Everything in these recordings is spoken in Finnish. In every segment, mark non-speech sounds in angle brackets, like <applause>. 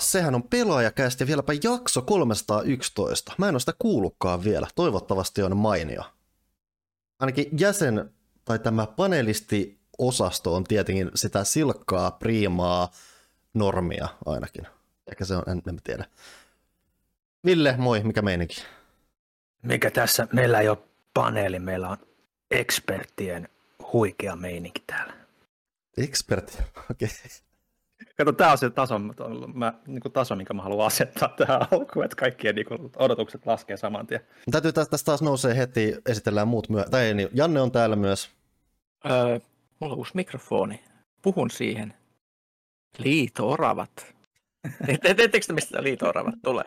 Kappas, sehän on pelaajakästi ja vieläpä jakso 311. Mä en ole sitä kuullutkaan vielä. Toivottavasti on mainio. Ainakin jäsen tai tämä panelisti-osasto on tietenkin sitä silkkaa, priimaa, normia ainakin. Ehkä se on, en, en tiedä. Ville, moi, mikä meininki? Mikä tässä? Meillä ei ole paneeli, meillä on eksperttien huikea meininki täällä. Ekspertti, <laughs> okei. Okay. Kato, tämä on se taso, mä, niin kuin taso, minkä mä haluan asettaa tähän alkuun, että kaikkien niin kuin, odotukset laskee saman tien. Täytyy tästä taas nousee heti, esitellään muut myös. Tai niin, Janne on täällä myös. Öö, mulla on uusi mikrofoni. Puhun siihen. Liito-oravat. <laughs> Teettekö te, mistä liito-oravat tulee?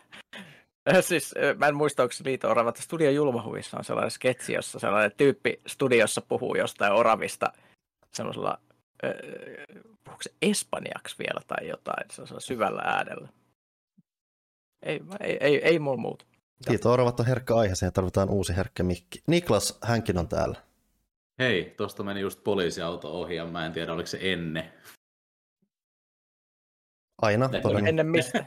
Siis mä en muista, onko liito-oravat. Studio Julmahuvissa on sellainen sketsi, jossa sellainen tyyppi studiossa puhuu jostain oravista semmoisella puhuuko se espanjaksi vielä tai jotain, se on syvällä äänellä. Ei, ei, ei, ei mulla muuta. Liito-oravat on herkkä aiheeseen ja tarvitaan uusi herkkä mikki. Niklas, hänkin on täällä. Hei, tuosta meni just poliisiauto ohi ja mä en tiedä, oliko se ennen. Aina. Ehkä, ennen mistä?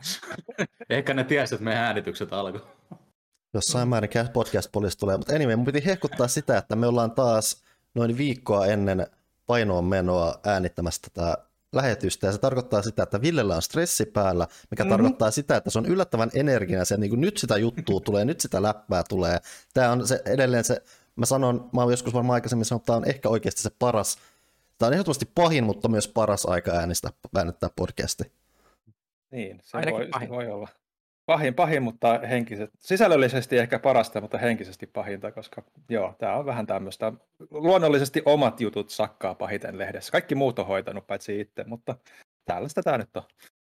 <laughs> Ehkä ne tiesi, että meidän äänitykset alkoi. Jossain määrin podcast poliisi tulee, mutta anyway, mun piti hehkuttaa sitä, että me ollaan taas noin viikkoa ennen painoon menoa äänittämässä tätä lähetystä, ja se tarkoittaa sitä, että Villellä on stressi päällä, mikä mm-hmm. tarkoittaa sitä, että se on yllättävän energinen, se niin kuin nyt sitä juttua tulee, nyt sitä läppää tulee. Tämä on se edelleen se, mä sanon, mä oon joskus varmaan aikaisemmin sanonut, että tämä on ehkä oikeasti se paras, tämä on ehdottomasti pahin, mutta myös paras aika äänistä, äänittää podcasti. Niin, se voi, se voi olla. Pahin, pahin, mutta henkisesti, sisällöllisesti ehkä parasta, mutta henkisesti pahinta, koska joo, tämä on vähän tämmöistä, luonnollisesti omat jutut sakkaa pahiten lehdessä. Kaikki muut on hoitanut paitsi itse, mutta tällaista tämä nyt on.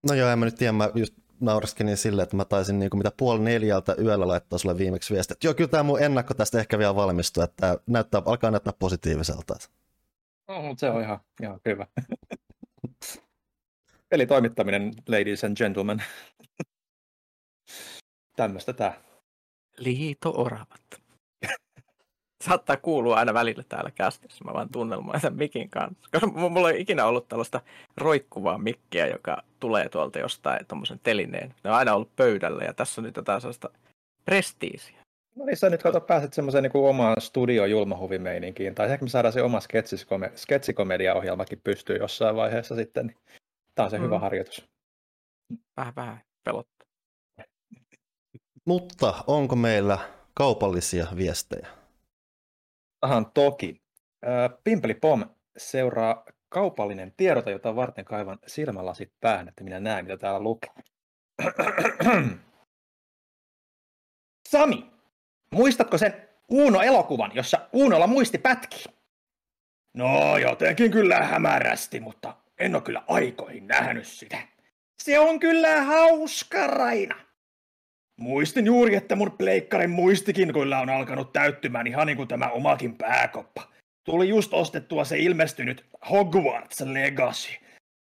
No joo, en mä nyt tiedä, mä just nauraskelin silleen, että mä taisin niin kuin mitä puoli neljältä yöllä laittaa sulle viimeksi viestiä, että joo, kyllä tämä mun ennakko tästä ehkä vielä valmistuu, että näyttää, alkaa näyttää positiiviselta. No, mutta se on ihan, ihan hyvä. <laughs> Eli toimittaminen, ladies and gentlemen. <laughs> Tämmöistä tämä. Liito-oravat. <laughs> Saattaa kuulua aina välillä täällä kästissä. Mä vaan tunnelmoin sen mikin kanssa. Koska mulla ei ikinä ollut tällaista roikkuvaa mikkiä, joka tulee tuolta jostain tuommoisen telineen. Ne on aina ollut pöydällä ja tässä on nyt jotain sellaista prestiisiä. No niin, sä nyt kato pääset semmoiseen niin omaan studio julmahuvimeininkiin, tai ehkä me saadaan se oma sketsikomediaohjelmakin pystyy jossain vaiheessa sitten. Niin tämä on se mm. hyvä harjoitus. Vähän vähän pelottaa. Mutta onko meillä kaupallisia viestejä? Tähän toki. Pimpeli Pom seuraa kaupallinen tiedota, jota varten kaivan silmälasit päähän, että minä näen, mitä täällä lukee. <clears throat> Sami, muistatko sen Uuno-elokuvan, jossa Uunolla muisti pätki? No, jotenkin kyllä hämärästi, mutta en ole kyllä aikoihin nähnyt sitä. Se on kyllä hauska, Raina. Muistin juuri, että mun pleikkarin muistikin kyllä on alkanut täyttymään ihan niin kuin tämä omakin pääkoppa. Tuli just ostettua se ilmestynyt Hogwarts Legacy.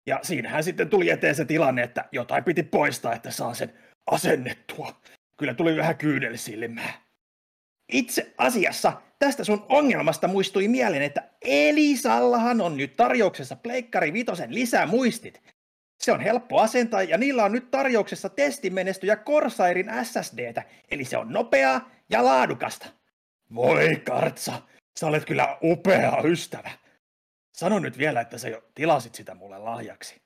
Ja siinähän sitten tuli eteen se tilanne, että jotain piti poistaa, että saa sen asennettua. Kyllä tuli vähän kyydelsilmää. Itse asiassa tästä sun ongelmasta muistui mieleen, että Elisallahan on nyt tarjouksessa Pleikkari Vitosen lisämuistit. Se on helppo asentaa ja niillä on nyt tarjouksessa testimenestyjä Corsairin SSDtä, eli se on nopeaa ja laadukasta. Voi Kartsa, sä olet kyllä upea ystävä. Sano nyt vielä, että sä jo tilasit sitä mulle lahjaksi.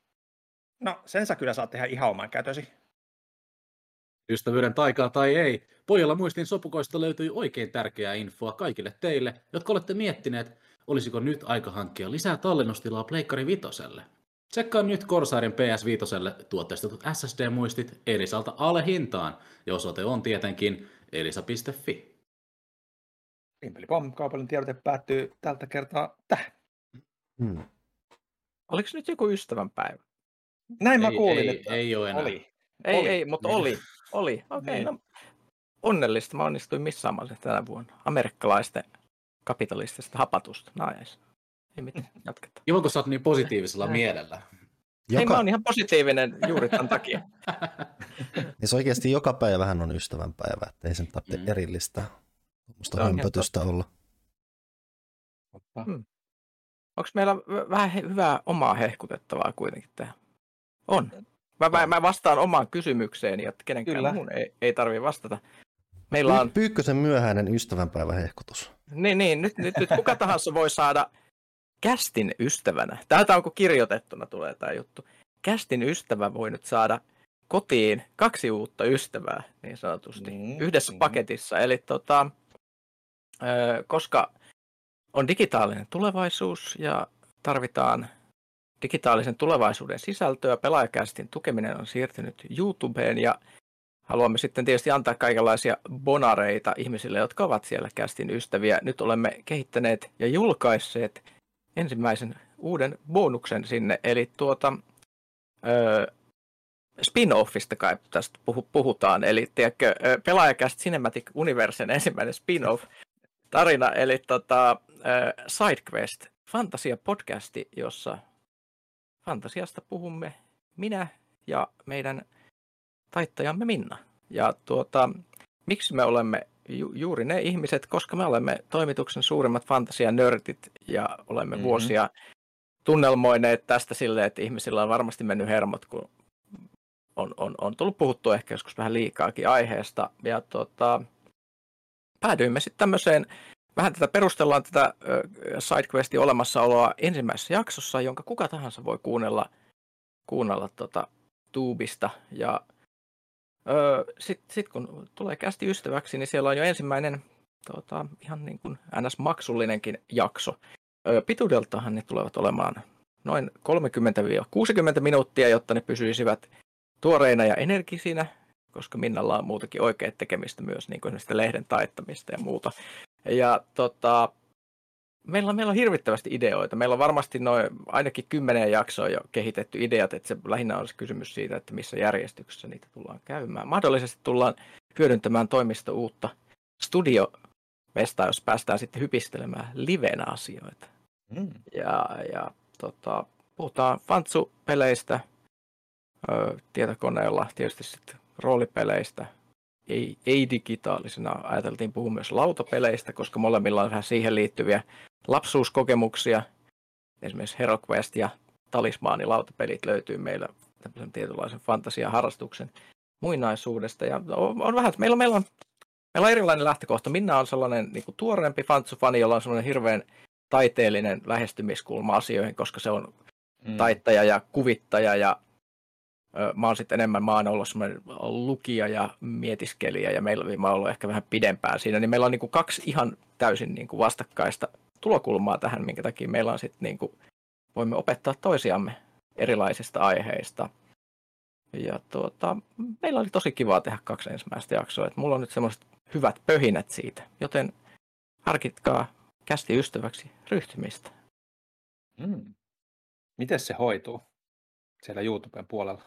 No, sen sä kyllä saat tehdä ihan oman kätösi. Ystävyyden taikaa tai ei, pojalla muistin sopukoista löytyi oikein tärkeää infoa kaikille teille, jotka olette miettineet, olisiko nyt aika hankkia lisää tallennustilaa Pleikkari Vitoselle. Tsekkaa nyt Corsairin PS5 tuotteistetut SSD-muistit Elisalta alle hintaan, ja osoite on tietenkin elisa.fi. Pimpelipom, kaupallinen tiedote päättyy tältä kertaa tähän. Hmm. Oliko nyt joku ystävänpäivä? Näin mä kuulin, ei, että ei ole enää. oli. Ei, oli. ei, mutta oli. Oli, okei. Okay, niin. no, onnellista. Mä onnistuin missaamaan tänä vuonna. Amerikkalaisten kapitalistista hapatusta. Nais. Ei mitään, jatketaan. Kiva, kun sä oot niin positiivisella mielellä. Joka... Hei, mä oon ihan positiivinen juuri tämän takia. <laughs> niin se oikeasti joka päivähän on ystävänpäivä, että ei sen tarvitse mm. erillistä musta hömpötystä olla. Hmm. Onko meillä vähän he- hyvää omaa hehkutettavaa kuitenkin tähän? On. Mä, mä, mä vastaan omaan kysymykseeni, että kenenkään Kyllä. muun ei, ei tarvitse vastata. Meillä on, Py- Pyykkösen myöhäinen ystävänpäivän hehkutus. niin, niin nyt, nyt, nyt kuka tahansa voi saada kästin ystävänä. Täältä onko kirjoitettuna tulee tämä juttu. Kästin ystävä voi nyt saada kotiin kaksi uutta ystävää, niin sanotusti, Niin, yhdessä niin. paketissa. Eli tota, koska on digitaalinen tulevaisuus ja tarvitaan digitaalisen tulevaisuuden sisältöä, pelaajakästin tukeminen on siirtynyt YouTubeen ja haluamme sitten tietysti antaa kaikenlaisia bonareita ihmisille, jotka ovat siellä kästin ystäviä. Nyt olemme kehittäneet ja julkaisseet ensimmäisen uuden bonuksen sinne, eli tuota ö, spin-offista kai tästä puhu, puhutaan, eli tiedätkö, pelaajakäst Cinematic Universen ensimmäinen spin-off tarina, eli tota, SideQuest, fantasia-podcasti, jossa fantasiasta puhumme minä ja meidän taittajamme Minna. Ja tuota, miksi me olemme ju- juuri ne ihmiset, koska me olemme toimituksen suurimmat fantasianörtit ja olemme Mhm. mm-hmm. vuosia tunnelmoineet tästä silleen, että ihmisillä on varmasti mennyt hermot, kun on, on, on tullut puhuttua ehkä joskus vähän liikaakin aiheesta. Ja tuota, päädyimme sitten tämmöiseen, vähän tätä perustellaan tätä SideQuestin olemassaoloa ensimmäisessä jaksossa, jonka kuka tahansa voi kuunnella, kuunnella tota, tuubista. Ja sitten sit kun tulee kästi ystäväksi, niin siellä on jo ensimmäinen tota, ihan niin kuin NS-maksullinenkin jakso. Ö, pituudeltahan ne tulevat olemaan noin 30-60 minuuttia, jotta ne pysyisivät tuoreina ja energisinä, koska Minnalla on muutakin oikea tekemistä myös, niin kuin lehden taittamista ja muuta. Ja tota, meillä, on, meillä on hirvittävästi ideoita. Meillä on varmasti noin ainakin kymmenen jaksoa jo kehitetty ideat, että se lähinnä on se kysymys siitä, että missä järjestyksessä niitä tullaan käymään. Mahdollisesti tullaan hyödyntämään toimisto uutta studiomestaa, jos päästään sitten hypistelemään livenä asioita. Mm. Ja, ja tota, puhutaan Fantsu-peleistä, ö, tietokoneella, tietysti sitten roolipeleistä, ei, ei digitaalisena. Ajateltiin puhua myös lautapeleistä, koska molemmilla on vähän siihen liittyviä lapsuuskokemuksia. Esimerkiksi HeroQuest ja Talismaani lautapelit löytyy meillä tämmöisen tietynlaisen fantasiaharrastuksen muinaisuudesta. Ja on, on vähän, meillä on, meillä on Meillä on erilainen lähtökohta. Minna on sellainen niin kuin tuoreempi Fantsu-fani, jolla on sellainen hirveän taiteellinen lähestymiskulma asioihin, koska se on Mm. taittaja ja kuvittaja ja mä oon sitten enemmän, mä oon ollut semmoinen lukija ja mietiskelijä ja meillä mä oon ollut ehkä vähän pidempään siinä, niin meillä on niin kuin kaksi ihan täysin niin kuin vastakkaista tulokulmaa tähän, minkä takia meillä on sitten niin kuin, voimme opettaa toisiamme erilaisista aiheista. Ja tuota, meillä oli tosi kivaa tehdä kaksi ensimmäistä jaksoa, että mulla on nyt semmoiset hyvät pöhinät siitä, joten harkitkaa kästi ystäväksi ryhtymistä. Mm. Miten se hoituu siellä YouTuben puolella?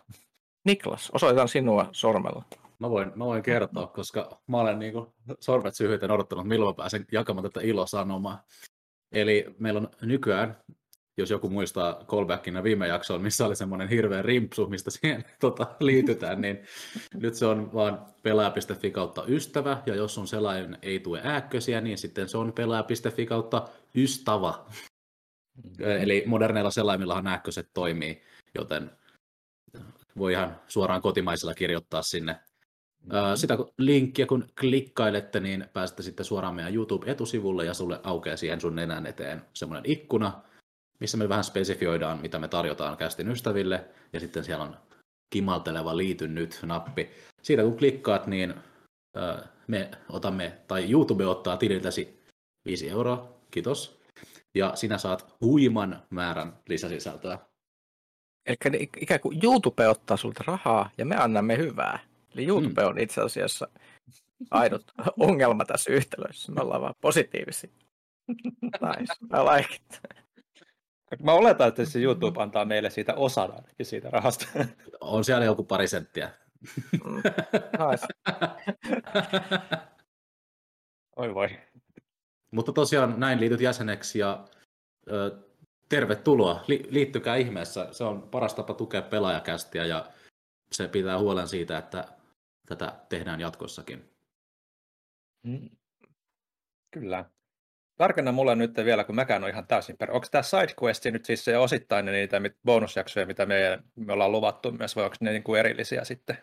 Niklas, osoitan sinua sormella. Mä voin, mä voin kertoa, koska mä olen niin kuin sormet syyhyten odottanut, milloin mä pääsen jakamaan tätä ilosanomaa. Eli meillä on nykyään, jos joku muistaa callbackina viime jaksoon, missä oli semmoinen hirveä rimpsu, mistä siihen <laughs> tota, liitytään, niin nyt se on vaan pelaaja.fi kautta ystävä, ja jos on sellainen ei tue ääkkösiä, niin sitten se on pelaaja.fi kautta ystävä. Eli moderneilla selaimillahan näköiset toimii, joten voi ihan suoraan kotimaisella kirjoittaa sinne. Ää, Sitä linkkiä kun klikkailette, niin pääsette sitten suoraan meidän YouTube-etusivulle ja sulle aukeaa siihen sun nenän eteen semmoinen ikkuna, missä me vähän spesifioidaan, mitä me tarjotaan kästin ystäville, ja sitten siellä on kimalteleva liity nyt-nappi. Siitä kun klikkaat, niin me otamme, tai YouTube ottaa tililtäsi 5 euroa, kiitos, ja sinä saat huiman määrän lisäsisältöä. Eli ikään kuin YouTube ottaa sulta rahaa ja me annamme hyvää. Eli YouTube Mm. on itse asiassa ainut <laughs> ongelma tässä yhtälössä. Me ollaan vaan positiivisia. <laughs> Nice. I like it. Mä oletan, että se YouTube antaa meille siitä osan ainakin siitä rahasta. <laughs> On siellä joku pari senttiä. Mm. Nice. Oi voi. Mutta tosiaan näin liityt jäseneksi ja ö, tervetuloa. Li- liittykää ihmeessä. Se on paras tapa tukea pelaajakästiä ja se pitää huolen siitä, että tätä tehdään jatkossakin. Mm. Kyllä. tarkenna mulle nyt vielä, kun mäkään on ihan täysin per. Onko tämä sidequest nyt siis se osittainen niitä bonusjaksoja, mitä me, me ollaan luvattu myös, vai onko ne niin kuin erillisiä sitten?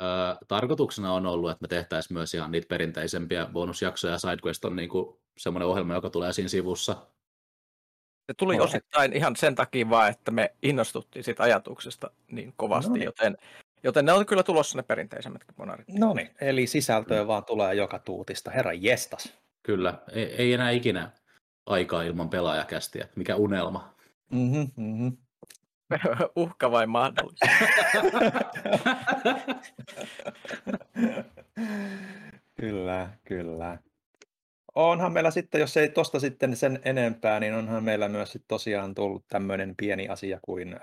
Öö, tarkoituksena on ollut, että me tehtäisiin myös ihan niitä perinteisempiä bonusjaksoja. SideQuest on niin kuin semmoinen ohjelma, joka tulee siinä sivussa. Se tuli no, osittain ihan sen takia vaan, että me innostuttiin siitä ajatuksesta niin kovasti, no niin. joten, joten ne on kyllä tulossa ne perinteisemmätkin bonarit. No niin, eli sisältöä mm. vaan tulee joka tuutista. Herra jestas. Kyllä, ei, ei enää ikinä aikaa ilman pelaajakästiä. Mikä unelma. Mm-hmm, mm-hmm. <laughs> Uhka vai mahdollista? <laughs> kyllä, kyllä. Onhan meillä sitten, jos ei tosta sitten sen enempää, niin onhan meillä myös sitten tosiaan tullut tämmöinen pieni asia kuin ö,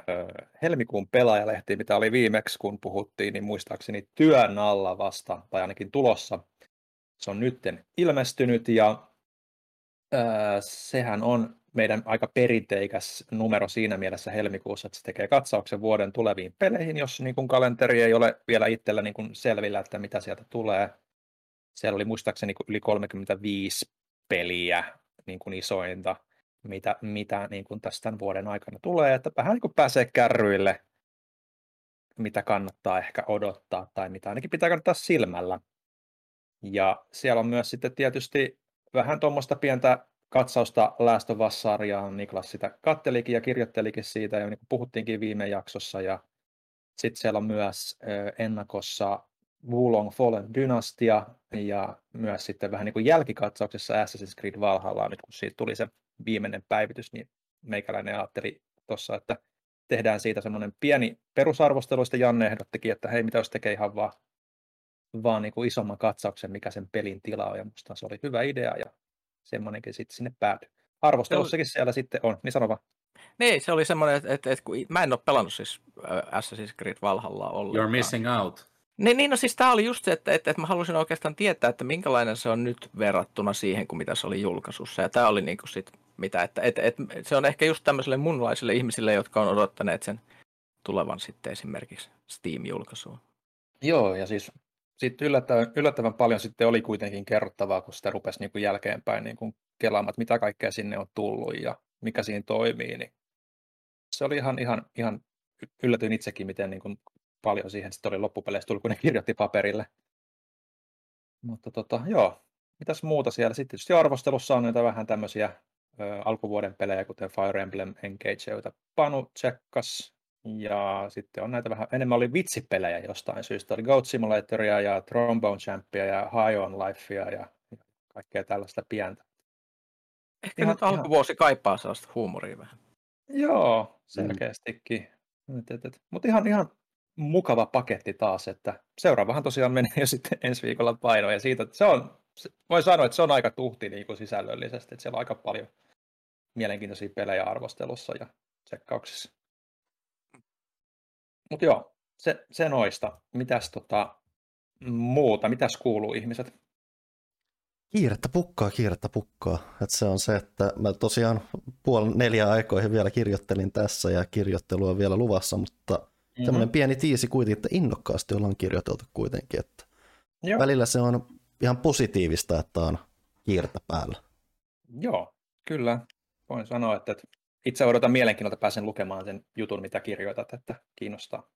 helmikuun pelaajalehti, mitä oli viimeksi, kun puhuttiin, niin muistaakseni työn alla vasta, tai ainakin tulossa. Se on nytten ilmestynyt ja ö, sehän on meidän aika perinteikäs numero siinä mielessä helmikuussa, että se tekee katsauksen vuoden tuleviin peleihin, jos niin kuin kalenteri ei ole vielä itsellä niin kuin selvillä, että mitä sieltä tulee. Siellä oli muistaakseni niin yli 35 peliä niin kuin isointa, mitä, mitä niin kuin tässä tämän vuoden aikana tulee, että vähän niin kuin pääsee kärryille, mitä kannattaa ehkä odottaa tai mitä ainakin pitää kannattaa silmällä. Ja siellä on myös sitten tietysti vähän tuommoista pientä katsausta Last of Us-sarjaan. Niklas sitä kattelikin ja kirjoittelikin siitä, ja niin kuin puhuttiinkin viime jaksossa. Ja sitten siellä on myös ennakossa Wulong Fallen Dynastia, ja myös sitten vähän niin kuin jälkikatsauksessa Assassin's Creed Valhalla, nyt kun siitä tuli se viimeinen päivitys, niin meikäläinen ajatteli tuossa, että tehdään siitä semmoinen pieni perusarvosteluista Janne ehdottikin, että hei, mitä jos tekee ihan vaan, vaan niin kuin isomman katsauksen, mikä sen pelin tila on, ja musta se oli hyvä idea, ja semmoinenkin sitten sinne päätyi. Arvostelussakin siellä sitten on, niin sano vaan. Niin, se oli semmoinen, että, että, että kun mä en ole pelannut siis Assassin's Creed Valhalla ollenkaan. You're missing out. Niin, niin no siis tämä oli just se, että, että, että mä halusin oikeastaan tietää, että minkälainen se on nyt verrattuna siihen, kuin mitä se oli julkaisussa. Ja tämä oli niin kuin sit mitä, että, että, että, se on ehkä just tämmöiselle munlaisille ihmisille, jotka on odottaneet sen tulevan sitten esimerkiksi Steam-julkaisuun. Joo, ja siis sitten yllättävän, yllättävän paljon sitten oli kuitenkin kerrottavaa, kun sitä rupesi niin kuin jälkeenpäin niin kuin kelaamaan, että mitä kaikkea sinne on tullut ja mikä siinä toimii. Niin se oli ihan, ihan, ihan yllätyin itsekin, miten niin kuin paljon siihen sitten oli loppupeleissä tullut, kun ne kirjoitti paperille. Mutta tota, joo, mitäs muuta siellä? Sitten tietysti arvostelussa on näitä vähän tämmöisiä ö, alkuvuoden pelejä, kuten Fire Emblem Engage, joita Panu tsekkas ja sitten on näitä vähän enemmän oli vitsipelejä jostain syystä. Oli Goat Simulatoria ja Trombone Champia ja High on Lifea ja kaikkea tällaista pientä. Ehkä ihan, nyt alkuvuosi ihan... kaipaa sellaista huumoria vähän. Joo, mm. selkeästikin. Mm. Mutta ihan, ihan mukava paketti taas, että seuraavahan tosiaan menee <laughs> jo sitten ensi viikolla paino ja siitä, se on, voi sanoa, että se on aika tuhti niin kuin sisällöllisesti, että siellä on aika paljon mielenkiintoisia pelejä arvostelussa ja tsekkauksissa. Mutta joo, se, se noista. Mitäs tota, muuta, mitäs kuuluu ihmiset? Kiirettä pukkaa, kiirettä pukkaa. Et se on se, että mä tosiaan puoli neljä aikoihin vielä kirjoittelin tässä ja kirjoittelu on vielä luvassa, mutta mm-hmm. tämmöinen pieni tiisi kuitenkin, että innokkaasti ollaan kirjoiteltu kuitenkin. Että Joo. Välillä se on ihan positiivista, että on kiirettä päällä. Joo, kyllä. Voin sanoa, että itse odotan mielenkiinnolla, pääsen lukemaan sen jutun, mitä kirjoitat, että kiinnostaa.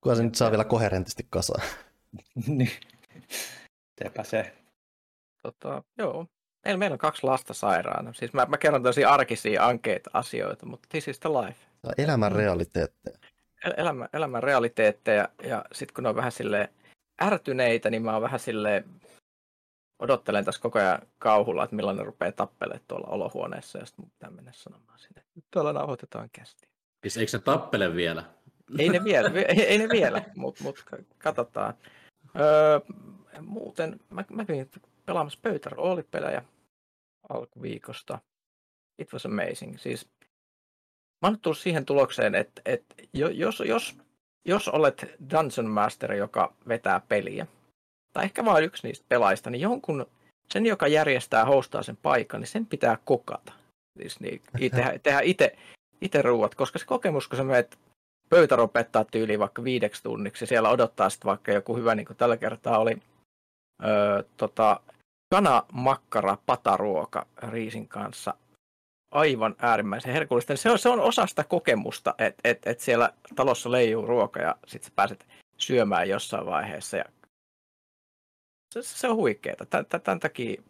Kuka se nyt saa vielä koherentisti kasaan? <laughs> niin, sepä se. Tota, joo, meillä, meillä on kaksi lasta sairaana. Siis mä, mä kerron tosi arkisia ankeita asioita, mutta this is the life. Elämän realiteetteja. El- elämän, elämän realiteetteja, ja sitten kun ne on vähän sille ärtyneitä, niin mä oon vähän sille odottelen tässä koko ajan kauhulla, että milloin ne rupeaa tappelemaan tuolla olohuoneessa, ja sitten mun pitää mennä sanomaan sinne, nyt tuolla nauhoitetaan kästi. Siis eikö se tappele vielä? Ei ne vielä, ei, ei ne vielä, mutta mut, katsotaan. Öö, muuten mä, mä kävin pelaamassa pöytäroolipelejä alkuviikosta. It was amazing. Siis mä oon tullut siihen tulokseen, että, että jos, jos, jos olet Dungeon Master, joka vetää peliä, tai ehkä vain yksi niistä pelaajista, niin jonkun, sen joka järjestää, hostaa sen paikan, niin sen pitää kokata. Siis niin, <laughs> tehdä, tehdä itse, itse ruuat, koska se kokemus, kun sä menet pöytäropettaa tyyliin vaikka viideksi tunniksi, ja siellä odottaa sitten vaikka joku hyvä, niin kuin tällä kertaa oli öö, tota, kana, makkara, pataruoka riisin kanssa. Aivan äärimmäisen herkullista. Se on, se on osa sitä kokemusta, että et, et siellä talossa leijuu ruoka ja sitten pääset syömään jossain vaiheessa. Ja se, se on huikeeta. Tän, tämän takia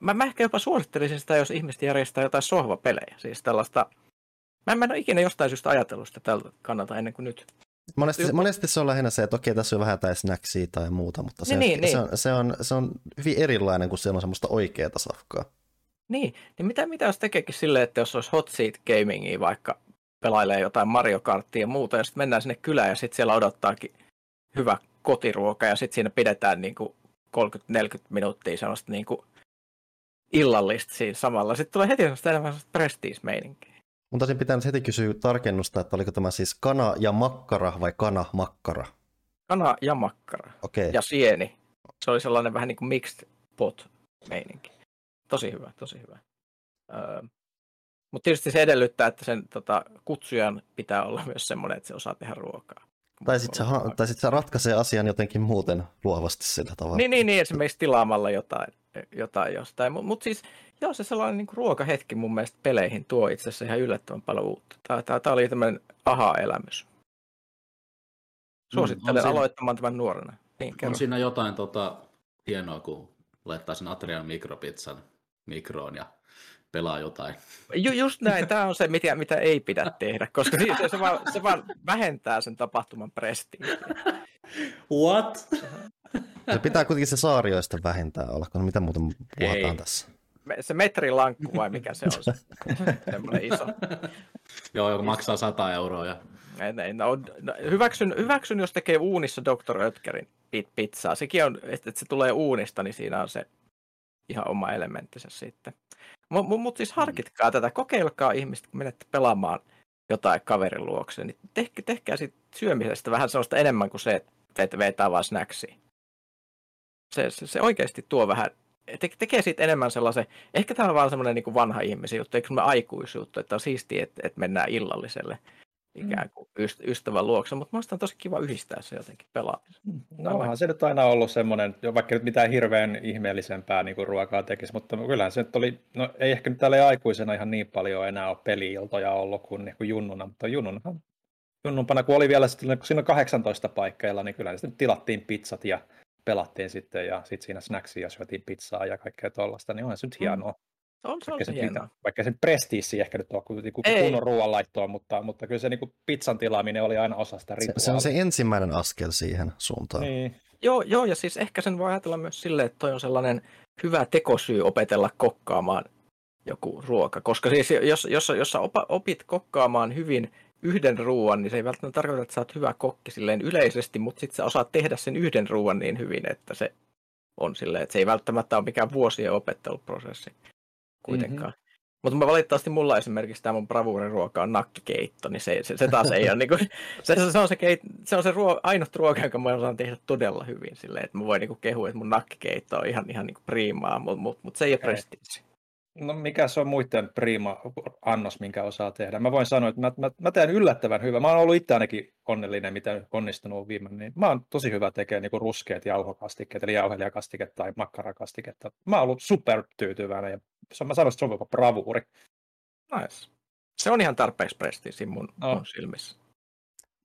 mä, mä ehkä jopa suosittelisin sitä, jos ihmiset järjestää jotain sohvapelejä. Siis tällaista, mä en ole ikinä jostain syystä ajatellut sitä tältä kannalta ennen kuin nyt. Monesti, monesti se on lähinnä se, että okei, tässä on vähän tai snacksia tai muuta, mutta se, Niin, niin, se, niin. On, se, on, se on hyvin erilainen, kun siellä on semmoista oikeaa safkaa. Niin, niin mitä, mitä jos tekeekin silleen, että jos olisi hot seat gamingia vaikka pelailee jotain Mario Karttia ja muuta, ja sitten mennään sinne kylään ja sitten siellä odottaakin hyvä kotiruoka, ja sitten siinä pidetään niin kuin 30-40 minuuttia sellaista niin kuin illallista siinä samalla. Sitten tulee heti sellaista enemmän sellaista prestige-meininkiä. Mun taisin pitää nyt heti kysyä tarkennusta, että oliko tämä siis kana ja makkara vai kana makkara? Kana ja makkara. Okei, Ja sieni. Se oli sellainen vähän niin kuin mixed pot-meininki. Tosi hyvä, tosi hyvä. Öö, mutta tietysti se edellyttää, että sen tota, kutsujan pitää olla myös semmoinen, että se osaa tehdä ruokaa. tai sitten se, tai sit se ratkaisee asian jotenkin muuten luovasti sillä tavalla. Niin, niin, niin, esimerkiksi tilaamalla jotain, jotain jostain. Mutta mut siis, joo, se sellainen niin ruokahetki mun mielestä peleihin tuo itse asiassa ihan yllättävän paljon uutta. Tämä, tämä, tämä oli tämmöinen aha-elämys. Suosittelen on siinä- aloittamaan tämän nuorena. Niin, kerro. On siinä jotain tota, hienoa, kun laittaa sen Atrian mikropizzan mikroon ja pelaa jotain. Ju, just näin, tämä on se, mitä, mitä ei pidä tehdä, koska siis se, se, vaan, se vaan vähentää sen tapahtuman prestiijiä. What? Se pitää kuitenkin se saarioista vähentää olla, kun mitä muuta puhutaan Ei. tässä. Se metrilankku vai mikä se on? Se, <laughs> semmoinen iso. Joo, joka maksaa 100 euroa. Ja... Ei, ei, no, no, hyväksyn, hyväksyn, jos tekee uunissa Dr. Oetkerin pit- pizzaa. Sekin on, että se tulee uunista, niin siinä on se ihan oma elementtinsä sitten. Mutta mut, mut siis harkitkaa tätä, kokeilkaa ihmiset, kun menette pelaamaan jotain kaverin luokse, niin tehkää, tehkää siitä syömisestä vähän sellaista enemmän kuin se, että vetää vaan snacksia. Se, se, se oikeasti tuo vähän, te, tekee siitä enemmän sellaisen, ehkä tämä on vaan semmoinen niin vanha ihmisen juttu, eikö semmoinen aikuisjuttu, että on siistiä, että, että mennään illalliselle ikään kuin yst- ystävän luokse, mutta minusta on tosi kiva yhdistää se jotenkin pelaamisen. No onhan se nyt aina ollut semmoinen, jo vaikka nyt mitään hirveän ihmeellisempää niin kuin ruokaa tekisi, mutta kyllähän se nyt oli, no ei ehkä nyt tällä aikuisena ihan niin paljon enää ole peli-iltoja ollut kuin, niin kuin junnuna, mutta junnunahan, junnumpana kun oli vielä sitten, kun siinä on 18 paikkeilla, niin kyllä sitten tilattiin pizzat ja pelattiin sitten ja sitten siinä snacksia ja syötiin pizzaa ja kaikkea tuollaista, niin onhan se nyt hienoa. Se on, se on Vaikka se se, hienoa. vaikka se nyt prestiissi ehkä nyt ole kuin, kuin Ei. kunnon ruoanlaittoa, mutta, mutta kyllä se niin kuin pizzan tilaaminen oli aina osa sitä Se, rituaalia. se on se ensimmäinen askel siihen suuntaan. Niin. Joo, joo, ja siis ehkä sen voi ajatella myös silleen, että toi on sellainen hyvä tekosyy opetella kokkaamaan joku ruoka. Koska siis jos, jos, jos sä opa, opit kokkaamaan hyvin yhden ruoan, niin se ei välttämättä tarkoita, että sä oot hyvä kokki silleen yleisesti, mutta sitten sä osaat tehdä sen yhden ruoan niin hyvin, että se on silleen, että se ei välttämättä ole mikään vuosien opetteluprosessi kuitenkaan. Mm-hmm. Mutta mä valitettavasti mulla esimerkiksi tämä mun bravuuriruoka on nakkikeitto, niin se, se, se taas ei ole niinku, <laughs> se, se, on se, keit, se, on se ruo, ainut ruoka, jonka mä osaan tehdä todella hyvin silleen, että mä voin niinku kehua, että mun nakkikeitto on ihan, ihan niinku priimaa, mutta mut, mut se ei ole prestiisi. No mikä se on muiden prima annos, minkä osaa tehdä? Mä voin sanoa, että mä, mä, mä teen yllättävän hyvä. Mä oon ollut itse ainakin onnellinen, mitä onnistunut viime. Niin mä oon tosi hyvä tekemään niin ruskeat jauhokastikkeet, eli jauhelijakastiketta tai makkarakastiketta. Mä oon ollut super tyytyväinen ja se on, mä sanoisin, että se on jopa bravuuri. Nice. Se on ihan tarpeeksi prestiisi mun, No. mun silmissä.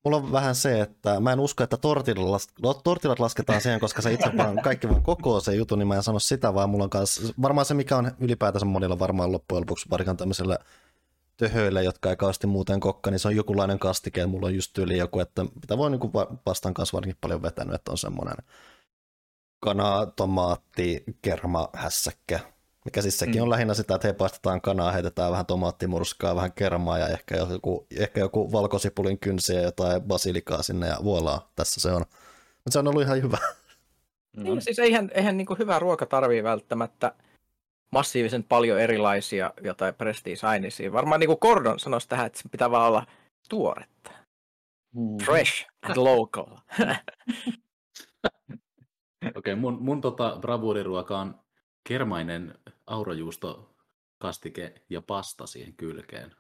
Mulla on vähän se, että mä en usko, että tortillat, las... no, tortillat lasketaan siihen, koska se itse vaan, kaikki vaan koko se jutun, niin mä en sano sitä, vaan mulla on kans, varmaan se, mikä on ylipäätänsä monilla varmaan loppujen lopuksi varmaan tämmöisellä töhöillä, jotka ei kauheasti muuten kokka, niin se on jokinlainen kastike, ja mulla on just tyyli joku, että mitä voi niin vastaan kanssa varsinkin paljon vetänyt, että on semmoinen kana, tomaatti, kerma, hässäkkä, mikä siis sekin Mm. on lähinnä sitä, että hei paistetaan kanaa, heitetään vähän tomaattimurskaa, vähän kermaa ja ehkä joku, ehkä joku valkosipulin kynsiä ja jotain basilikaa sinne ja voilaa, tässä se on. Mutta se on ollut ihan hyvä. Niin, siis eihän, eihän niin hyvä ruoka tarvii välttämättä massiivisen paljon erilaisia jotain prestige-aineisia. Varmaan niin kuin Gordon sanoisi tähän, että se pitää vaan olla tuoretta. Fresh and local. <laughs> Okei, mun, mun tota bravuuriruoka on kermainen aurajuusto, kastike ja pasta siihen kylkeen.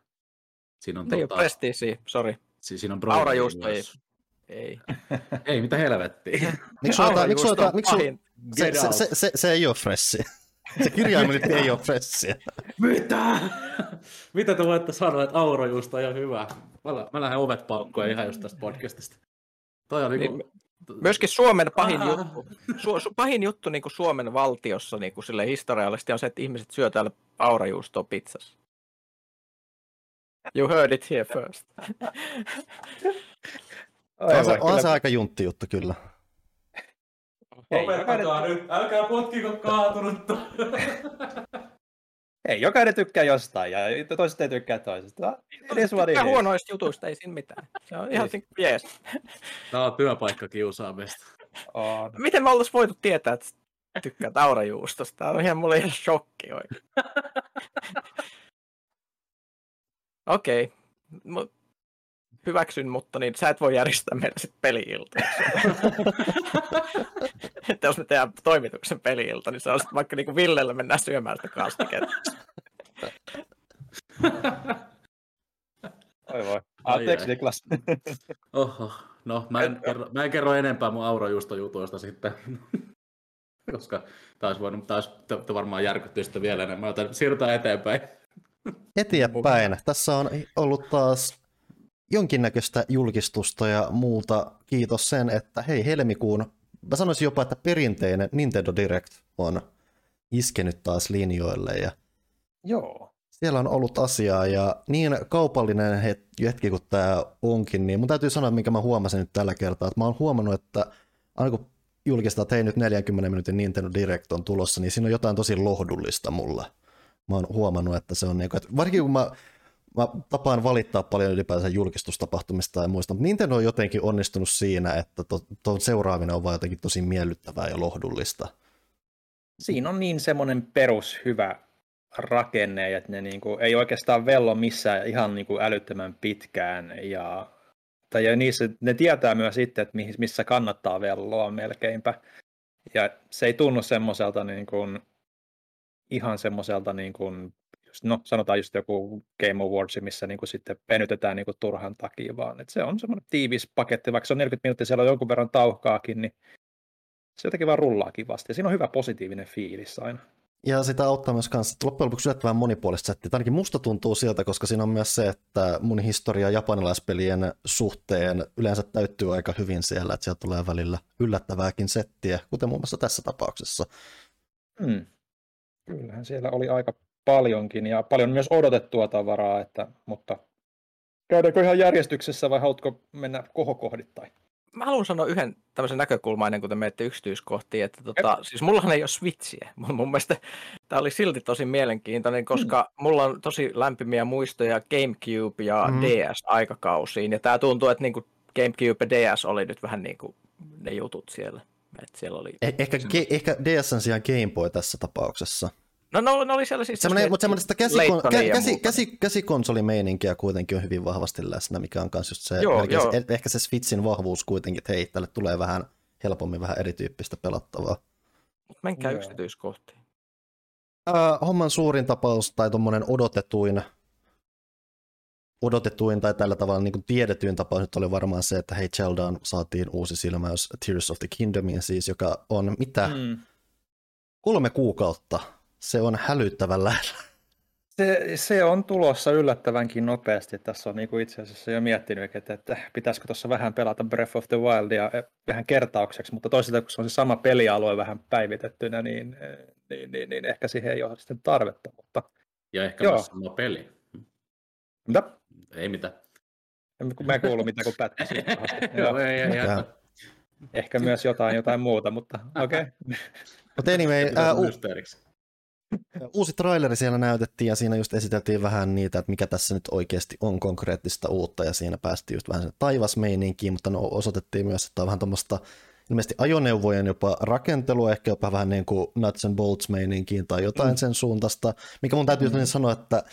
Siinä on, Niin, tota, prestige, sori. si- siinä on Aurajuusto ei. Ei. <laughs> Ei, mitä helvettiä. <laughs> Miksi sulla, miksi on miksi se, se, se, se, se, ei ole fressi. Se kirjaimellisesti ei ole fressiä. <laughs> Mitä? Mitä te voitte sanoa, että aurajuusto on ihan hyvä? Mä, lä- mä lähden ovet paukkoon ihan just tästä podcastista. Toi on niinku... Myöskin Suomen pahin Ah. juttu, su, su, pahin juttu niin kuin Suomen valtiossa niin kuin sille historiallisesti on se, että ihmiset syö täällä aurajuustoa pizzassa. You heard it here first. On se, Aivan, on se aika juntti juttu kyllä. Ei, Opettakaa nyt, älkää potkiko kaatunutta. <laughs> Ei, jokainen tykkää jostain ja toiset ei tykkää toisesta. Edes it Tykkää is. huonoista jutuista, ei siinä mitään. Se on ihan niin, jees. <laughs> Tää on työpaikka kiusaamista. On. Miten me oltais voitu tietää, että tykkää aurajuustosta? Tämä on ihan mulle ihan shokki oikein. <laughs> Okei. Okay. Hyväksyn, mutta niin sä et voi järjestää meille sitten peli-ilta. <laughs> että jos me tehdään toimituksen peli-ilta, niin se on sit vaikka niinku Villellä mennään syömään sitä kastiketta. Oi voi. Anteeksi ai. Niklas. <laughs> Oho, no mä en, kerro, mä en kerro enempää mun aurajuustojutuista sitten. <laughs> Koska taas voinut, taas te, te varmaan järkyttyisitte vielä enemmän, joten siirrytään eteenpäin. Eteenpäin. Tässä on ollut taas jonkinnäköistä julkistusta ja muuta. Kiitos sen, että hei helmikuun, mä sanoisin jopa, että perinteinen Nintendo Direct on iskenyt taas linjoille ja Joo. siellä on ollut asiaa ja niin kaupallinen het- hetki kuin tämä onkin, niin mun täytyy sanoa, minkä mä huomasin nyt tällä kertaa, että mä oon huomannut, että aina kun julkistaa, että hei nyt 40 minuutin Nintendo Direct on tulossa, niin siinä on jotain tosi lohdullista mulla. Mä oon huomannut, että se on niin kuin, että varsinkin kun mä, mä tapaan valittaa paljon ylipäänsä julkistustapahtumista ja muista, mutta Nintendo on jotenkin onnistunut siinä, että tuon seuraaminen on vaan jotenkin tosi miellyttävää ja lohdullista. Siinä on niin semmoinen perus hyvä rakenne, että ne niinku, ei oikeastaan vello missään ihan niinku älyttömän pitkään. Ja, tai ja niissä, ne tietää myös itse, että missä kannattaa velloa melkeinpä. Ja se ei tunnu semmoiselta niin kuin, ihan semmoiselta, niin kuin, just, no sanotaan just joku Game Awards, missä niin kuin sitten venytetään niin kuin turhan takia, vaan että se on semmoinen tiivis paketti, vaikka se on 40 minuuttia, siellä on jonkun verran tauhkaakin, niin se jotenkin vaan rullaa kivasti. Ja siinä on hyvä positiivinen fiilis aina. Ja sitä auttaa myös kanssa, että loppujen lopuksi yllättävän monipuolista settiä. Ainakin musta tuntuu siltä, koska siinä on myös se, että mun historia japanilaispelien suhteen yleensä täyttyy aika hyvin siellä, että sieltä tulee välillä yllättävääkin settiä, kuten muun muassa tässä tapauksessa. Hmm. Kyllähän siellä oli aika paljonkin ja paljon myös odotettua tavaraa, että, mutta käydäänkö ihan järjestyksessä vai haluatko mennä kohokohdittain? Mä haluan sanoa yhden tämmöisen näkökulman ennen kuin te menette yksityiskohtiin, että tota, siis mullahan ei ole Switchiä. <laughs> Mun, mun mielestä tämä oli silti tosi mielenkiintoinen, koska mulla on tosi lämpimiä muistoja GameCube ja Mm. DS-aikakausiin, ja tämä tuntuu, että niinku GameCube ja DS oli nyt vähän niin kuin ne jutut siellä. Et siellä oli... Eh- ehkä, ge- ehkä DSn sijaan Game Boy tässä tapauksessa. No, no, ne oli siellä siis... Semmoinen, mutta semmoista käsikon, kä, käsi, käsi, käsikonsolimeininkiä kuitenkin on hyvin vahvasti läsnä, mikä on myös just se, Joo, melkein joo. se, ehkä se Switchin vahvuus kuitenkin, että hei, tälle tulee vähän helpommin vähän erityyppistä pelattavaa. Mut Menkää Joo. yksityiskohtiin. Ää, homman suurin tapaus tai tuommoinen odotetuin, odotetuin tai tällä tavalla niin tiedetyin tapaus nyt oli varmaan se, että hei Zeldaan saatiin uusi silmäys Tears of the Kingdomiin siis, joka on mitä, Hmm. kolme kuukautta. Se on hälyttävän lähellä. Se, se on tulossa yllättävänkin nopeasti. Tässä on niin kuin itse asiassa jo miettinyt, että, että pitäisikö tuossa vähän pelata Breath of the Wildia eh, vähän kertaukseksi, mutta toisaalta kun se on se sama pelialue vähän päivitettynä, niin, eh, niin, niin, niin ehkä siihen ei ole sitten tarvetta. Mutta Ja ehkä Joo. myös sama peli. mitä? Ei mitään. En- Kun mä en kuulu mitään kuin pätkä. siitä pahasti. <laughs> Joo. Ei, ei, ei. Ehkä myös jotain, jotain muuta, mutta okei. <laughs> Okay. Mutta anyway, Pitää ää, se u- mysteeriksi. Uusi traileri siellä näytettiin ja siinä just esiteltiin vähän niitä, että mikä tässä nyt oikeasti on konkreettista uutta ja siinä päästiin just vähän sen taivasmeininkiin, mutta no, osoitettiin myös, että on vähän tuommoista ilmeisesti ajoneuvojen jopa rakentelua, ehkä jopa vähän niin kuin nuts and bolts meininkiin tai jotain mm. sen suuntaista, mikä mun täytyy mm. sanoa, että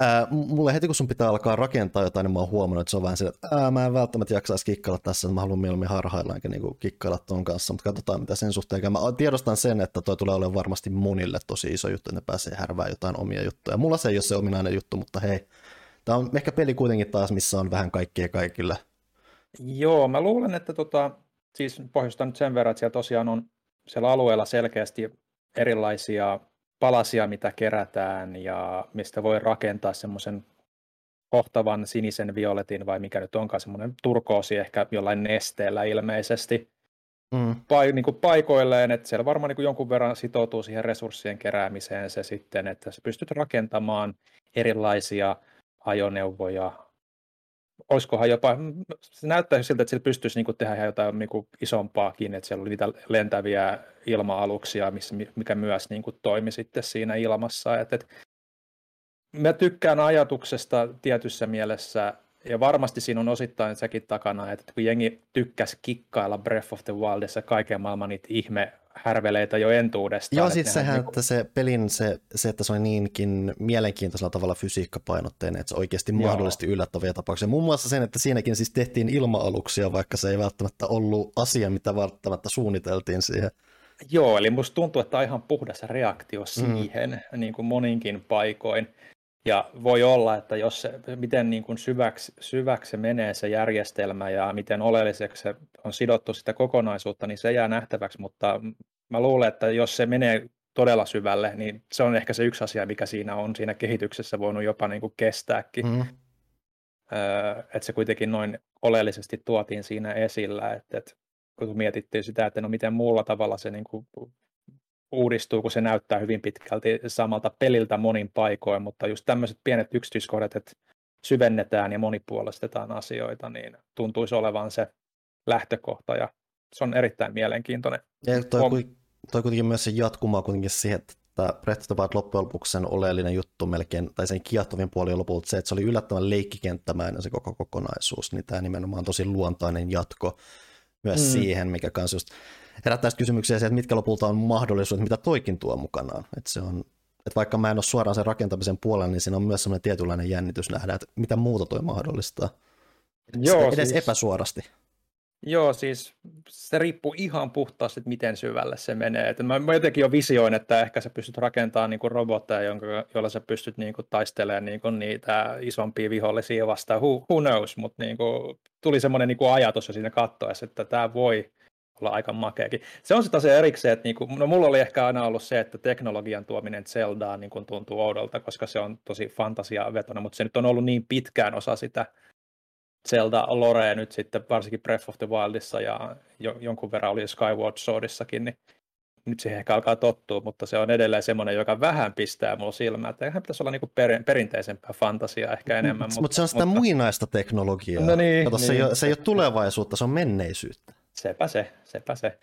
ää, mulle heti kun sun pitää alkaa rakentaa jotain, niin mä oon huomannut, että se on vähän se, että ää, mä en välttämättä jaksaisi kikkailla tässä, että mä haluan mieluummin harhailla enkä niinku kikkailla ton kanssa, mutta katsotaan mitä sen suhteen käy. Mä tiedostan sen, että toi tulee olemaan varmasti monille tosi iso juttu, että ne pääsee härvään jotain omia juttuja. Mulla se ei ole se ominainen juttu, mutta hei, tämä on ehkä peli kuitenkin taas, missä on vähän kaikkea kaikille. Joo, mä luulen, että tota, siis pohjustan nyt sen verran, että siellä tosiaan on siellä alueella selkeästi erilaisia palasia, mitä kerätään ja mistä voi rakentaa semmoisen kohtavan sinisen violetin vai mikä nyt onkaan semmoinen turkoosi ehkä jollain nesteellä ilmeisesti mm. pai, niin kuin paikoilleen, että siellä varmaan niin kuin jonkun verran sitoutuu siihen resurssien keräämiseen se sitten, että sä pystyt rakentamaan erilaisia ajoneuvoja, olisikohan jopa, se näyttää siltä, että sillä pystyisi niin tehdä ihan jotain niin kuin, isompaakin, että siellä oli niitä lentäviä ilma-aluksia, missä, mikä myös niin toimi sitten siinä ilmassa. Et, et, mä tykkään ajatuksesta tietyssä mielessä, ja varmasti siinä on osittain sekin takana, että kun jengi tykkäsi kikkailla Breath of the Wildissa kaiken maailman niitä ihme härveleitä jo entuudestaan. Joo, siis sehän, niinku... että se pelin, se, se, että se on niinkin mielenkiintoisella tavalla fysiikkapainotteinen, että se oikeasti Joo. mahdollisesti yllättäviä tapauksia. Muun muassa sen, että siinäkin siis tehtiin ilma-aluksia, vaikka se ei välttämättä ollut asia, mitä välttämättä suunniteltiin siihen. Joo, eli musta tuntuu, että on ihan puhdas reaktio mm. siihen mm. niin kuin moninkin paikoin. Ja voi olla, että jos se, miten niin kuin syväksi, syväksi se menee se järjestelmä ja miten oleelliseksi se on sidottu sitä kokonaisuutta, niin se jää nähtäväksi, mutta mä luulen, että jos se menee todella syvälle, niin se on ehkä se yksi asia, mikä siinä on siinä kehityksessä voinut jopa niin kuin kestääkin. Mm. Öö, että se kuitenkin noin oleellisesti tuotiin siinä esillä, että, että kun mietittiin sitä, että no miten muulla tavalla se niin kuin uudistuu, kun se näyttää hyvin pitkälti samalta peliltä monin paikoin, mutta just tämmöiset pienet yksityiskohdat, että syvennetään ja monipuolistetaan asioita, niin tuntuisi olevan se lähtökohta ja se on erittäin mielenkiintoinen. Ja toi, on... toi kuitenkin myös se jatkumaa kuitenkin siihen, että Breath of the Wild loppujen lopuksi sen oleellinen juttu melkein, tai sen kiehtovin puoli on lopulta se, että se oli yllättävän leikkikenttämäinen se koko kokonaisuus, niin tämä nimenomaan on tosi luontainen jatko myös mm. siihen, mikä kanssa just herättää kysymyksiä siitä, että mitkä lopulta on mahdollisuudet, mitä toikin tuo mukanaan. Että se on, että vaikka mä en ole suoraan sen rakentamisen puolella, niin siinä on myös sellainen tietynlainen jännitys nähdä, että mitä muuta toi mahdollistaa. Joo, edes siis, epäsuorasti. Joo, siis se riippuu ihan puhtaasti, että miten syvälle se menee. Että mä, mä jotenkin jo visioin, että ehkä sä pystyt rakentamaan niin robotteja, jonka, jolla sä pystyt niin kuin, taistelemaan niin kuin, niitä isompia vihollisia vastaan. Who, who knows, mutta niin kuin, tuli semmoinen niin ajatus jo siinä kattoessa, että tämä voi olla aika makeakin. Se on sitten asia erikseen, että niinku, no mulla oli ehkä aina ollut se, että teknologian tuominen Zeldaan niinku tuntuu oudolta, koska se on tosi fantasiavetona, mutta se nyt on ollut niin pitkään osa sitä Zelda Lorea nyt sitten varsinkin Breath of the Wildissa ja jo, jonkun verran oli Skyward Swordissakin, niin nyt siihen ehkä alkaa tottua, mutta se on edelleen semmoinen, joka vähän pistää mulla silmää, että eihän pitäisi olla niinku per, perinteisempää fantasiaa ehkä enemmän. Mutta, mutta se on sitä mutta... muinaista teknologiaa. No niin, Kato, niin, se, ei ole, se ei ole tulevaisuutta, se on menneisyyttä. Sepä se, sepä se.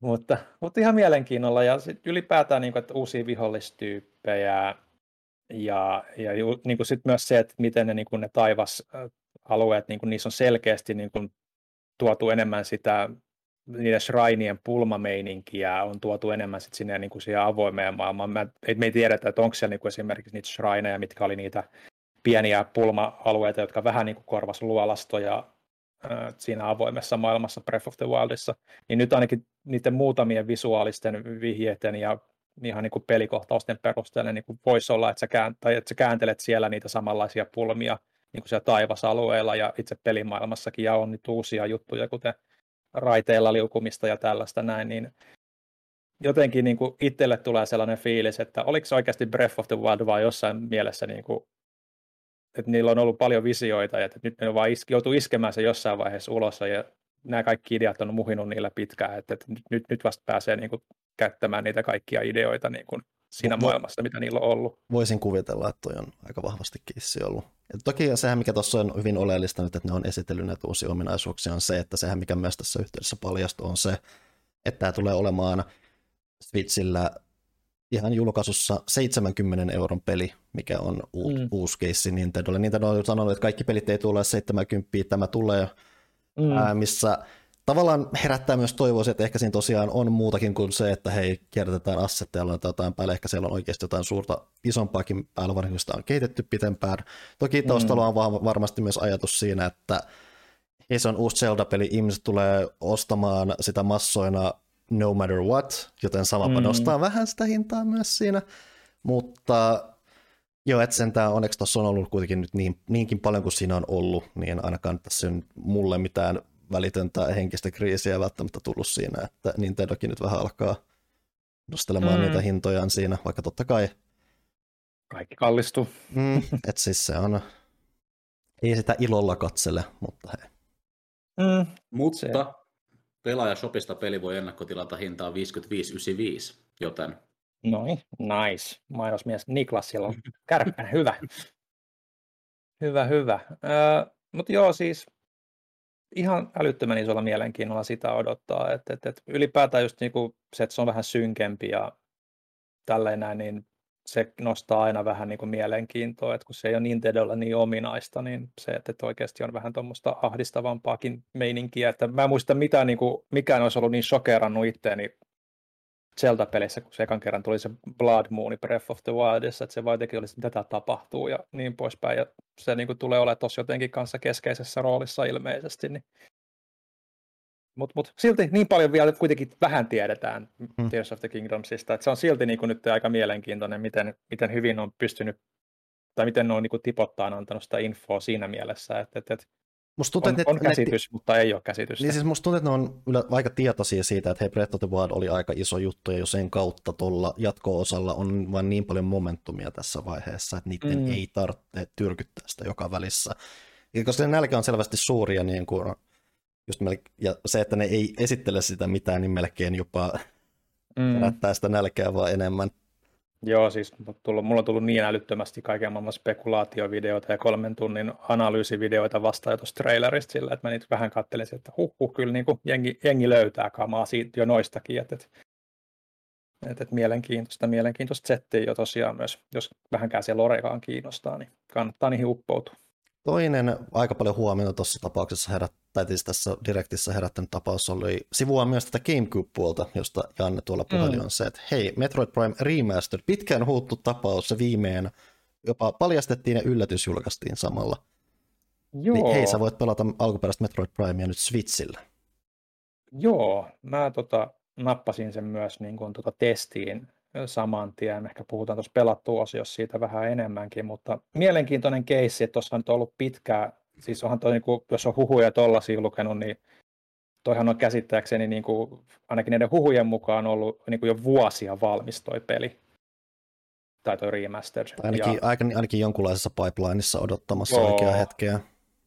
Mutta, mutta ihan mielenkiinnolla ja sit ylipäätään niin kuin, että uusia vihollistyyppejä ja, ja niin kuin sit myös se, että miten ne, niin kuin ne taivasalueet, niin kuin niissä on selkeästi niin kuin tuotu enemmän sitä niiden shrinien pulmameininkiä on tuotu enemmän sit sinne niin kuin siihen avoimeen maailmaan. Mä, me ei tiedetä, että onko siellä niin kuin esimerkiksi niitä shrineja, mitkä oli niitä pieniä pulma-alueita, jotka vähän niin kuin korvas luolastoja siinä avoimessa maailmassa Breath of the Wildissa, niin nyt ainakin niiden muutamien visuaalisten vihjeiden ja ihan niin kuin pelikohtausten perusteella niin kuin voisi olla, että sä, kään, tai että sä kääntelet siellä niitä samanlaisia pulmia niin kuin siellä taivasalueella ja itse pelimaailmassakin, ja on nyt uusia juttuja, kuten raiteilla liukumista ja tällaista näin, niin jotenkin niin kuin itselle tulee sellainen fiilis, että oliko se oikeasti Breath of the Wild vai jossain mielessä niin kuin että niillä on ollut paljon visioita ja että nyt ne vaan is, joutuu iskemään se jossain vaiheessa ulos ja nämä kaikki ideat on muhinut niillä pitkään, että, että nyt, nyt vasta pääsee niin kuin, käyttämään niitä kaikkia ideoita niin kuin siinä Vo- maailmassa, mitä niillä on ollut. Voisin kuvitella, että toi on aika vahvasti kissi ollut. Ja toki sehän, mikä tuossa on hyvin oleellista nyt, että ne on esitellyt näitä uusia ominaisuuksia, on se, että sehän, mikä myös tässä yhteydessä paljastuu, on se, että tämä tulee olemaan Switchillä ihan julkaisussa 70 euron peli, mikä on u- mm. uusi keissi Nintendolle. Nintendo on sanonut, että kaikki pelit ei tule 70, tämä tulee, mm. ää, missä tavallaan herättää myös toivoa, että ehkä siinä tosiaan on muutakin kuin se, että hei, kierrätetään assetteja, tai jotain päälle, ehkä siellä on oikeasti jotain suurta, isompaakin päällä, varsinkin sitä on kehitetty pitempään. Toki mm. taustalla on varmasti myös ajatus siinä, että hei, se on uusi Zelda-peli, ihmiset tulee ostamaan sitä massoina no matter what, joten samapa mm. nostaa vähän sitä hintaa myös siinä, mutta Joo, että sentään onneksi tuossa on ollut kuitenkin nyt niin, niinkin paljon kuin siinä on ollut, niin ainakaan tässä on mulle mitään välitöntä henkistä kriisiä välttämättä tullut siinä, että Nintendokin nyt vähän alkaa nostelemaan mm. niitä hintojaan siinä, vaikka totta kai kaikki kallistuu. Mm, että siis se on, ei sitä ilolla katsele, mutta hei. Mm, mutta se. Pelaajashopista peli voi ennakkotilata hintaa 55,95, joten... Noin, nice. Mainosmies Niklas siellä on kärppänä, hyvä. Hyvä, hyvä. Öö, mutta joo, siis ihan älyttömän isolla mielenkiinnolla sitä odottaa, että et, et ylipäätään just niinku se, että se on vähän synkempi ja tälleen näin, niin se nostaa aina vähän niin kuin mielenkiintoa, että kun se ei ole Nintendolla niin ominaista, niin se, että oikeasti on vähän tuommoista ahdistavampaakin meininkiä, että mä en muista mitään, niin kuin, mikään olisi ollut niin shokerannut itteeni Zelda-pelissä, kun se ekan kerran tuli se Blood Moon Breath of the Wildissa, että se vaan olisi, että tätä tapahtuu ja niin poispäin, ja se niin kuin, tulee olemaan tuossa jotenkin kanssa keskeisessä roolissa ilmeisesti, niin mutta mut silti niin paljon vielä kuitenkin vähän tiedetään hmm. Tears of the Kingdomsista, että se on silti niin kuin nyt aika mielenkiintoinen, miten, miten hyvin on pystynyt, tai miten ne on niin kuin tipottaan antanut sitä infoa siinä mielessä, että, että, että Musta tuntuu, on, että on käsitys, ne, mutta ei ole käsitys. Niin siis musta tuntuu, että ne on ylä, aika tietoisia siitä, että hei, Breath of the Wild oli aika iso juttu, ja jo sen kautta tuolla jatko-osalla on vain niin paljon momentumia tässä vaiheessa, että niiden mm. ei tarvitse tyrkyttää sitä joka välissä. Ja koska se nälkä on selvästi suuri, ja niin kuin just melke- ja se, että ne ei esittele sitä mitään, niin melkein jopa mm. herättää sitä nälkeä vaan enemmän. Joo, siis mulla on tullut niin älyttömästi kaiken maailman spekulaatiovideoita ja kolmen tunnin analyysivideoita vastaan tuosta trailerista sillä, että mä niitä vähän katselisin, että huh, huh kyllä niin kuin jengi, jengi löytää kamaa siitä jo noistakin, että, että, että, että mielenkiintoista, mielenkiintoista settiä jo tosiaan myös, jos vähänkään se Lorekaan kiinnostaa, niin kannattaa niihin uppoutua. Toinen aika paljon huomiota tuossa tapauksessa herät, tai siis tässä direktissä herättänyt tapaus oli sivua myös tätä GameCube-puolta, josta Janne tuolla puheli mm. on se, että hei, Metroid Prime Remastered, pitkään huuttu tapaus, se viimein jopa paljastettiin ja yllätys julkaistiin samalla. Joo. Niin hei, sä voit pelata alkuperäistä Metroid Primea nyt Switchillä. Joo, mä tota, nappasin sen myös niin kuin, tota, testiin saman tien. Ehkä puhutaan tuossa pelattu osiossa siitä vähän enemmänkin, mutta mielenkiintoinen keissi, että tuossa on nyt ollut pitkää, siis onhan toi, niin kuin, jos on huhuja tollaisia lukenut, niin toihan on käsittääkseni niin kuin, ainakin niiden huhujen mukaan ollut niin kuin jo vuosia valmis toi peli. Tai toi remastered. Ainakin, ja, ainakin, ainakin jonkunlaisessa pipelineissa odottamassa joo, oikeaa hetkeä.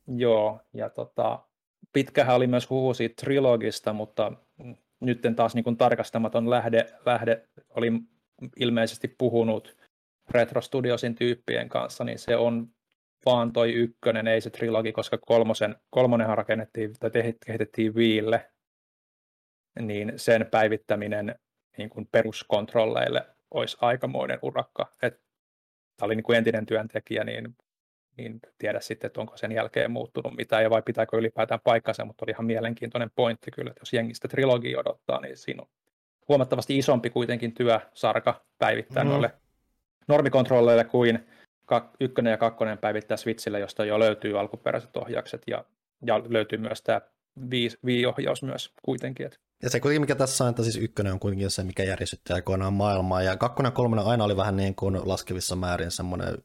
Joo, ja tota, pitkähän oli myös huhu siitä trilogista, mutta nyt taas niin kuin tarkastamaton lähde, lähde oli ilmeisesti puhunut Retro Studiosin tyyppien kanssa, niin se on vaan toi ykkönen, ei se trilogi, koska kolmosen, kolmonenhan rakennettiin tai kehitettiin viille, niin sen päivittäminen niin kuin peruskontrolleille olisi aikamoinen urakka. Tämä oli niin kuin entinen työntekijä, niin, niin tiedä sitten, että onko sen jälkeen muuttunut mitään ja vai pitääkö ylipäätään paikkansa, mutta oli ihan mielenkiintoinen pointti kyllä, että jos jengistä trilogia odottaa, niin siinä on huomattavasti isompi kuitenkin työsarka päivittää mm. noille normikontrolleille kuin ykkönen ja kakkonen päivittää Switchille, josta jo löytyy alkuperäiset ohjaukset ja, ja löytyy myös tämä Wii-ohjaus myös kuitenkin. Että. Ja se kuitenkin mikä tässä on, että siis ykkönen on kuitenkin se, mikä järjestytti aikoinaan maailmaa, ja kakkonen ja kolmonen aina oli vähän niin kuin laskevissa määrin semmoinen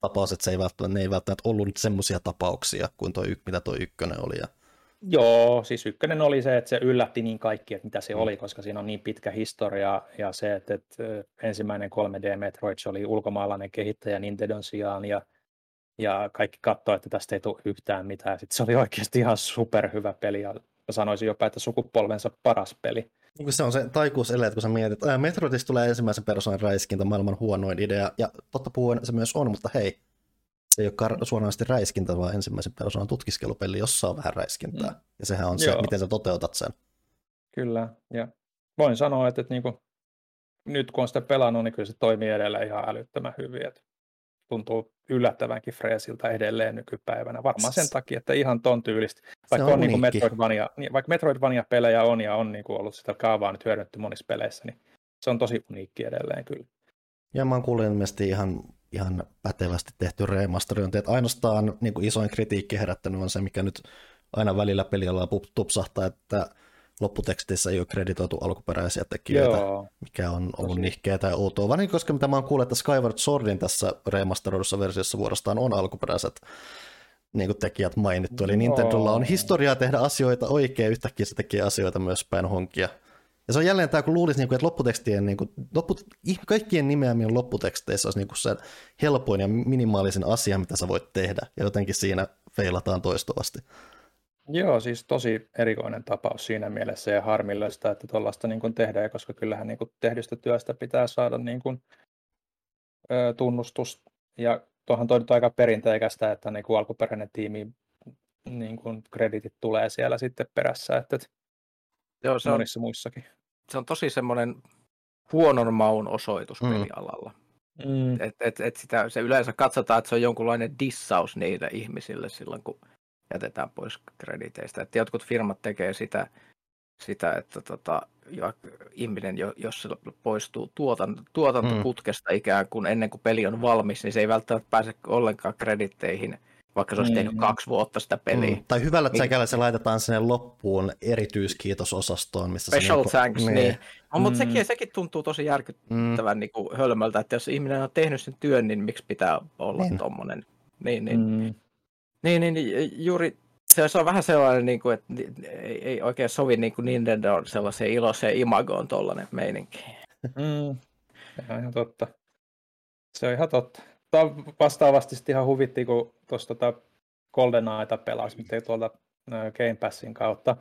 tapaus, että se ei välttämättä, ne ei välttämättä ollut semmoisia tapauksia kuin toi, mitä tuo ykkönen oli. Ja Joo, siis ykkönen oli se, että se yllätti niin kaikki, että mitä se mm. oli, koska siinä on niin pitkä historia ja se, että, että ensimmäinen 3D Metroid oli ulkomaalainen kehittäjä Nintendon sijaan ja, ja kaikki katsoi, että tästä ei tule yhtään mitään. Sitten se oli oikeasti ihan superhyvä peli ja sanoisin jopa, että sukupolvensa paras peli. Se on se taikuuselle, kun sä mietit, että Metroidista tulee ensimmäisen persoonan räiskintä maailman huonoin idea, ja totta puhuen se myös on, mutta hei, se ei ole kar- suoranaisesti räiskintä, vaan ensimmäisen persoonan tutkiskelupeli, jossa on vähän räiskintää. Mm. Ja sehän on Joo. se, miten sä toteutat sen. Kyllä, ja voin sanoa, että, että niin kuin, nyt kun on sitä pelannut, niin kyllä se toimii edelleen ihan älyttömän hyvin. Että tuntuu yllättävänkin freesiltä edelleen nykypäivänä. Varmaan sen takia, että ihan ton tyylistä. Vaikka, on, on niin kuin Metroidvania, niin, vaikka Metroidvania-pelejä on ja on niin kuin ollut sitä kaavaa nyt hyödynnetty monissa peleissä, niin se on tosi uniikki edelleen kyllä. Ja mä oon kuullut ilmeisesti ihan ihan pätevästi tehty remasterointi. Että ainoastaan niin kuin isoin kritiikki herättänyt on se, mikä nyt aina välillä pelialalla tupsahtaa, että lopputekstissä ei ole kreditoitu alkuperäisiä tekijöitä, Joo. mikä on ollut Tosi. nihkeä tai outoa. Varsinkin koska mitä mä oon kuullut, että Skyward Swordin tässä remasteroidussa versiossa vuorostaan on alkuperäiset niin kuin tekijät mainittu. Eli Nintendolla on historiaa tehdä asioita oikein, yhtäkkiä se tekee asioita myös päin honkia. Ja se on jälleen tämä, kun luulisi, niin kuin, että lopputekstien, niin kuin, loppu, kaikkien nimeämien lopputeksteissä olisi niin kuin se helpoin ja minimaalisin asia, mitä sä voit tehdä. Ja jotenkin siinä feilataan toistuvasti. Joo, siis tosi erikoinen tapaus siinä mielessä ja harmillista, että tuollaista niin kuin tehdään, koska kyllähän niin kuin tehdystä työstä pitää saada niin kuin, ö, tunnustus. Ja tuohan toi nyt aika perinteikästä, että niin kuin alkuperäinen tiimi niin kuin kreditit tulee siellä sitten perässä, että että Joo, se on, monissa muissakin. Se on tosi semmoinen huonon maun osoitus Mm. pelialalla. Mm. Et, et, et sitä, se yleensä katsotaan, että se on jonkunlainen dissaus niille ihmisille silloin, kun jätetään pois krediteistä. Et jotkut firmat tekee sitä, sitä että tota, jo, ihminen, jo, jos se poistuu tuotan, tuotantoputkesta ikään kuin ennen kuin peli on valmis, niin se ei välttämättä pääse ollenkaan kreditteihin, vaikka se olisi tehnyt Mm. kaksi vuotta sitä peliä. Mm. Tai hyvällä Niin. tsäkällä se laitetaan sinne loppuun erityiskiitososastoon, missä Special se thanks, niin. No, mutta Mm. sekin, sekin tuntuu tosi Mm. järkyttävän niin kuin hölmöltä, että jos ihminen on tehnyt sen työn, niin miksi pitää olla Niin. niin. tommonen. Niin, niin. Mm. Mm. niin, niin, niin juuri se, on vähän sellainen, niin kuin, että ei, ei oikein sovi niin kuin Nintendo sellaiseen iloiseen imagoon tollainen meininki. Mm. Se on ihan totta. Se on ihan totta. Vastaavasti ihan huvitti, kun tuossa tota GoldenEyeta pelasi nyt tuolta Game Passin kautta.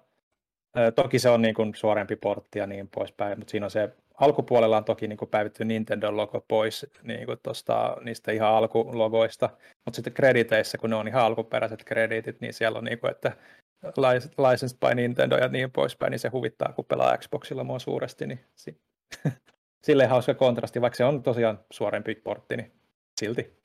Toki se on niin kuin suorempi portti ja niin poispäin, mutta siinä on se alkupuolella on toki niin kuin päivitty Nintendo-logo pois niin kuin tosta, niistä ihan alkulogoista, mutta sitten krediteissä, kun ne on ihan alkuperäiset krediitit, niin siellä on niin kuin, että lic- licensed by Nintendo ja niin poispäin, niin se huvittaa, kun pelaa Xboxilla mua suuresti, niin si- <laughs> silleen hauska kontrasti, vaikka se on tosiaan suorempi portti, niin silti.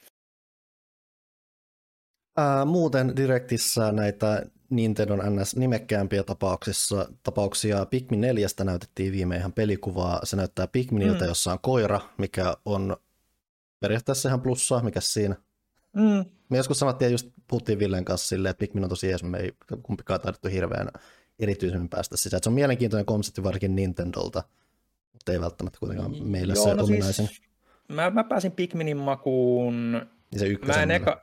Ää, muuten Directissä näitä Nintendon NS nimekkäämpiä tapauksissa, tapauksia Pikmin 4 näytettiin viime ihan pelikuvaa. Se näyttää Pikminiltä, Mm. jossa on koira, mikä on periaatteessa ihan plussaa, mikä siinä. Mm. Me joskus sanottiin, just puhuttiin Villen kanssa silleen, että Pikmin on tosi jees, me ei kumpikaan taidettu hirveän erityisemmin päästä sisään. Se on mielenkiintoinen konsepti varsinkin Nintendolta, mutta ei välttämättä kuitenkaan meille Joo, se no ominaisin. Siis, mä, mä pääsin Pikminin makuun Niin se Mä en, eka,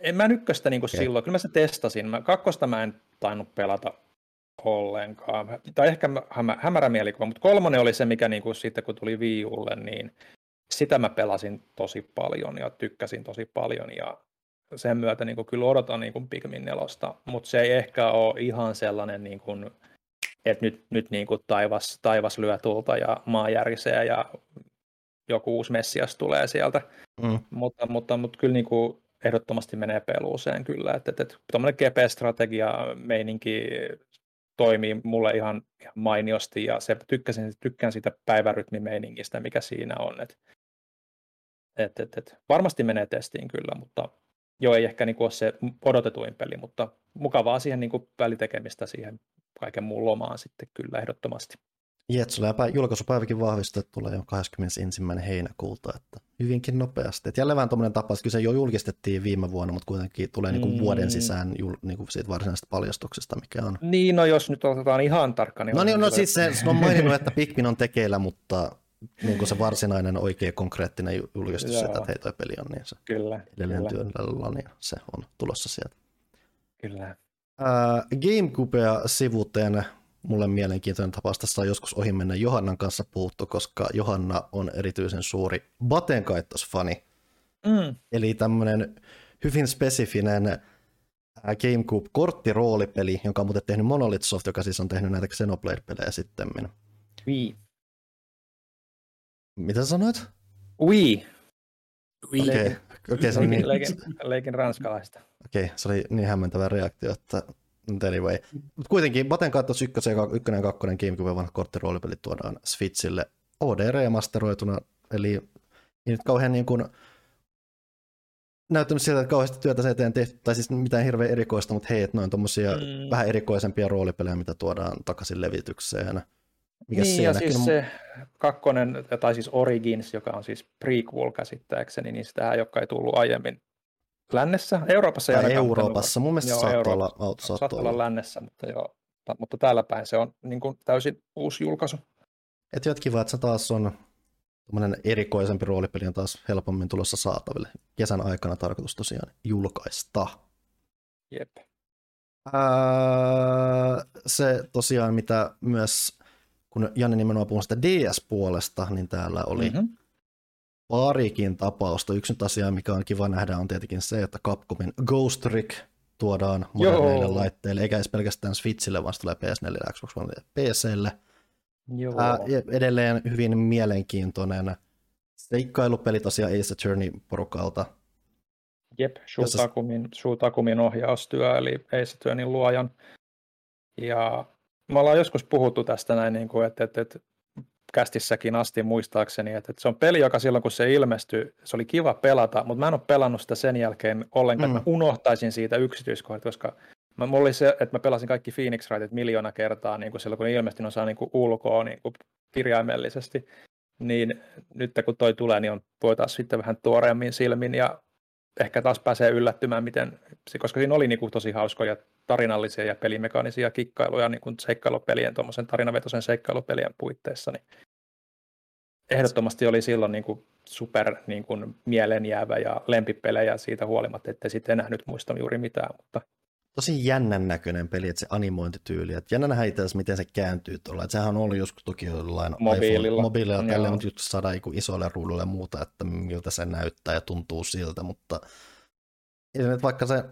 en mä en ykköstä niin Okei. okay. silloin, kyllä mä sen testasin. Mä, kakkosta mä en tainnut pelata ollenkaan. Tai ehkä mä- hämä, hämärä mielikuva, mutta kolmonen oli se, mikä niin kuin sitten kun tuli Wii Ulle, niin sitä mä pelasin tosi paljon ja tykkäsin tosi paljon ja sen myötä niin kuin kyllä odotan niin kuin Pikmin nelosta, mutta se ei ehkä ole ihan sellainen, niin kuin, että nyt, nyt niin kuin taivas, taivas lyö tulta ja maa järisee ja joku uusi Messias tulee sieltä Mm. mutta, mutta, mutta kyllä niin kuin ehdottomasti menee peluuseen kyllä, että, että, että tuommoinen GP-strategia meininki toimii mulle ihan, ihan mainiosti ja se, tykkäsin, tykkään siitä päivärytmimeiningistä, mikä siinä on, että et, et, et, varmasti menee testiin kyllä, mutta joo, ei ehkä niin kuin ole se odotetuin peli, mutta mukavaa siihen niin kuin välitekemistä siihen kaiken muun lomaan sitten kyllä ehdottomasti. Jetsulla ja pä- julkaisupäiväkin vahvistettu tulee jo 21. heinäkuuta, että hyvinkin nopeasti. Et jälleen vähän tuommoinen tapaus, kyllä se jo julkistettiin viime vuonna, mutta kuitenkin tulee niinku Mm. vuoden sisään jul, niinku siitä varsinaisesta paljastuksesta, mikä on. Niin, no jos nyt otetaan ihan tarkka, niin No niin, no kyllä- siis se, se on maininnut, että Pikmin on tekeillä, mutta niin kuin se varsinainen oikea konkreettinen ju- julkistus, sitä, että hei toi peli on, niin se Kyllä, edelleen kyllä, työllä, niin se on tulossa sieltä. kyllä. Ää, Gamecubea sivuteen mulle mielenkiintoinen tapaus. Tässä on joskus ohi mennä Johannan kanssa puhuttu, koska Johanna on erityisen suuri Batenkaitos-fani. Mm. Eli tämmöinen hyvin spesifinen ää, GameCube-korttiroolipeli, jonka on muuten tehnyt Monolith Soft, joka siis on tehnyt näitä Xenoblade-pelejä sitten. Wii. Mitä sanoit? Wii. Okei, okay. okay, se, oli niin, leikin, leikin ranskalaista. okay, se oli niin hämmentävä reaktio, että But anyway. Mut kuitenkin Baten Kaitos 1 ja 1 ja 2 GameCube vanhat korttiroolipelit tuodaan Switchille OD remasteroituna, eli ei nyt kauhean niin kuin näyttänyt siltä, että kauheasti työtä se eteen tehty, tai siis mitään hirveän erikoista, mutta hei, että noin tommosia Mm. vähän erikoisempia roolipelejä, mitä tuodaan takaisin levitykseen. Mikä niin, ja siis se kakkonen, tai siis Origins, joka on siis prequel käsittääkseni, niin sitä joka ei tullut aiemmin lännessä. Euroopassa ei Euroopassa, mun mielestä Joo, saattaa olla, Euroopassa. Saattaa saattaa olla olla. lännessä, mutta joo, mutta täällä päin se on niin kuin täysin uusi julkaisu. Et jot kiva, että se taas on tämmöinen erikoisempi roolipeli on taas helpommin tulossa saataville. Kesän aikana tarkoitus tosiaan julkaista. Jep. Ää, se tosiaan, mitä myös, kun Janne nimenomaan puhuu sitä DS-puolesta, niin täällä oli mm-hmm. Parikin tapausta. Yksi asia, mikä on kiva nähdä, on tietenkin se, että Capcomin Ghost Trick tuodaan moderneille laitteille, eikä edes pelkästään Switchille, vaan se tulee PS4, Xbox One ja PClle. Joo. Ää, edelleen hyvin mielenkiintoinen seikkailupeli tosiaan Ace Attorney porukalta. Jep, Shutakumin, Shutakumin ohjaustyö, eli Ace Attorneyn luojan. Ja me ollaan joskus puhuttu tästä näin, niin kuin, että, että, että kästissäkin asti muistaakseni, että, että se on peli, joka silloin kun se ilmestyi, se oli kiva pelata, mutta mä en ole pelannut sitä sen jälkeen ollenkaan, mm. että mä unohtaisin siitä yksityiskohdat, koska mä, mulla oli se, että mä pelasin kaikki Phoenix Wrightit miljoona kertaa niin kuin silloin, kun ne ilmestyi, osaa niin kuin ulkoa niin kuin kirjaimellisesti, niin nyt kun toi tulee, niin on, voi taas sitten vähän tuoreemmin silmin ja ehkä taas pääsee yllättymään, miten, koska siinä oli niin kuin tosi hauskoja tarinallisia ja pelimekaanisia kikkailuja niin kuin seikkailupelien, tuommoisen tarinavetoisen seikkailupelien puitteissa, niin ehdottomasti oli silloin niin kuin super niin kuin mielenjäävä ja lempipelejä siitä huolimatta, että sitten enää nyt muista juuri mitään, mutta tosi jännän näköinen peli, että se animointityyli. Että jännä nähdä itse miten se kääntyy tuolla. Että sehän on ollut joskus toki jollain mobiililla, iPhone, mobiililla tällä, mutta just saadaan isoille ruudulle ja muuta, että miltä se näyttää ja tuntuu siltä, mutta vaikka se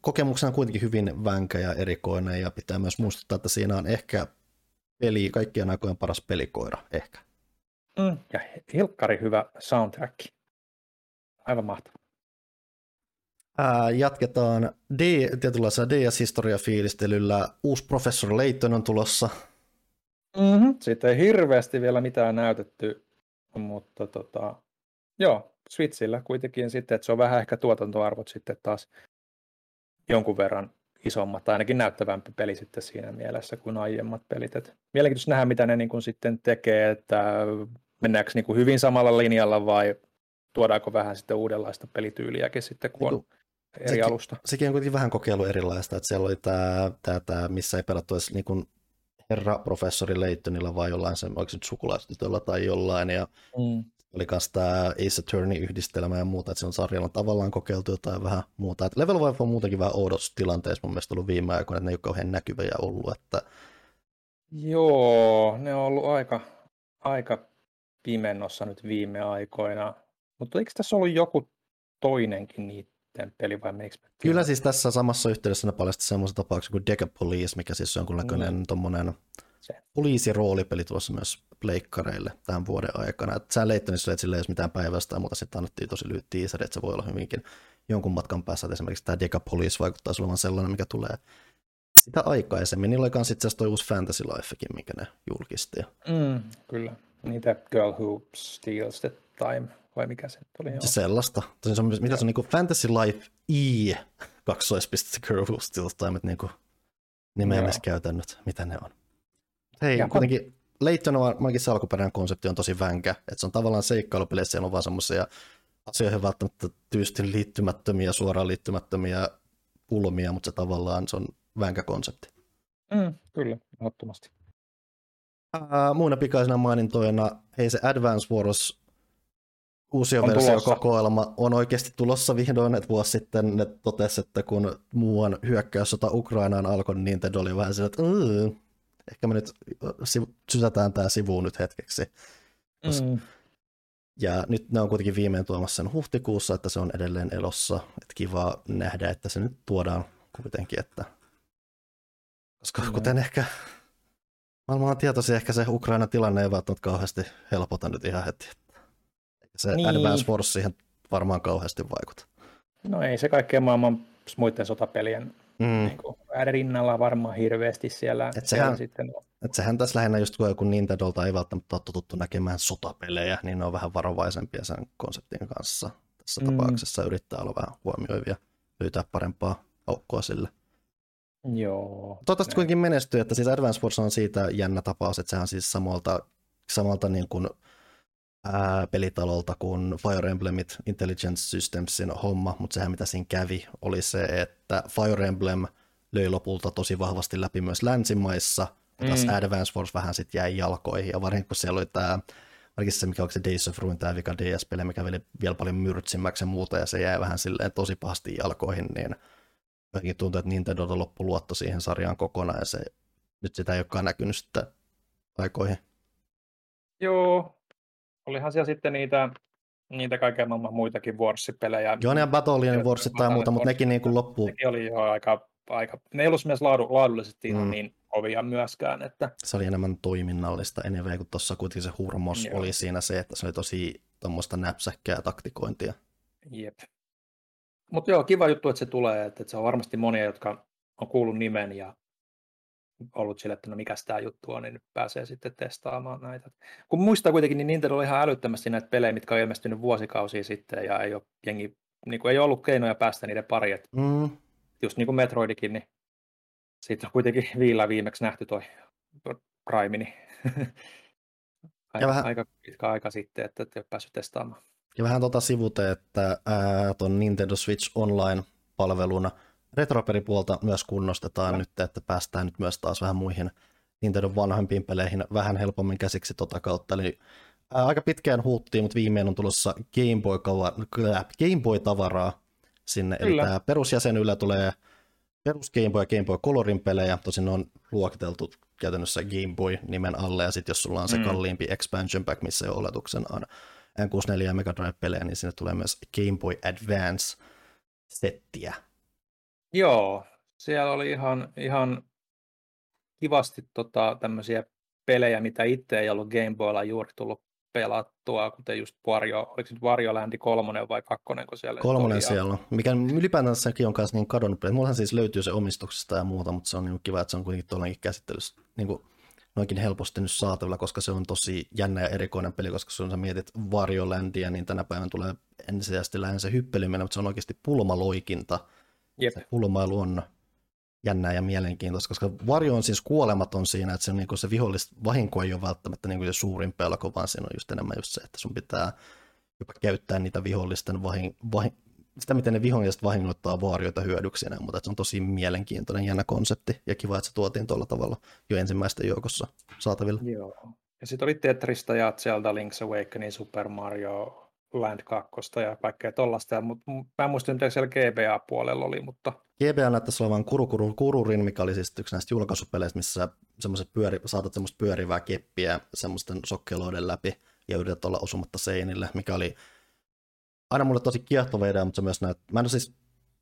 kokemuksena on kuitenkin hyvin vänkä ja erikoinen ja pitää myös muistuttaa, että siinä on ehkä peli, kaikkien aikojen paras pelikoira, ehkä. Mm, ja hilkkari hyvä soundtrack. Aivan mahtava. Ää, jatketaan D, tietynlaisella DS-historia-fiilistelyllä. Uusi professori Layton on tulossa. Mm-hmm. Siitä ei hirveästi vielä mitään näytetty, mutta tota, joo, Switchillä kuitenkin sitten, että se on vähän ehkä tuotantoarvot sitten taas jonkun verran isommat, tai ainakin näyttävämpi peli sitten siinä mielessä kuin aiemmat pelit. Et mielenkiintoista nähdä, mitä ne niin kuin sitten tekee, että mennäänkö niin kuin hyvin samalla linjalla vai tuodaanko vähän sitten uudenlaista pelityyliäkin sitten, kun on niinku eri sekin, alusta. Sekin on kuitenkin vähän kokeilu erilaista, että siellä oli tämä, tämä, tämä missä ei pelattu edes niin kuin herra professori Leittonilla vai jollain sen, oliko nyt sukulaistytöllä tai jollain, ja mm. oli myös tämä Ace Attorney-yhdistelmä ja muuta, että se on sarjalla tavallaan kokeiltu jotain vähän muuta. Et Level 5 on muutenkin vähän oudossa tilanteessa mun mielestä ollut viime aikoina, että ne ei ole kauhean näkyviä ollut. Että... Joo, ne on ollut aika, aika pimennossa nyt viime aikoina. Mutta eikö tässä ollut joku toinenkin niitä peli vai miksi? Kyllä siis tässä samassa yhteydessä ne paljasti semmoisen tapauksen kuin Deca Police, mikä siis on jonkunnäköinen mm. tommonen poliisiroolipeli tuossa myös pleikkareille tämän vuoden aikana. Et sä Leittonissa että sillä ei ole mitään päivästä, mutta sitten annettiin tosi lyhyt teaser, että se voi olla hyvinkin jonkun matkan päässä, että esimerkiksi tämä Deca Police vaikuttaa olevan sellainen, mikä tulee sitä aikaisemmin. Niillä oli myös itse asiassa toi uusi Fantasy Lifekin, mikä ne julkisti. Mm, kyllä. Niitä Girl Who Steals the Time vai mikä se oli? Joo. Sellaista. Tosin se on, mitä se on niin Fantasy Life E kaksoispiste Curve Still Time, niin kuin nimeämiskäytännöt, mitä ne on. Hei, ja kuitenkin Leighton on ainakin se alkuperäinen konsepti on tosi vänkä, että se on tavallaan seikkailupeleissä, siellä on vaan semmoisia asioihin välttämättä tyystin liittymättömiä, suoraan liittymättömiä pulmia, mutta se tavallaan se on vänkä konsepti. Mm, kyllä, ehdottomasti. muina pikaisina mainintoina, hei se Advance Wars uusioversiokokoelma on oikeasti tulossa vihdoin, että vuosi sitten ne totesi, että kun muuan hyökkäyssota Ukrainaan alkoi, niin Nintendo oli vähän sillä, että ehkä me nyt sysätään tämä sivuun nyt hetkeksi. Mm. Ja nyt ne on kuitenkin viimein tuomassa sen huhtikuussa, että se on edelleen elossa. Että kiva nähdä, että se nyt tuodaan kuitenkin, että koska mm. kuten ehkä maailman tietoisia, ehkä se Ukraina tilanne ei välttämättä kauheasti helpota nyt ihan heti. Se niin. Advance Wars siihen varmaan kauheasti vaikuta. No ei se kaikkien maailman muiden sotapelien mm. niin kuin, rinnalla varmaan hirveästi siellä, et sehän, sitten on. Et sehän tässä lähinnä just kun joku Nintendolta ei välttämättä ole totuttu näkemään sotapelejä, niin ne on vähän varovaisempia sen konseptin kanssa. Tässä mm. tapauksessa yrittää olla vähän huomioivia, löytää parempaa aukkoa sille. Joo. Toivottavasti kuitenkin menestyy, että siis Advance Wars on siitä jännä tapaus, että sehän siis samalta, samalta niin kuin ää, pelitalolta kuin Fire Emblemit Intelligence Systemsin homma, mutta sehän mitä siinä kävi oli se, että Fire Emblem löi lopulta tosi vahvasti läpi myös länsimaissa, taas Mm. Advance Wars vähän sitten jäi jalkoihin, ja varsinkin kun siellä oli tämä, varsinkin se, mikä onko se Days of Ruin, tämä vika DS-peli, mikä veli vielä paljon myrtsimmäksi ja muuta, ja se jäi vähän silleen tosi pahasti jalkoihin, niin jotenkin tuntuu, että Nintendo loppu luotto siihen sarjaan kokonaan, ja se, nyt sitä ei olekaan näkynyt sitten aikoihin. Joo, olihan siellä sitten niitä, niitä kaiken maailman muitakin Wars-pelejä. Joo, ne Battlein Joo, Warsit tai muuta, mutta nekin niin kuin loppu, Nekin oli jo aika, aika ne ei ollut myös laadu, laadullisesti ihan Mm. niin kovia myöskään, että se oli enemmän toiminnallista anyway, kun tuossa kuitenkin se hurmos Joo. oli siinä se, että se oli tosi tuommoista näpsäkkää taktikointia. jep. Mutta joo, kiva juttu, että se tulee, että, että se on varmasti monia, jotka on kuullut nimen ja ollut sille, että no mikäs tämä juttu on, niin nyt pääsee sitten testaamaan näitä. Kun muistaa kuitenkin, niin Nintendo oli ihan älyttömästi näitä pelejä, mitkä on ilmestynyt vuosikausia sitten ja ei ole, jengi, niin kuin ei ollut keinoja päästä niiden pariin. Et Mm, just niin kuin Metroidikin, niin siitä on kuitenkin <laughs> viillä viimeksi nähty toi Prime, niin <laughs> aika, vähän- aika pitkä aika sitten, että et ei ole päässyt testaamaan. Ja vähän tota sivute, että ää, ton Nintendo Switch Online-palveluna retroperipuolta myös kunnostetaan Kyllä. nyt, että päästään nyt myös taas vähän muihin Nintendo vanhempiin peleihin vähän helpommin käsiksi tota kautta. Eli ää, aika pitkään huuttiin, mutta viimein on tulossa Game Boy, Game Boy tavaraa sinne. Kyllä. Eli tämä perusjäsenyllä tulee perus Game Boy ja Game Boy Colorin pelejä, tosin ne on luokiteltu käytännössä Game Boy nimen alle, ja sitten jos sulla on se Mm. kalliimpi expansion pack, missä jo oletuksena on N64 ja Mega Drive-pelejä, niin sinne tulee myös Game Boy Advance-settiä. Joo, siellä oli ihan, ihan kivasti tota, tämmöisiä pelejä, mitä itse ei ollut Game Boylla juuri tullut pelattua, kuten just Wario, oliko se nyt Wario Landi kolmonen vai kakkonen, kun siellä Kolmonen siellä on, mikä ylipäätään sekin on kanssa niin kadonnut peli. Mullahan siis löytyy se omistuksesta ja muuta, mutta se on niin kiva, että se on kuitenkin tuollainkin käsittelyssä niin kuin noinkin helposti nyt saatavilla, koska se on tosi jännä ja erikoinen peli, koska sun sä mietit Wario Landia, niin tänä päivänä tulee ensisijaisesti lähinnä se hyppelyminen, mutta se on oikeasti pulmaloikinta. Jep. Se pulmailu on jännää ja mielenkiintoista, koska Wario on siis kuolematon siinä, että se, niin kuin se vihollista vahinko ei ole välttämättä niin kuin se suurin pelko, vaan siinä on just enemmän just se, että sun pitää jopa käyttää niitä vihollisten vahin, vahin, sitä, miten ne viholliset vahingoittaa Warioita hyödyksinä, mutta se on tosi mielenkiintoinen, jännä konsepti, ja kiva, että se tuotiin tuolla tavalla jo ensimmäisten joukossa saatavilla. Joo. Ja sitten oli Tetristä ja Zelda Link's Awakening, Super Mario Land 2 ja kaikkea tollasta. Mutta mä en muista, mitä siellä GBA-puolella oli, mutta GBA näyttäisi olevan Kuru Kuru Kururin, mikä oli siis yksi näistä julkaisupeleistä, missä semmoiset pyöri, saatat semmoista pyörivää keppiä semmoisten sokkeloiden läpi ja yrität olla osumatta seinille, mikä oli aina mulle tosi kiehtova idea, mutta se myös näyttää, mä en siis,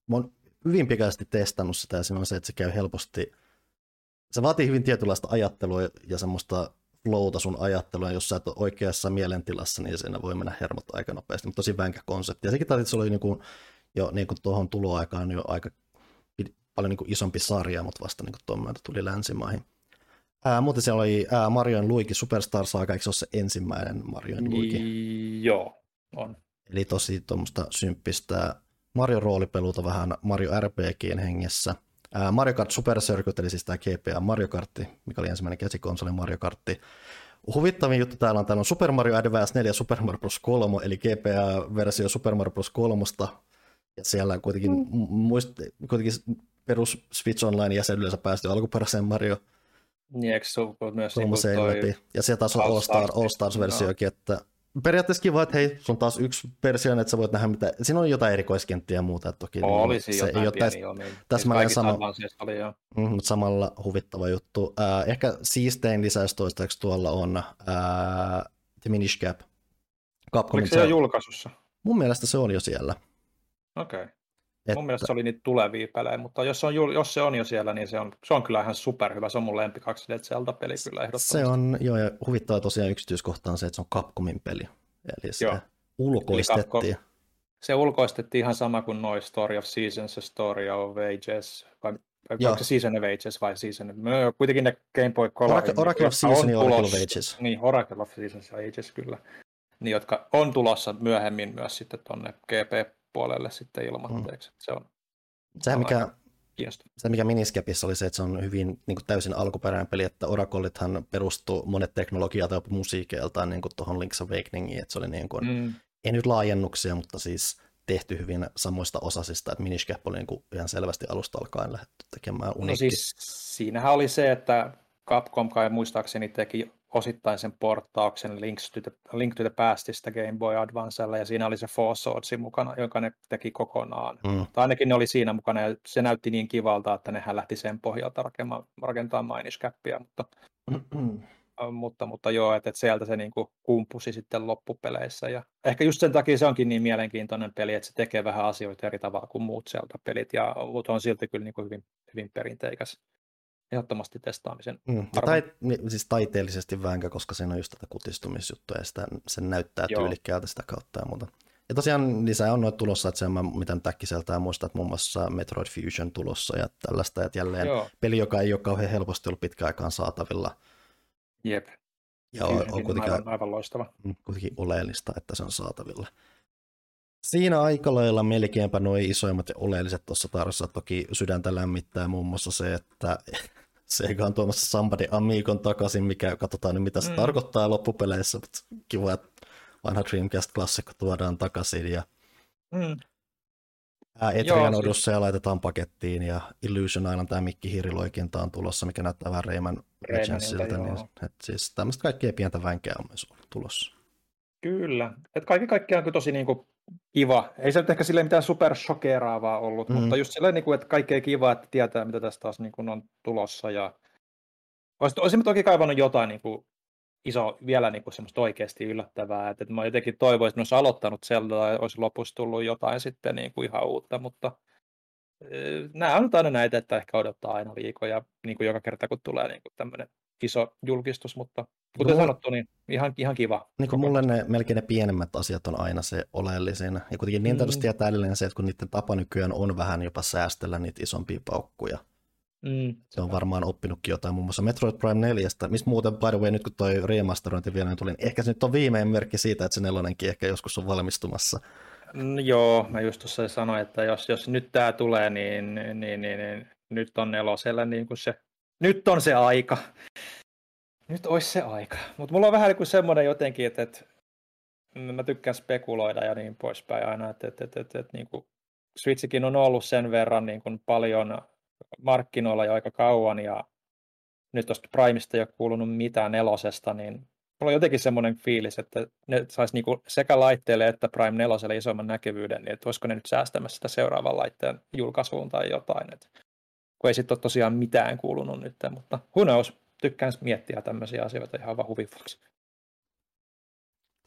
mä oon hyvin pikaisesti testannut sitä ja siinä on se, että se käy helposti, se vaatii hyvin tietynlaista ajattelua ja semmoista flowta sun ajattelua, jos sä et ole oikeassa mielentilassa, niin siinä voi mennä hermot aika nopeasti, mutta tosi vänkä konsepti. Ja sekin taisi, että se oli niinku, jo niin kuin tuohon tuloaikaan jo aika paljon niin kuin isompi sarja, mutta vasta niin kuin tuon myötä tuli länsimaihin. Ää, muuten siellä oli ää, Marion Luigi Superstar Saga, eikö se ole se ensimmäinen Marion Luigi? Niin, joo, on. Eli tosi tuommoista symppistä Mario roolipeluta vähän Mario RPGn hengessä. Mario Kart Super Circuit, eli siis tämä GPA Mario Kartti, mikä oli ensimmäinen käsikonsoli Mario Kartti. Huvittavin juttu täällä on, täällä on Super Mario Advance 4 Super Mario Bros. 3, eli GPA-versio Super Mario Bros. 3. Ja siellä kuitenkin, mm. muist, kuitenkin perus Switch Online jäsenyydessä päästy alkuperäiseen Mario Niin, eikö se ole myös niin toi, läpi. Ja sieltä taas on All All, Star, All Stars-versiokin, että periaatteessa kiva, että hei, sun on taas yksi versio, että sä voit nähdä mitä, siinä on jotain erikoiskenttiä ja muuta, että toki oli siinä se jotain ei ole täs, omia. täsmälleen Kaikissa sama. Oli jo. mm, mutta samalla huvittava juttu. Äh, ehkä siistein lisäys toistaiseksi tuolla on äh, The Minish Cap. Capcomin Oliko se jo julkaisussa? Mun mielestä se on jo siellä. Okei. Okay. Että, Mun mielestä se oli niitä tulevia pelejä, mutta jos se on, jos se on jo siellä, niin se on, se on kyllä ihan superhyvä. Se on mun lempi 2D Zelda-peli kyllä ehdottomasti. se on, joo, ja huvittava tosiaan yksityiskohta on se, että se on Capcomin peli. Eli se Joo. ulkoistettiin. Se ulkoistettiin ihan sama kuin noi Story of Seasons ja Story of Ages. Vai, Joo. onko se Season of Ages vai Season of... No, kuitenkin ne Game Boy Color. Oracle, Oracle of Season ja Oracle of Ages. Niin, Oracle of Seasons ja Ages kyllä. Niin, jotka on tulossa myöhemmin myös sitten tonne GP-puolelle sitten ilmoitteeksi. Se on Sehän mikä, aika kiinnostavaa. se, mikä Miniscapissa oli se, että se on hyvin niin kuin täysin alkuperäinen peli, että Oracleithan perustuu monet teknologiat ja musiikeiltaan niin tuohon Link's Awakeningiin, että se oli niin kuin, Mm. ei nyt laajennuksia, mutta siis tehty hyvin samoista osasista, että Minish Cap oli niin kuin ihan selvästi alusta alkaen lähdetty tekemään uniikki. No siis siinähän oli se, että Capcom kai muistaakseni teki osittain sen porttauksen Links to the, Link to the Pastista Game Boy Advancella, ja siinä oli se Four Swordsin mukana, jonka ne teki kokonaan. Mm. Tai ainakin ne oli siinä mukana, ja se näytti niin kivalta, että nehän lähti sen pohjalta rakentamaan, rakentamaan Minish Capia, mutta <clears throat> mutta, mutta joo, että, että sieltä se niin kuin kumpusi sitten loppupeleissä. Ja ehkä just sen takia se onkin niin mielenkiintoinen peli, että se tekee vähän asioita eri tavalla kuin muut sieltä pelit, ja mutta on silti kyllä niin kuin hyvin, hyvin perinteikäs ehdottomasti testaamisen mm. tai, siis taiteellisesti vähänkä, koska siinä on just tätä kutistumisjuttua ja sitä, sen näyttää Joo. tyylikkäältä sitä kautta ja muuta. Ja tosiaan lisää on noita tulossa, että se on, mitä nyt äkkiseltään muistat, muun muassa Metroid Fusion tulossa ja tällaista, että jälleen Joo. peli, joka ei ole kauhean helposti ollut pitkään aikaan saatavilla, Jep. Ja on, on kuitenkin, aivan, aivan loistava. Mm, kuitenkin oleellista, että se on saatavilla. Siinä aika lailla melkeinpä nuo isoimmat ja oleelliset tuossa tarjossa. Toki sydäntä lämmittää muun muassa se, että <laughs> Sega on tuomassa Somebody Amigon takaisin, mikä katsotaan nyt mitä se mm. tarkoittaa loppupeleissä, mutta kiva, että vanha Dreamcast-klassikko tuodaan takaisin ja mm. Etrian siis- Odysseja laitetaan pakettiin ja Illusion Island tämä Mikki Hiiriloikinta on tulossa, mikä näyttää vähän Rayman Legendsiltä. Niin, et siis tämmöistä kaikkea pientä vänkeä on myös tulossa. Kyllä. Et kaikki kaikkiaan on tosi niinku kiva. Ei se nyt ehkä silleen mitään supershokeraavaa ollut, mm. mutta just silleen, niinku, että kaikkea kiva, että tietää, mitä tästä taas niinku on tulossa. Ja... Olisin, toki kaivannut jotain niinku iso, vielä niin kuin semmoista oikeasti yllättävää, että, että mä jotenkin toivoisin, että olisi aloittanut Zelda ja olisi lopussa tullut jotain sitten niin kuin ihan uutta, mutta nämä on aina näitä, että ehkä odottaa aina viikoja niin kuin joka kerta, kun tulee niin kuin tämmöinen iso julkistus, mutta kuten no, sanottu, niin ihan, ihan kiva. Niin kuin mulle ne, melkein ne pienemmät asiat on aina se oleellisin. Ja kuitenkin Nintendosta mm. tietää edelleen se, että kun niiden tapa nykyään on vähän jopa säästellä niitä isompia paukkuja, Mm. Se on varmaan oppinutkin jotain, muun muassa Metroid Prime 4, missä muuten, by the way, nyt kun toi remasterointi vielä niin tuli, niin ehkä se nyt on viimeinen merkki siitä, että se nelonenkin ehkä joskus on valmistumassa. Mm, joo, mä just tuossa sanoin, että jos, jos nyt tämä tulee, niin, niin, niin, niin, niin nyt on nelosella niin kuin se, nyt on se aika. Nyt olisi se aika. Mutta mulla on vähän niin kuin semmoinen jotenkin, että, että mä tykkään spekuloida ja niin poispäin aina, että, että, että, että, että niin kuin Switchikin on ollut sen verran niin kuin paljon markkinoilla jo aika kauan ja nyt tuosta Primesta ei ole kuulunut mitään nelosesta, niin mulla on jotenkin semmoinen fiilis, että ne saisi niinku sekä laitteelle että Prime 4 isomman näkyvyyden, niin että olisiko ne nyt säästämässä sitä seuraavan laitteen julkaisuun tai jotain. Et, kun ei sitten ole tosiaan mitään kuulunut nyt, mutta who knows, tykkään miettiä tämmöisiä asioita ihan vaan huvivuoksi.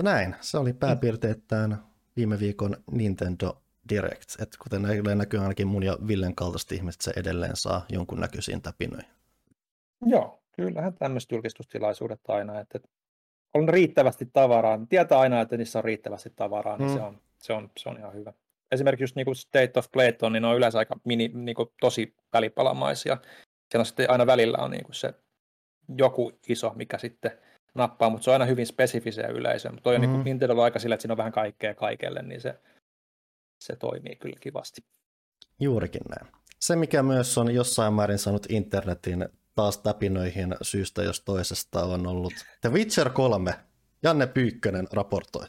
Näin, se oli pääpiirteittäin viime viikon Nintendo Direct. Et kuten näkyy ainakin mun ja Villen kaltaista ihmistä, se edelleen saa jonkun näköisiin täpinöihin. Joo, kyllähän tämmöiset julkistustilaisuudet aina, että on riittävästi tavaraa. Tietää aina, että niissä on riittävästi tavaraa, niin mm. se, on, se, on, se on ihan hyvä. Esimerkiksi just niin kuin State of Playton, niin ne on yleensä aika mini, niin kuin tosi välipalamaisia. Siellä sitten aina välillä on niin kuin se joku iso, mikä sitten nappaa, mutta se on aina hyvin spesifisiä yleisöä. Mutta toi on mm. niin Nintendo aika sillä, että siinä on vähän kaikkea kaikelle, niin se, se toimii kyllä kivasti. Juurikin näin. Se, mikä myös on jossain määrin saanut internetin taas täpinöihin syystä jos toisesta on ollut The Witcher 3. Janne Pyykkönen raportoi.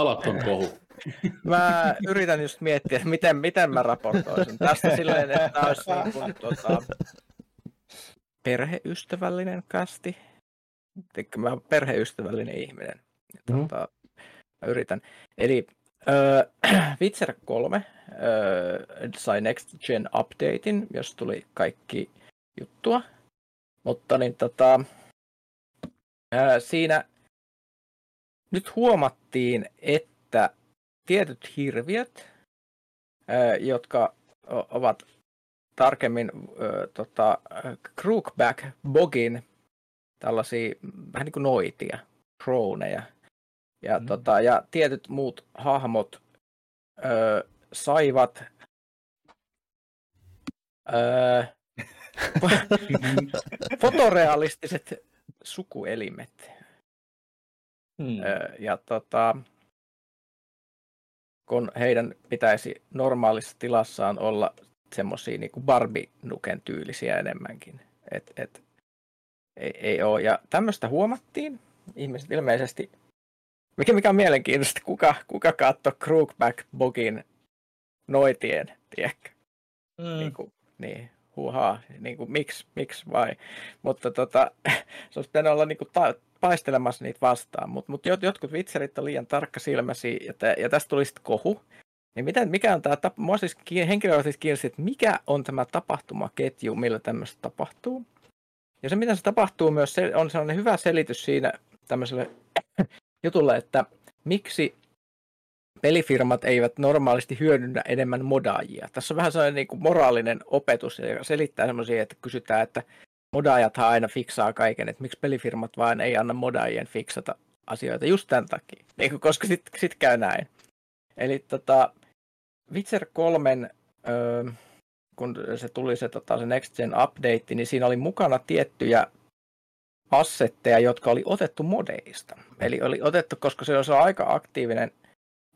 Alaton kohu. <laughs> Mä yritän just miettiä, miten, miten mä raportoisin. Tästä silleen, että olisi niin kuin, tuota, perheystävällinen kästi. Mä olen perheystävällinen ihminen. Mm. Tuota, mä yritän. Eli Öö, <clears throat> Witcher 3 öö, sai Next Gen updatein, jos tuli kaikki juttua. Mutta niin tota, öö, siinä nyt huomattiin, että tietyt hirviöt, jotka ovat tarkemmin tota, Crookback Bogin tällaisia vähän niin kuin noitia, kroneja, ja, mm. tota, ja tietyt muut hahmot ö, saivat ö, <laughs> <laughs> fotorealistiset sukuelimet. Hmm. Ja tota, kun heidän pitäisi normaalissa tilassaan olla semmoisia niin Barbie-nuken tyylisiä enemmänkin. Et, et, ei, ei ole. Ja tämmöistä huomattiin. Ihmiset ilmeisesti mikä, mikä on mielenkiintoista, kuka, kuka katsoi Crookback Bogin noitien, tiedätkö? Mm. Niin, kuin, niin huuhaa, niin kuin, miksi, miksi vai. Mutta tota, <laughs> se olisi pitänyt olla niin kuin, ta- paistelemassa niitä vastaan, mutta mut jotkut vitserit on liian tarkka silmäsi, ja, te, ja tästä tuli sitten kohu. Niin miten, mikä on tämä, tap- mua siis henkilökohtaisesti kiinnosti, että mikä on tämä tapahtumaketju, millä tämmöistä tapahtuu. Ja se, miten se tapahtuu myös, se on sellainen hyvä selitys siinä tämmöiselle <coughs> jutulle, että miksi pelifirmat eivät normaalisti hyödynnä enemmän modaajia. Tässä on vähän sellainen niin kuin moraalinen opetus, joka selittää semmoisia, että kysytään, että modaajathan aina fiksaa kaiken, että miksi pelifirmat vaan ei anna modaajien fiksata asioita just tämän takia, niin koska sitten sit käy näin. Eli tota, Witcher 3, öö, kun se tuli se, tota, se Next Gen update, niin siinä oli mukana tiettyjä assetteja, jotka oli otettu modeista. Eli oli otettu, koska se on aika aktiivinen,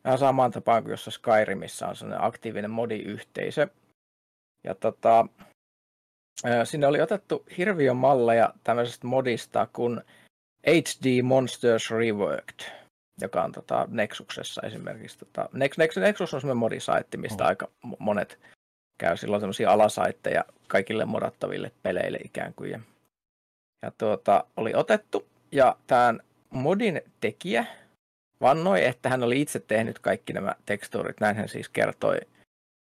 ihan samaan tapaan kuin jossa Skyrimissä on sellainen aktiivinen modiyhteisö. Ja tota, sinne oli otettu hirviön malleja tämmöisestä modista kuin HD Monsters Reworked, joka on tota Nexuksessa esimerkiksi. Tota, Nex, Nex, Nexus on semmoinen modisaitti, mistä oh. aika monet käy silloin semmoisia alasaitteja kaikille modattaville peleille ikään kuin. Ja, ja tuota, oli otettu, ja tämän modin tekijä vannoi, että hän oli itse tehnyt kaikki nämä tekstuurit, näin hän siis kertoi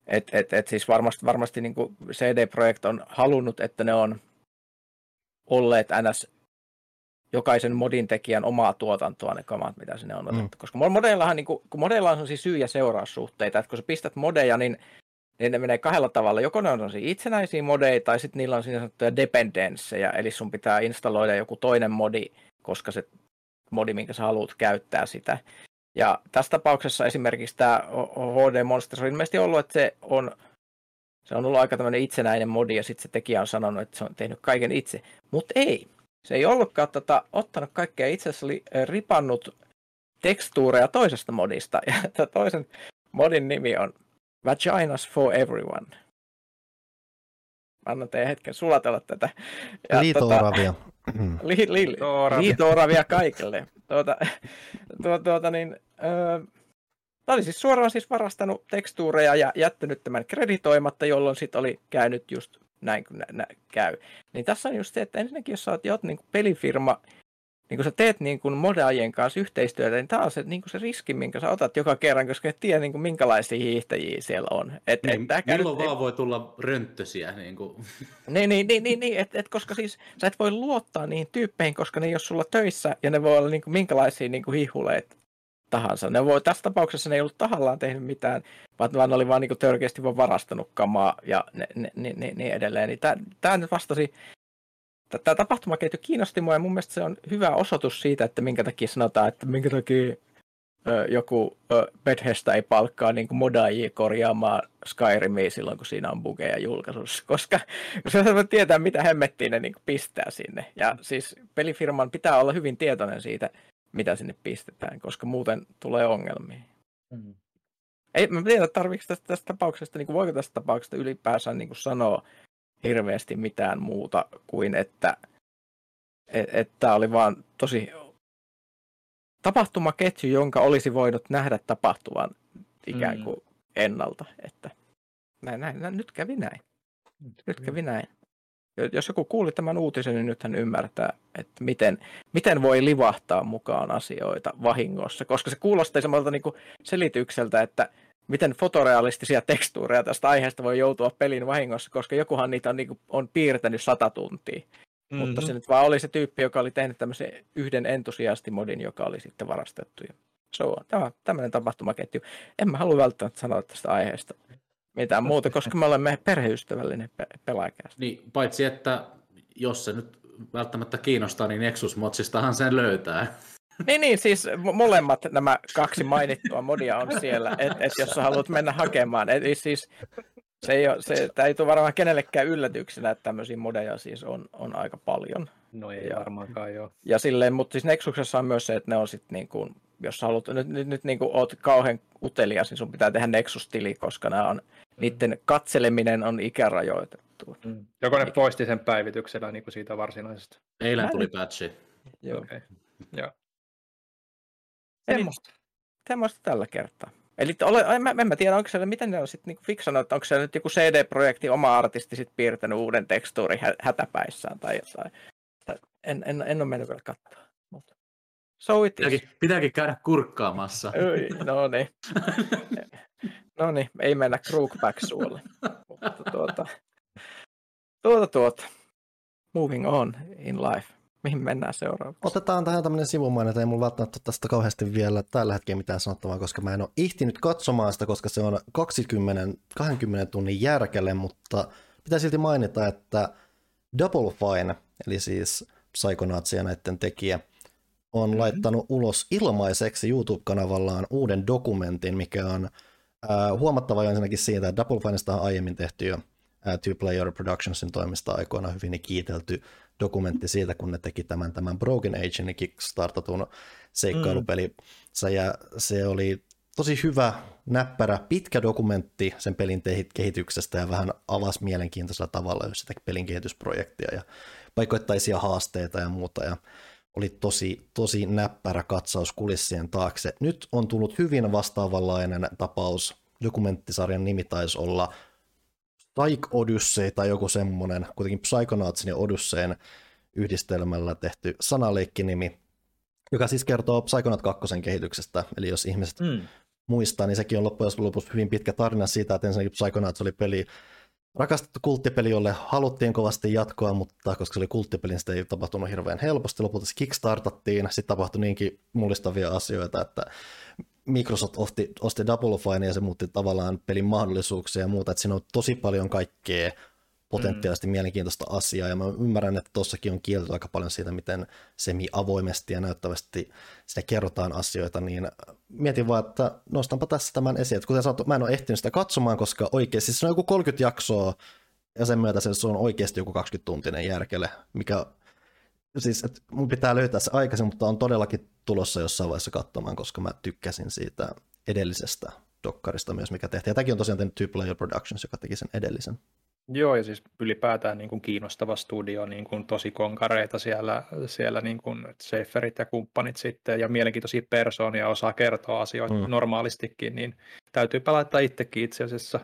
et, et, et siis varmasti, varmasti niin kuin CD Projekt on halunnut, että ne on olleet ns. jokaisen modin tekijän omaa tuotantoa ne kamat, mitä sinne on otettu. Mm. Koska modeillahan, niin kuin, kun modeilla on syy- ja seuraussuhteita, että kun sä pistät modeja, niin, niin ne menee kahdella tavalla. Joko ne on itsenäisiä modeja, tai sitten niillä on siinä sanottuja dependenssejä, eli sun pitää installoida joku toinen modi, koska se modi, minkä sä haluat käyttää sitä. Ja tässä tapauksessa esimerkiksi tämä HD Monsters on ilmeisesti ollut, että se on, se on ollut aika tämmöinen itsenäinen modi, ja sitten se tekijä on sanonut, että se on tehnyt kaiken itse. Mutta ei, se ei ollutkaan tota, ottanut kaikkea, itse asiassa oli ripannut tekstuureja toisesta modista, <laughs> ja toisen modin nimi on Vaginas for Everyone. Annan teidän hetken sulatella tätä. Liito-oravia. Tota, li, li, liito-oravia kaikille tuota, tuota, tuota niin, öö, Tämä oli siis suoraan siis varastanut tekstuureja ja jättänyt tämän kreditoimatta, jolloin sitten oli käynyt just näin kuin nä, nä, käy. Niin tässä on just se, että ensinnäkin jos sä oot jo niin pelifirma, niin kun sä teet niin kuin modaajien kanssa yhteistyötä, niin tämä on se, niin se riski, minkä sä otat joka kerran, koska et tiedä niin kuin minkälaisia hiihtäjiä siellä on. Et, niin, et, milloin nyt, vaan voi tulla rönttösiä. Niin, kuin. <laughs> niin, niin, niin, niin, niin et, et, koska siis sä et voi luottaa niihin tyyppeihin, koska ne ei ole sulla töissä ja ne voi olla niin kuin minkälaisia niin kuin hihuleet tahansa. Ne voi, tässä tapauksessa ne ei ollut tahallaan tehnyt mitään, vaan ne oli vaan niin törkeästi vaan varastanut kamaa ja ne, ne, ne, ne, niin edelleen. Niin tämä nyt vastasi tämä tapahtumaketju kiinnosti mua ja mun mielestä se on hyvä osoitus siitä, että minkä takia sanotaan, että minkä takia ö, joku ö, Bethesda ei palkkaa niin kuin modaajia korjaamaan Skyrimia silloin, kun siinä on bugeja julkaisussa, <laughs> koska se voi tietää, mitä hemmettiin ne niin kuin pistää sinne. Ja siis pelifirman pitää olla hyvin tietoinen siitä, mitä sinne pistetään, koska muuten tulee ongelmia. Mm. Ei, mä tiedän, tarvitsetko tästä, tästä tapauksesta, niin kuin voiko tästä tapauksesta ylipäänsä niin kuin sanoa, hirveästi mitään muuta kuin että että oli vaan tosi tapahtumaketju, jonka olisi voinut nähdä tapahtuvan ikään mm. kuin mm. ennalta. Että näin, näin, näin, nyt kävi näin. Nyt kävi näin. Jos joku kuuli tämän uutisen, niin nyt hän ymmärtää, että miten, miten voi livahtaa mukaan asioita vahingossa, koska se kuulostaa semmoilta niin selitykseltä, että miten fotorealistisia tekstuureja tästä aiheesta voi joutua pelin vahingossa, koska jokuhan niitä on, niin kuin, on piirtänyt sata tuntia. Mm-hmm. Mutta se nyt vaan oli se tyyppi, joka oli tehnyt tämmöisen yhden entusiastimodin, joka oli sitten varastettu. Ja se on tämä, tämmöinen tapahtumaketju. En mä halua välttämättä sanoa tästä aiheesta mitään muuta, koska me olemme perheystävällinen pe- pelaajakäs. Niin, paitsi että jos se nyt välttämättä kiinnostaa, niin Nexus Motsistahan sen löytää. Niin, niin, siis molemmat nämä kaksi mainittua modia on siellä, että et jos sä haluat mennä hakemaan. Et, siis, se ei, ole, se, tämä ei tule varmaan kenellekään yllätyksenä, että tämmöisiä modeja siis on, on aika paljon. No ei ja, varmaankaan joo. Ja silleen, mutta siis Nexuksessa on myös se, että ne on sitten niin kuin, jos sä haluat, nyt, nyt, nyt niin kuin oot kauhean utelias, niin sun pitää tehdä Nexus-tili, koska nämä on, mm. niiden katseleminen on ikärajoitettu. Mm. Joko ne poisti sen päivityksellä niin kuin siitä varsinaisesta? Eilen tuli patchi. Joo. Okay. Joo. Eli- Semmosta. Semmoista tällä kertaa. Eli ole, mä, en mä tiedä, onko siellä, miten ne on sitten niinku fiksannut, että onko siellä nyt joku CD-projekti, oma artisti sit piirtänyt uuden tekstuurin hä- hätäpäissään tai jotain. Tai En, en, en ole mennyt vielä katsoa. So it is. Pitääkin, pitääkin käydä kurkkaamassa. Oi, no niin. <laughs> No niin, ei mennä Crookback suulle. Mutta tuota, tuota, tuota. Moving on in life. Mihin mennään seuraavaksi? Otetaan tähän tämmöinen sivumainen, että ei mulla välttämättä tästä kauheasti vielä tällä hetkellä mitään sanottavaa, koska mä en ole ihtinyt katsomaan sitä, koska se on 20, 20 tunnin järkele, mutta pitää silti mainita, että Double Fine, eli siis Psychonauts ja näiden tekijä, on mm-hmm. laittanut ulos ilmaiseksi YouTube-kanavallaan uuden dokumentin, mikä on äh, huomattava jo ensinnäkin siitä, että Double Finesta on aiemmin tehty jo äh, Two Player Productionsin toimista aikoina hyvin kiitelty dokumentti siitä, kun ne teki tämän, tämän Broken Agein kickstartatun seikkailupeli. Mm. Ja se oli tosi hyvä, näppärä, pitkä dokumentti sen pelin kehityksestä ja vähän avasi mielenkiintoisella tavalla sitä pelin kehitysprojektia ja paikoittaisia haasteita ja muuta. Ja oli tosi, tosi näppärä katsaus kulissien taakse. Nyt on tullut hyvin vastaavanlainen tapaus. Dokumenttisarjan nimi taisi olla Psych Odyssey tai joku semmoinen, kuitenkin Psychonautsin ja Odysseyn yhdistelmällä tehty sanaleikkinimi, joka siis kertoo Psychonaut 2 kehityksestä. Eli jos ihmiset Mm. muistaa, niin sekin on loppujen lopuksi hyvin pitkä tarina siitä, että ensinnäkin Psychonauts oli peli, rakastettu kulttipeli, jolle haluttiin kovasti jatkoa, mutta koska se oli kulttipeli, niin sitä ei tapahtunut hirveän helposti. Lopulta se kickstartattiin, sitten tapahtui niinkin mullistavia asioita, että Microsoft osti, osti Double Fine ja se muutti tavallaan pelin mahdollisuuksia ja muuta, että siinä on tosi paljon kaikkea potentiaalisesti mm. mielenkiintoista asiaa, ja mä ymmärrän, että tuossakin on kielty aika paljon siitä, miten semi-avoimesti ja näyttävästi siinä kerrotaan asioita, niin mietin vaan, että nostanpa tässä tämän esiin, että kuten sanottu, mä en ole ehtinyt sitä katsomaan, koska oikeasti se on joku 30 jaksoa, ja sen myötä se on oikeasti joku 20-tuntinen järkele, mikä siis, että mun pitää löytää se aikaisin, mutta on todellakin tulossa jossain vaiheessa katsomaan, koska mä tykkäsin siitä edellisestä dokkarista myös, mikä tehtiin. Ja tämäkin on tosiaan tehnyt Two Player Productions, joka teki sen edellisen. Joo, ja siis ylipäätään niin kuin kiinnostava studio, niin kuin tosi konkareita siellä, siellä niin kuin Seiferit ja kumppanit sitten, ja mielenkiintoisia persoonia, osaa kertoa asioita Mm. mm. normaalistikin, niin täytyy laittaa itsekin itse asiassa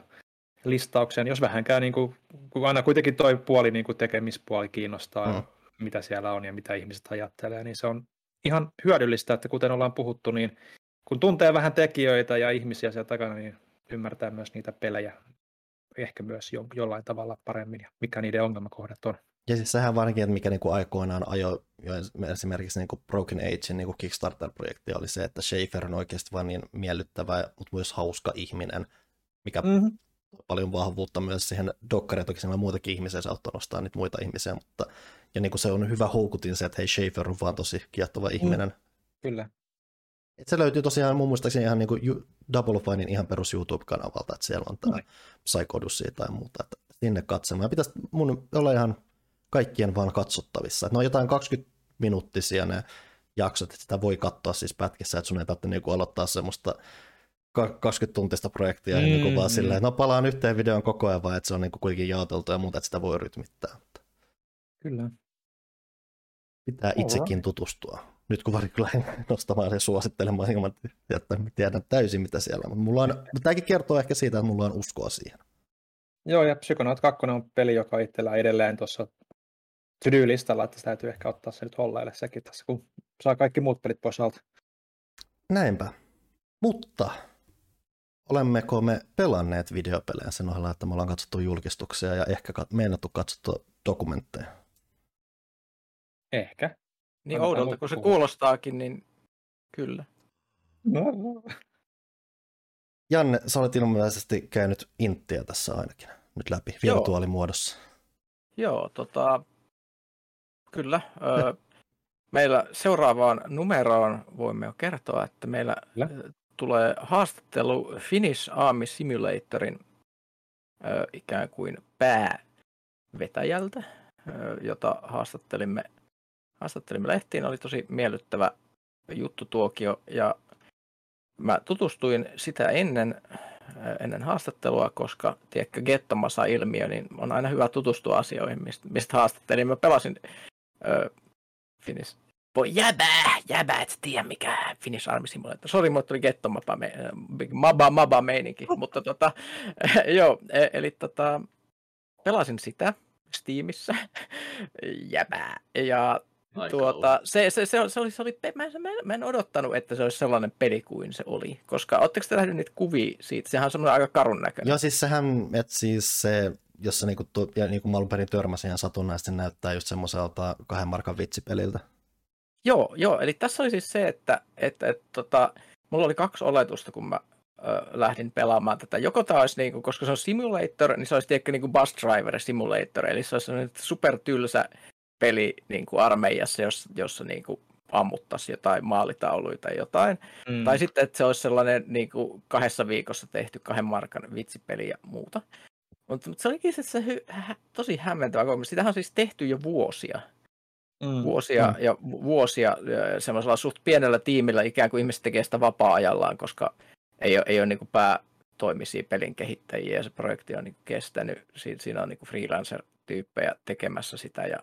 listaukseen, jos vähänkään, niin kuin, kun aina kuitenkin toi puoli, niin kuin tekemispuoli kiinnostaa, Mm. Mitä siellä on ja mitä ihmiset ajattelee, niin se on ihan hyödyllistä, että kuten ollaan puhuttu, niin kun tuntee vähän tekijöitä ja ihmisiä siellä takana, niin ymmärtää myös niitä pelejä ehkä myös jo, jollain tavalla paremmin ja mikä niiden ongelmakohdat on. Ja siis sehän varsinkin, että mikä niinku aikoinaan ajoi jo esimerkiksi niinku Broken Agein niinku Kickstarter-projekti oli se, että Schaefer on oikeasti vain niin miellyttävä, mutta myös hauska ihminen, mikä Mm-hmm. Paljon vahvuutta myös siihen dokkariin, toki siellä on muitakin ihmisiä, se nostaa niitä muita ihmisiä, mutta ja niin kuin se on hyvä houkutin se, että hei Schaefer on vaan tosi kiehtova ihminen. Kyllä. Et se löytyy tosiaan mun muistaakseni ihan niin kuin Double Finein ihan perus YouTube-kanavalta, että siellä on tämä Noin. Psych Odyssey tai muuta, että sinne katsomaan. Pitäisi mun olla ihan kaikkien vaan katsottavissa. Et ne on jotain 20 minuuttisia ne jaksot, että sitä voi katsoa siis pätkissä, että sun ei tarvitse niinku aloittaa semmoista ka- 20-tuntista projektia mm, ja Mm, vaan silleen, no palaan yhteen videoon koko ajan, vaan että se on niinku kuitenkin jaoteltu ja muuta, että sitä voi rytmittää. Kyllä. Pitää Alright. itsekin tutustua. Nyt kun varsinkin lähden <laughs> nostamaan ja suosittelemaan, ilman, että mä tiedän täysin mitä siellä on. Mutta mulla on, tämäkin kertoo ehkä siitä, että mulla on uskoa siihen. Joo, ja Psychonaut 2 on peli, joka itsellä edelleen tuossa to-do-listalla, että se täytyy ehkä ottaa se nyt holleille sekin tässä, kun saa kaikki muut pelit pois alta. Näinpä. Mutta olemmeko me pelanneet videopelejä sen ohella, että me ollaan katsottu julkistuksia ja ehkä kat- meinattu katsottu dokumentteja? Ehkä. Niin Annetaan oudolta, kun se kuulostaakin, niin kyllä. No, Janne, sä olet ilmeisesti käynyt Inttiä tässä ainakin nyt läpi Joo. virtuaalimuodossa. Joo, tota, kyllä. Ö, meillä seuraavaan numeroon voimme jo kertoa, että meillä Kyllä. Tulee haastattelu Finnish Army Simulatorin ö, ikään kuin päävetäjältä, ö, jota haastattelimme, haastattelimme lehtiin. Oli tosi miellyttävä juttu tuokio ja mä tutustuin sitä ennen, ennen haastattelua, koska tiedätkö, Gettomasa-ilmiö, niin on aina hyvä tutustua asioihin, mistä, mistä haastattelin. Mä pelasin ö, Finnish voi jäbää, jäbää, et tiedä mikä Finnish Army Simulator. Sori, mulle tuli Getto Maba, me, maba, maba meininki, <laughs> mutta tota, <laughs> joo, e- eli tota, pelasin sitä Steamissa, <laughs> jäbää, ja Aika tuota, se, se, se, oli, se oli, se oli, mä, en- mä, en- odottanut, että se olisi sellainen peli kuin se oli, koska ootteko te nähneet niitä kuvia siitä, sehän on semmoinen aika karun näköinen. Joo, siis sehän, että siis se, jos se niinku, tu- ja niinku mä alun perin törmäsin ihan satunnaisesti, näyttää just semmoiselta kahden markan vitsipeliltä. Joo, joo, eli tässä oli siis se, että, että, että tota, mulla oli kaksi oletusta, kun mä ö, lähdin pelaamaan tätä. Joko tämä olisi, niinku, koska se on simulator, niin se olisi tiedätkö niin kuin bus driver simulator, eli se olisi sellainen supertylsä peli niin kuin armeijassa, jossa, jossa niin kuin ammuttaisiin jotain maalitauluja tai jotain. Mm. Tai sitten, että se olisi sellainen niin kuin kahdessa viikossa tehty kahden markan vitsipeli ja muuta. Mutta, mutta se olikin se, se hy, hä, tosi hämmentävä kokemus. Sitähän on siis tehty jo vuosia mm. vuosia Mm. ja vu- vuosia semmoisella suht pienellä tiimillä, ikään kuin ihmiset tekee sitä vapaa-ajallaan, koska ei ole, ei ole niin päätoimisia pelin kehittäjiä ja se projekti on niin kestänyt. Si- Siinä on niin freelancer-tyyppejä tekemässä sitä ja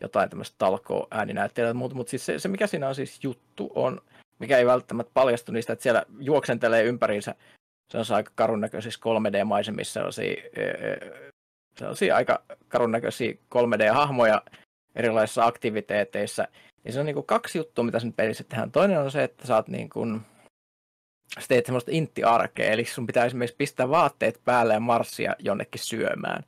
jotain tämmöistä talkoa ääninäyttelyä ja muuta, mutta siis se, se, mikä siinä on siis juttu on, mikä ei välttämättä paljastu niistä, että siellä juoksentelee ympäriinsä se on aika karun näköisissä 3D-maisemissa sellaisia, sellaisia aika karun näköisiä 3D-hahmoja erilaisissa aktiviteeteissa. Ja se on niin kuin kaksi juttua, mitä sen pelissä tehdään. Toinen on se, että sä oot niin kuin, sä teet semmoista intti-arkea, eli sun pitää esimerkiksi pistää vaatteet päälle ja marssia jonnekin syömään.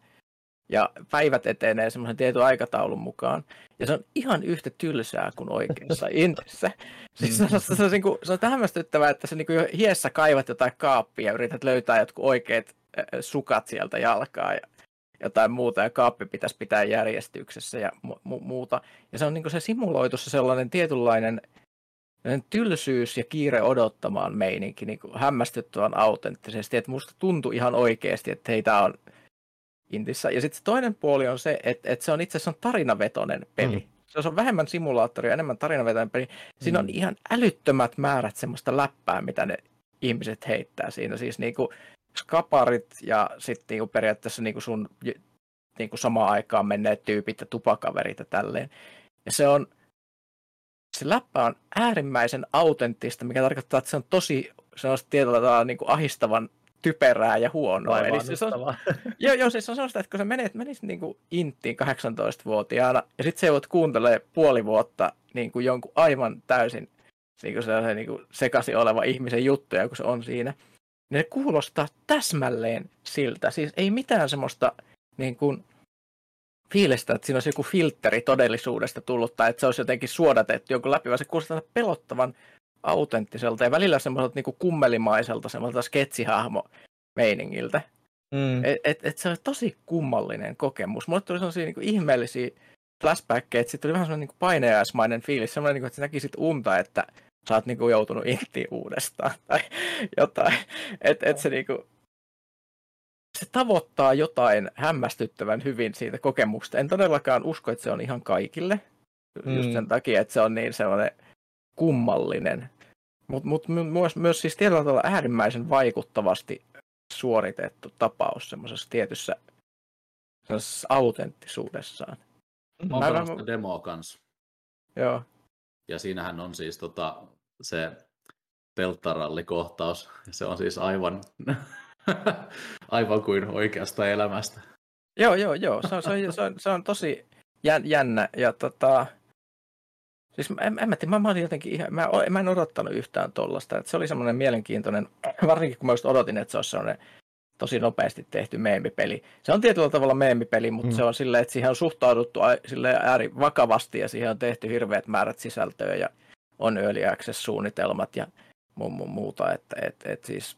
Ja päivät etenee semmoisen tietyn aikataulun mukaan. Ja se on ihan yhtä tylsää kuin oikeassa <laughs> intissä. Siis se, on, se, on, niin kuin, se on hämmästyttävää, että sä niin kuin hiessä kaivat jotain kaappia ja yrität löytää jotkut oikeat äh, sukat sieltä jalkaa ja jotain muuta, ja kaappi pitäisi pitää järjestyksessä ja mu- mu- muuta. Ja se on niin se simuloitu se sellainen tietynlainen tylsyys ja kiire odottamaan meininki niin kuin hämmästyttävän autenttisesti, että musta tuntui ihan oikeasti, että hei, tää on Intissä. Ja sitten se toinen puoli on se, että, että se on itse asiassa on tarinavetoinen peli. Mm. Se on vähemmän simulaattori ja enemmän tarinavetoinen peli. Siinä on Mm. ihan älyttömät määrät semmoista läppää, mitä ne ihmiset heittää siinä. Siis niinku skaparit ja sitten niinku periaatteessa niinku sun niinku samaan aikaan menneet tyypit ja tupakaverit ja tälleen. Ja se on, se läppä on äärimmäisen autenttista, mikä tarkoittaa, että se on tosi, se on tietyllä tavalla niinku ahistavan typerää ja huonoa. Eli siis se on. <laughs> Joo, joo, siis se on sellaista, että kun sä menet, menisit niin kuin inttiin 18-vuotiaana ja sitten sä joudut kuuntelemaan puoli vuotta niin kuin jonkun aivan täysin niin kuin sellaisen niin kuin sekaisin oleva ihmisen juttuja, kun se on siinä, ne kuulostaa täsmälleen siltä. Siis ei mitään semmoista niin kuin fiilistä, että siinä olisi joku filtteri todellisuudesta tullut tai että se olisi jotenkin suodatettu jonkun läpi, vaan se kuulostaa pelottavan autenttiselta ja välillä semmoiselta niin kuin kummelimaiselta, semmoiselta sketsihahmo meiningiltä. Mm. Et, et, et se oli tosi kummallinen kokemus. Mulle tuli sellaisia niin kuin ihmeellisiä flashbackkejä, että sitten tuli vähän semmoinen niin painajaismainen fiilis, semmoinen, niin kuin, että sä näkisit unta, että sä oot niin kuin, joutunut inttiin uudestaan tai jotain. Että et se, niin kuin, se tavoittaa jotain hämmästyttävän hyvin siitä kokemuksesta. En todellakaan usko, että se on ihan kaikille. Just Mm. sen takia, että se on niin sellainen kummallinen. Mutta mut, my- myös, myös siis tietyllä tavalla äärimmäisen vaikuttavasti suoritettu tapaus semmoisessa tietyssä semmoisessa autenttisuudessaan. Mä oon Mä- demoa kanssa. Joo. Ja siinähän on siis tota, se pelttarallikohtaus. Se on siis aivan, <laughs> aivan kuin oikeasta elämästä. Joo, joo, joo. Se on, se on, se on, se on tosi jän- jännä. Ja tota, siis mä- en, en mä tiedä, mä, mä olin jotenkin ihan, mä, mä en odottanut yhtään tollasta. Et se oli semmoinen mielenkiintoinen, varsinkin kun mä just odotin, että se olisi semmoinen tosi nopeasti tehty meemipeli. Se on tietyllä tavalla meemipeli, mutta Mm. se on silleen, että siihen on suhtauduttu silleen ääri vakavasti ja siihen on tehty hirveät määrät sisältöä ja on early access-suunnitelmat ja mu- mu- muuta. Että, et, et siis,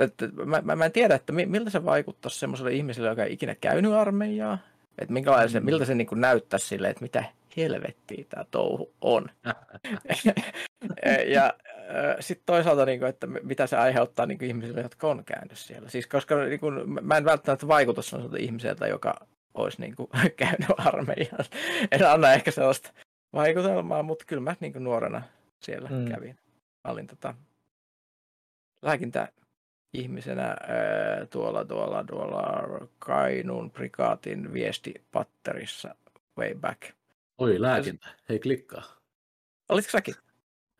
et, et, mä, mä, mä, en tiedä, että mi- miltä se vaikuttaisi semmoiselle ihmiselle, joka ei ikinä käynyt armeijaa. Että se, Mm. miltä se niin kuin näyttäisi silleen, että mitä helvettiä tämä touhu on. <laughs> ja sitten toisaalta, niin kuin, että mitä se aiheuttaa niin kuin ihmisille, jotka on käynyt siellä. Siis koska niin kuin, mä en välttämättä vaikuta sellaiselta ihmiseltä, joka olisi niin kuin, <laughs> käynyt armeijaan. En anna ehkä sellaista vaikutelmaa, mutta kyllä mä niin kuin nuorena siellä Mm. kävin. Mä olin tota, lääkintä ihmisenä ää, tuolla, tuolla, tuolla Kainuun prikaatin viestipatterissa way back. Oi, lääkintä. Hei, klikkaa. Olitko säkin?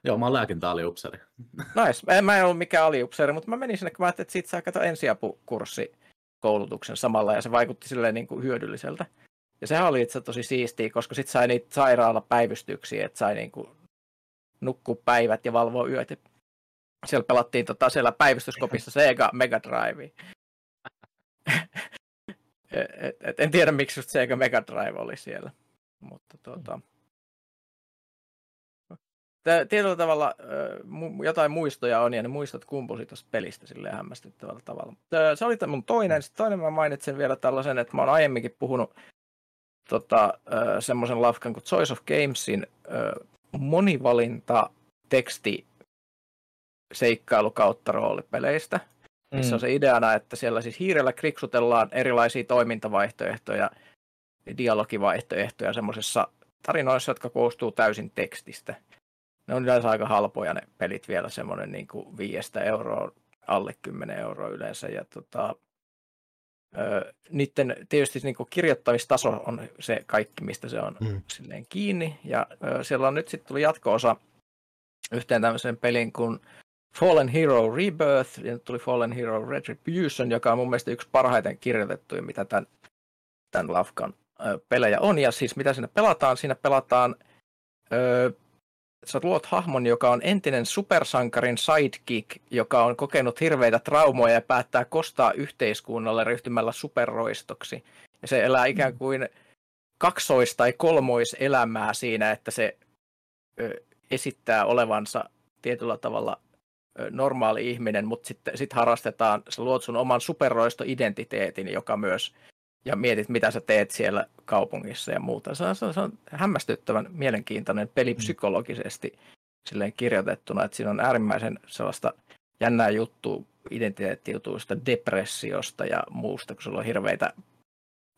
Joo, mä oon lääkintäaliupseeri. Nice. Mä en ollut mikään aliupseeri, mutta mä menin sinne, kun mä ajattelin, että siitä saa kato ensiapukurssi koulutuksen samalla, ja se vaikutti silleen niin kuin hyödylliseltä. Ja sehän oli itse tosi siistiä, koska sitten sai niitä sairaalapäivystyksiä, että sai niin kuin nukkua päivät ja valvoa yöt. Siellä pelattiin tota, siellä päivystyskopissa Sega Mega Drive. <laughs> et, et, en tiedä, miksi just Sega Mega Drive oli siellä. Mutta tuota, tietyllä tavalla jotain muistoja on, ja ne muistot kumpusi tuosta pelistä sille hämmästyttävällä tavalla. Se oli mun toinen. Sitten toinen mä mainitsen vielä tällaisen, että mä oon aiemminkin puhunut tota, semmoisen lafkan kuin Choice of Gamesin monivalinta teksti seikkailu kautta roolipeleistä, missä mm. on se ideana, että siellä siis hiirellä kriksutellaan erilaisia toimintavaihtoehtoja, dialogivaihtoehtoja semmoisessa tarinoissa, jotka koostuu täysin tekstistä. Ne on yleensä aika halpoja ne pelit vielä, semmoinen niin kuin viiestä euroa, alle 10 euroa yleensä. Ja tota, niiden tietysti niin kuin kirjoittamistaso on se kaikki, mistä se on mm. silleen kiinni. Ja ö, siellä on nyt sitten tuli jatko-osa yhteen tämmöiseen pelin kuin Fallen Hero Rebirth, ja nyt tuli Fallen Hero Retribution, joka on mun mielestä yksi parhaiten kirjoitettuja, mitä tämän, tämän Lafkan ö, pelejä on. Ja siis mitä siinä pelataan? Siinä pelataan ö, sä luot hahmon, joka on entinen supersankarin sidekick, joka on kokenut hirveitä traumoja ja päättää kostaa yhteiskunnalle ryhtymällä superroistoksi. Ja se elää ikään mm. kuin kaksois- tai kolmoiselämää siinä, että se ö, esittää olevansa tietyllä tavalla ö, normaali ihminen, mutta sitten sit harrastetaan, sä luot sun oman superroisto-identiteetin, joka myös ja mietit, mitä sä teet siellä kaupungissa ja muuta. Se on, se on, se on hämmästyttävän mielenkiintoinen peli mm. psykologisesti silleen kirjoitettuna, että siinä on äärimmäisen sellaista jännää juttua identiteettijutuista, depressiosta ja muusta, kun sulla on hirveitä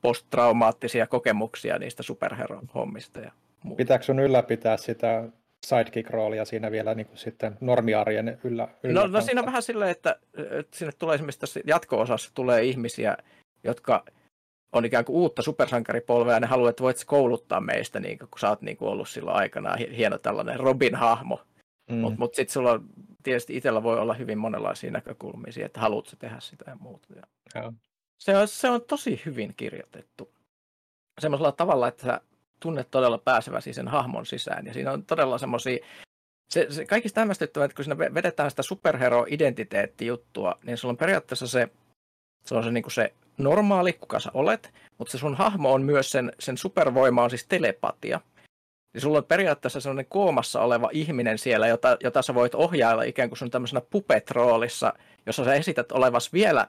posttraumaattisia kokemuksia niistä superhero-hommista ja muuta. Pitääkö sun ylläpitää sitä sidekick-roolia siinä vielä niin kuin sitten normiarjen yllä? yllä no, no siinä on vähän silleen, että, että sinne tulee esimerkiksi tässä jatko-osassa tulee ihmisiä, jotka on ikään kuin uutta supersankaripolvea, ja ne haluaa, että voit kouluttaa meistä, niin kun sä oot niin kuin ollut silloin aikanaan hieno tällainen Robin-hahmo. Mm. Mutta mut sitten sulla on, tietysti itsellä voi olla hyvin monenlaisia näkökulmia siihen, että haluatko tehdä sitä ja muuta. Ja Se, on, se on tosi hyvin kirjoitettu. Semmoisella tavalla, että sä tunnet todella pääseväsi sen hahmon sisään. Ja siinä on todella semmoisia se, se kaikista hämmästyttävää, että kun siinä vedetään sitä superhero-identiteettijuttua, niin sulla on periaatteessa se, se on se, niin kuin se normaali, kuka sä olet, mutta se sun hahmo on myös sen, sen supervoima on siis telepatia. Ja sulla on periaatteessa sellainen koomassa oleva ihminen siellä, jota, jota sä voit ohjailla ikään kuin sun tämmöisenä puppet-roolissa, jossa sä esität olevas vielä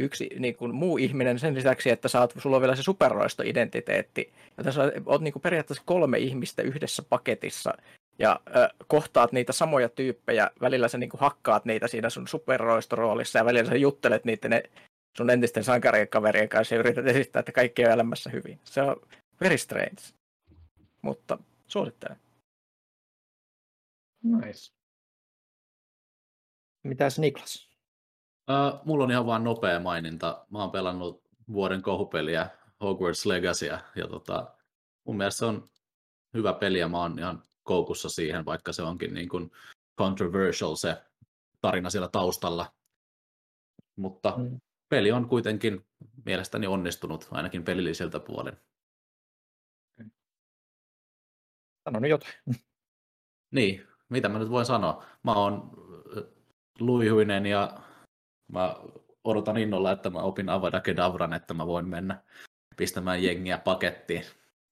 yksi niin kuin muu ihminen sen lisäksi, että sä oot, sulla on vielä se superroisto-identiteetti. Joten sä oot niin kuin periaatteessa kolme ihmistä yhdessä paketissa ja ö, kohtaat niitä samoja tyyppejä. Välillä sä niin kuin hakkaat niitä siinä sun superroistoroolissa ja välillä sä juttelet niiden sun entisten sankarien kaverien kanssa ja yrität esittää, että kaikki on elämässä hyvin. Se on very strange, mutta suosittelen. Nice. Mitäs Niklas? Uh, mulla on ihan vaan nopea maininta. Mä oon pelannut vuoden kohupeliä, Hogwarts Legacyä, ja tota, mun mielestä se on hyvä peli, ja mä oon ihan koukussa siihen, vaikka se onkin niin kuin controversial se tarina siellä taustalla. Mutta mm peli on kuitenkin mielestäni onnistunut, ainakin pelilliseltä puolen. Sano nyt jotain. <laughs> Niin, mitä mä nyt voin sanoa? Mä oon luihuinen ja mä odotan innolla, että mä opin Avada Kedavran, että mä voin mennä pistämään jengiä pakettiin.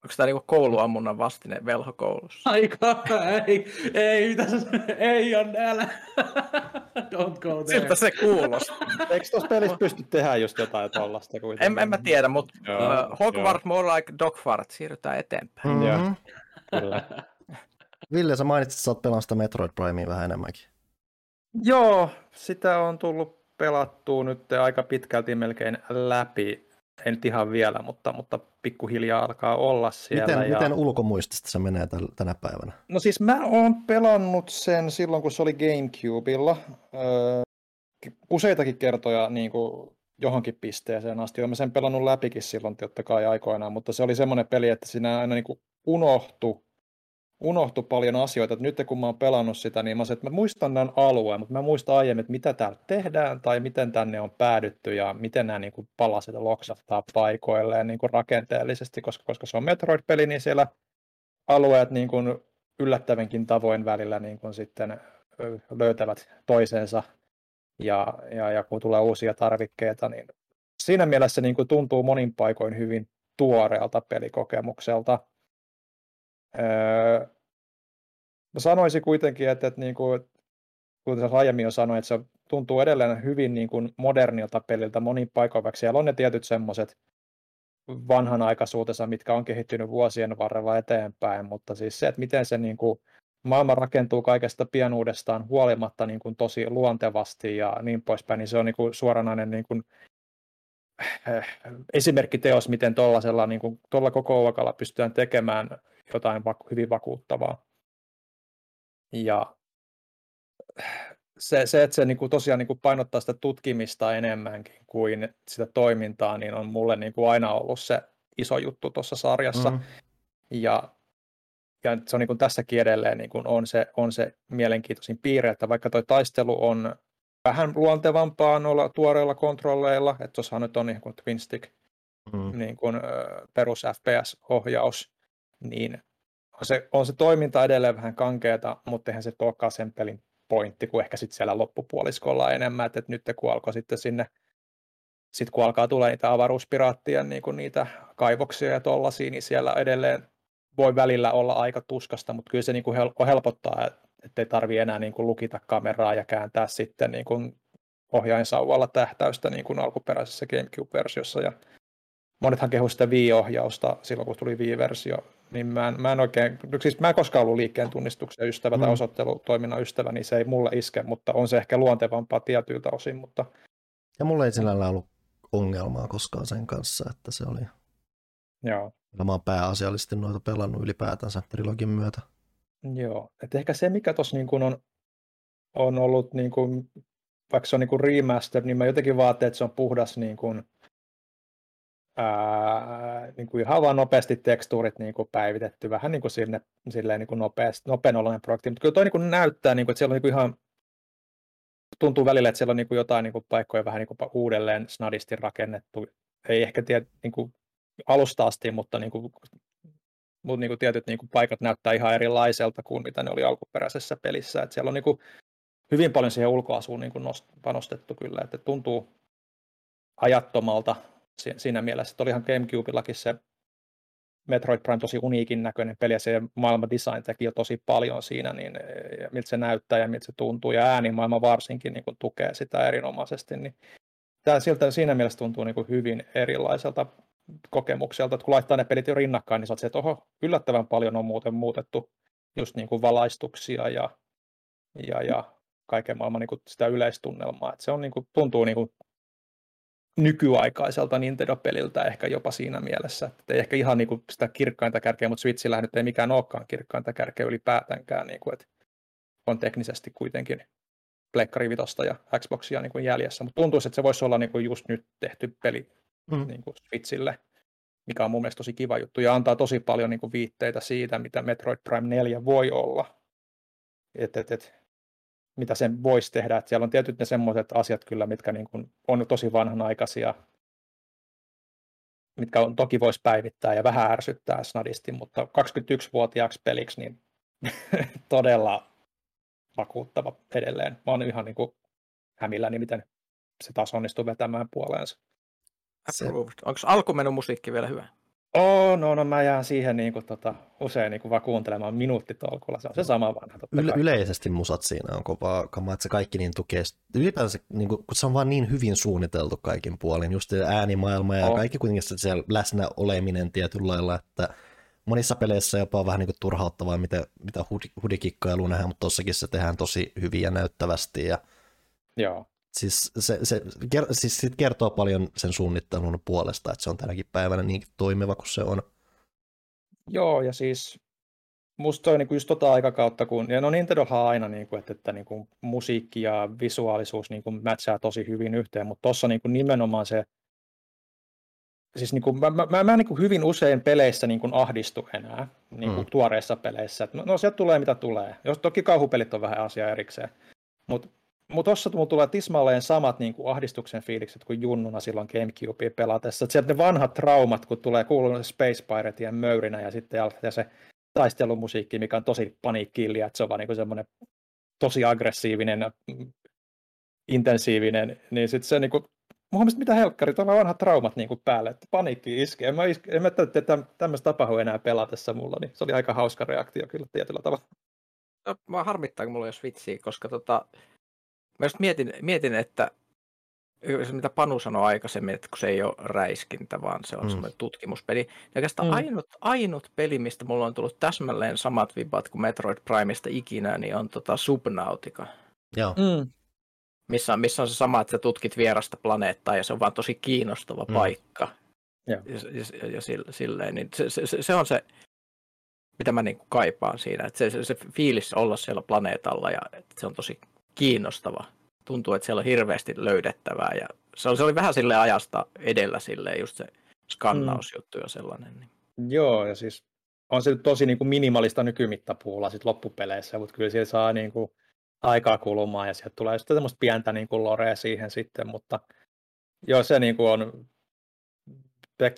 Onko tämä niinku kouluammunnan vastine velhokoulussa? Aika, ei, ei, mitä ei on älä. Don't go there. Siltä se kuulostaa. Eikö tuossa pelissä pysty tehdä just jotain tuollaista kuitenkin? En, en mä tiedä, mutta uh, Hogwarts more like dogfart, siirrytään eteenpäin. Mm-hmm. Joo, kyllä. <laughs> Ville, sä mainitsit, että sä oot pelannut sitä Metroid Primea vähän enemmänkin. Joo, sitä on tullut pelattua nyt aika pitkälti melkein läpi ei nyt ihan vielä, mutta, mutta pikkuhiljaa alkaa olla siellä. Miten, ja... miten ulkomuistista se menee tänä päivänä? No siis mä oon pelannut sen silloin, kun se oli Gamecubella. Öö, useitakin kertoja niin kuin johonkin pisteeseen asti. Olen sen pelannut läpikin silloin totta kai aikoinaan, mutta se oli semmoinen peli, että siinä aina niin kuin unohtui unohtui paljon asioita. Että nyt kun mä oon pelannut sitä, niin mä, sanoin, että mä muistan tämän alueen, mutta mä muistan aiemmin, että mitä täällä tehdään tai miten tänne on päädytty ja miten nämä niin kuin palaset loksahtaa paikoilleen niin kuin rakenteellisesti, koska, koska se on Metroid-peli, niin siellä alueet niin kuin yllättävänkin tavoin välillä niin kuin sitten löytävät toisensa ja, ja, ja kun tulee uusia tarvikkeita, niin siinä mielessä niin kuin tuntuu monin paikoin hyvin tuoreelta pelikokemukselta. Öö, mä sanoisin kuitenkin, että, että niin kuin, kuten aiemmin jo sanoin, että se tuntuu edelleen hyvin niin kuin modernilta peliltä monin paikoin, vaikka siellä on ne tietyt semmoiset vanhanaikaisuutensa, mitkä on kehittynyt vuosien varrella eteenpäin, mutta siis se, että miten se niin kuin, maailma rakentuu kaikesta pienuudestaan huolimatta niin kuin tosi luontevasti ja niin poispäin, niin se on niin kuin suoranainen niin kuin, äh, esimerkkiteos, miten tuollaisella niin kuin, tuolla koko luokalla pystytään tekemään jotain hyvin vakuuttavaa. Ja se, se että se niin kuin tosiaan niin kuin painottaa sitä tutkimista enemmänkin kuin sitä toimintaa, niin on mulle niin kuin aina ollut se iso juttu tuossa sarjassa. Mm. Ja, ja se on niin kuin tässäkin edelleen niin kuin on, se, on se mielenkiintoisin piirre, että vaikka tuo taistelu on vähän luontevampaa noilla tuoreilla kontrolleilla, että tuossahan nyt on niin kuin twin stick mm. niin kuin, perus FPS-ohjaus, niin on se, on se toiminta edelleen vähän kankeeta, mutta eihän se tuokaan sen pelin pointti kuin ehkä sitten siellä loppupuoliskolla enemmän, että, nyt kun alkoi sitten sinne, sitten kun alkaa tulla niitä avaruuspiraattien niin kuin niitä kaivoksia ja tollaisia, niin siellä edelleen voi välillä olla aika tuskasta, mutta kyllä se niin kuin helpottaa, että ei tarvi enää niin kuin lukita kameraa ja kääntää sitten niin kuin ohjainsauvalla tähtäystä niin kuin alkuperäisessä GameCube-versiossa. Ja monethan kehu sitä Wii-ohjausta silloin, kun tuli Wii-versio, niin mä en, mä en oikein, siis mä en koskaan ollut liikkeen tunnistuksen ystävä mm. tai osoittelutoiminnan ystävä, niin se ei mulle iske, mutta on se ehkä luontevampaa tietyiltä osin. Mutta... Ja mulla ei sillä ollut ongelmaa koskaan sen kanssa, että se oli... Joo. Mä oon pääasiallisesti noita pelannut ylipäätänsä trilogin myötä. Joo, että ehkä se mikä tuossa niin on, on ollut, niin kuin, vaikka se on niin remaster, niin mä jotenkin vaatin, että se on puhdas niin kuin, ää, niin kuin ihan vaan nopeasti tekstuurit niin kuin päivitetty, vähän niin kuin sinne, silleen niin kuin nopeasti, nopean oloinen projekti, mutta kyllä toi niin kuin näyttää, niin kuin, että siellä on niin kuin ihan tuntuu välillä, että siellä on niin kuin jotain niin kuin paikkoja vähän niin kuin uudelleen snadisti rakennettu. Ei ehkä tiedä niin kuin alusta asti, mutta, niin kuin, mutta niin kuin tietyt niin kuin paikat näyttää ihan erilaiselta kuin mitä ne oli alkuperäisessä pelissä. Että siellä on niin kuin hyvin paljon siihen ulkoasuun niin kuin panostettu kyllä, että tuntuu ajattomalta siinä mielessä, että olihan Gamecubellakin se Metroid Prime tosi uniikin näköinen peli ja se maailman design teki jo tosi paljon siinä, niin ja miltä se näyttää ja miltä se tuntuu ja äänimaailma varsinkin niin kuin tukee sitä erinomaisesti, niin tämä siltä siinä mielessä tuntuu niin kuin hyvin erilaiselta kokemukselta, että kun laittaa ne pelit jo rinnakkain, niin oot se, että oho, yllättävän paljon on muuten muutettu just niin kuin valaistuksia ja, ja, ja kaiken maailman niin kuin sitä yleistunnelmaa, että se on niin kuin, tuntuu niin kuin nykyaikaiselta Nintendo-peliltä ehkä jopa siinä mielessä. Että ei ehkä ihan niin kuin sitä kirkkainta kärkeä, mutta Switchillä nyt ei mikään olekaan kirkkainta kärkeä ylipäätänkään. Niin kuin, että on teknisesti kuitenkin Pleikkari Vitosta ja Xboxia niin kuin jäljessä, mutta tuntuisi, että se voisi olla niin kuin just nyt tehty peli mm. niin kuin Switchille, mikä on mun mielestä tosi kiva juttu ja antaa tosi paljon niin kuin viitteitä siitä, mitä Metroid Prime 4 voi olla. Et, et, et, mitä sen voisi tehdä. Että siellä on tietyt ne semmoiset asiat kyllä, mitkä niin kuin on tosi vanhanaikaisia, mitkä on, toki voisi päivittää ja vähän ärsyttää snadisti, mutta 21-vuotiaaksi peliksi niin <laughs> todella vakuuttava edelleen. Mä oon ihan niin kuin hämilläni, miten se taas onnistuu vetämään puoleensa. Onko alkumenu musiikki vielä hyvä? Oh, no, no mä jään siihen niin kuin, tota, usein niin kuin vaan kuuntelemaan minuuttitolkulla. Se on se sama vanha. Yle- yleisesti musat siinä on kovaa kamaa, että se kaikki niin tukee. Ylipäänsä, niin kuin, kun se on vaan niin hyvin suunniteltu kaikin puolin, just äänimaailma ja oh. kaikki kuitenkin se siellä läsnä oleminen tietyllä lailla, että monissa peleissä jopa on vähän niin kuin turhauttavaa, mitä, mitä hudikikkailu nähdään, mutta tossakin se tehdään tosi hyvin ja näyttävästi. Ja... Joo. Siis se, se siis sit kertoo paljon sen suunnittelun puolesta, että se on tänäkin päivänä niin toimiva kuin se on. Joo, ja siis musta on niin just tota aikakautta, kun, ja no Nintendohan aina, niin kuin, että, että niin kuin musiikki ja visuaalisuus niin kuin matchaa tosi hyvin yhteen, mutta tuossa niin nimenomaan se siis niin kuin, mä, mä, mä, mä niin kuin hyvin usein peleissä niin kuin ahdistu enää, niin kuin Mm. tuoreissa peleissä. Et No, no sieltä tulee mitä tulee. Jos toki kauhupelit on vähän asia erikseen. Mutta mut tossa mulla tulee tismalleen samat niin kuin ahdistuksen fiilikset kuin junnuna silloin Gamecubea pelatessa. Et sieltä ne vanhat traumat, kun tulee kuulunut Space Piratien möyrinä ja sitten alkaa se taistelumusiikki, mikä on tosi on vaan niin semmoinen tosi aggressiivinen, mm, intensiivinen, niin sitten se niinku, mun mielestä mitä helkkari, on vanhat traumat niinku päälle, että paniikki iskee. Mä, iske, en mä tiedä, että tämmöistä tapahtuu enää pelatessa mulla, niin se oli aika hauska reaktio kyllä tietyllä tavalla. No, mä harmittaa, kun mulla ei ole Switchiä, koska tota, mä just mietin, mietin, että se, mitä Panu sanoi aikaisemmin, että kun se ei ole räiskintä, vaan se on Mm. mm. semmoinen tutkimuspeli. Ja oikeastaan Mm. ainut, ainut peli, mistä mulla on tullut täsmälleen samat vibat kuin Metroid Primeista ikinä, niin on tota Subnautica. Joo. Mm. Missä on, missä on se sama, että sä tutkit vierasta planeettaa ja se on vaan tosi kiinnostava Mm. paikka. Joo. Ja, ja, ja sille- silleen, niin se, se, se, se on se, mitä mä niin kaipaan siinä. Että se, se, se fiilis olla siellä planeetalla ja että se on tosi kiinnostava. Tuntuu, että siellä on hirveästi löydettävää ja se oli, se oli vähän sille ajasta edellä sille just se skannausjuttu ja sellainen. Niin. Joo, ja siis on se tosi niin kuin minimalista nykymittapuulla sit loppupeleissä, mutta kyllä siellä saa niin kuin aikaa kulumaan ja sieltä tulee sitten semmoista pientä niin kuin lorea siihen sitten, mutta joo, se niin kuin on,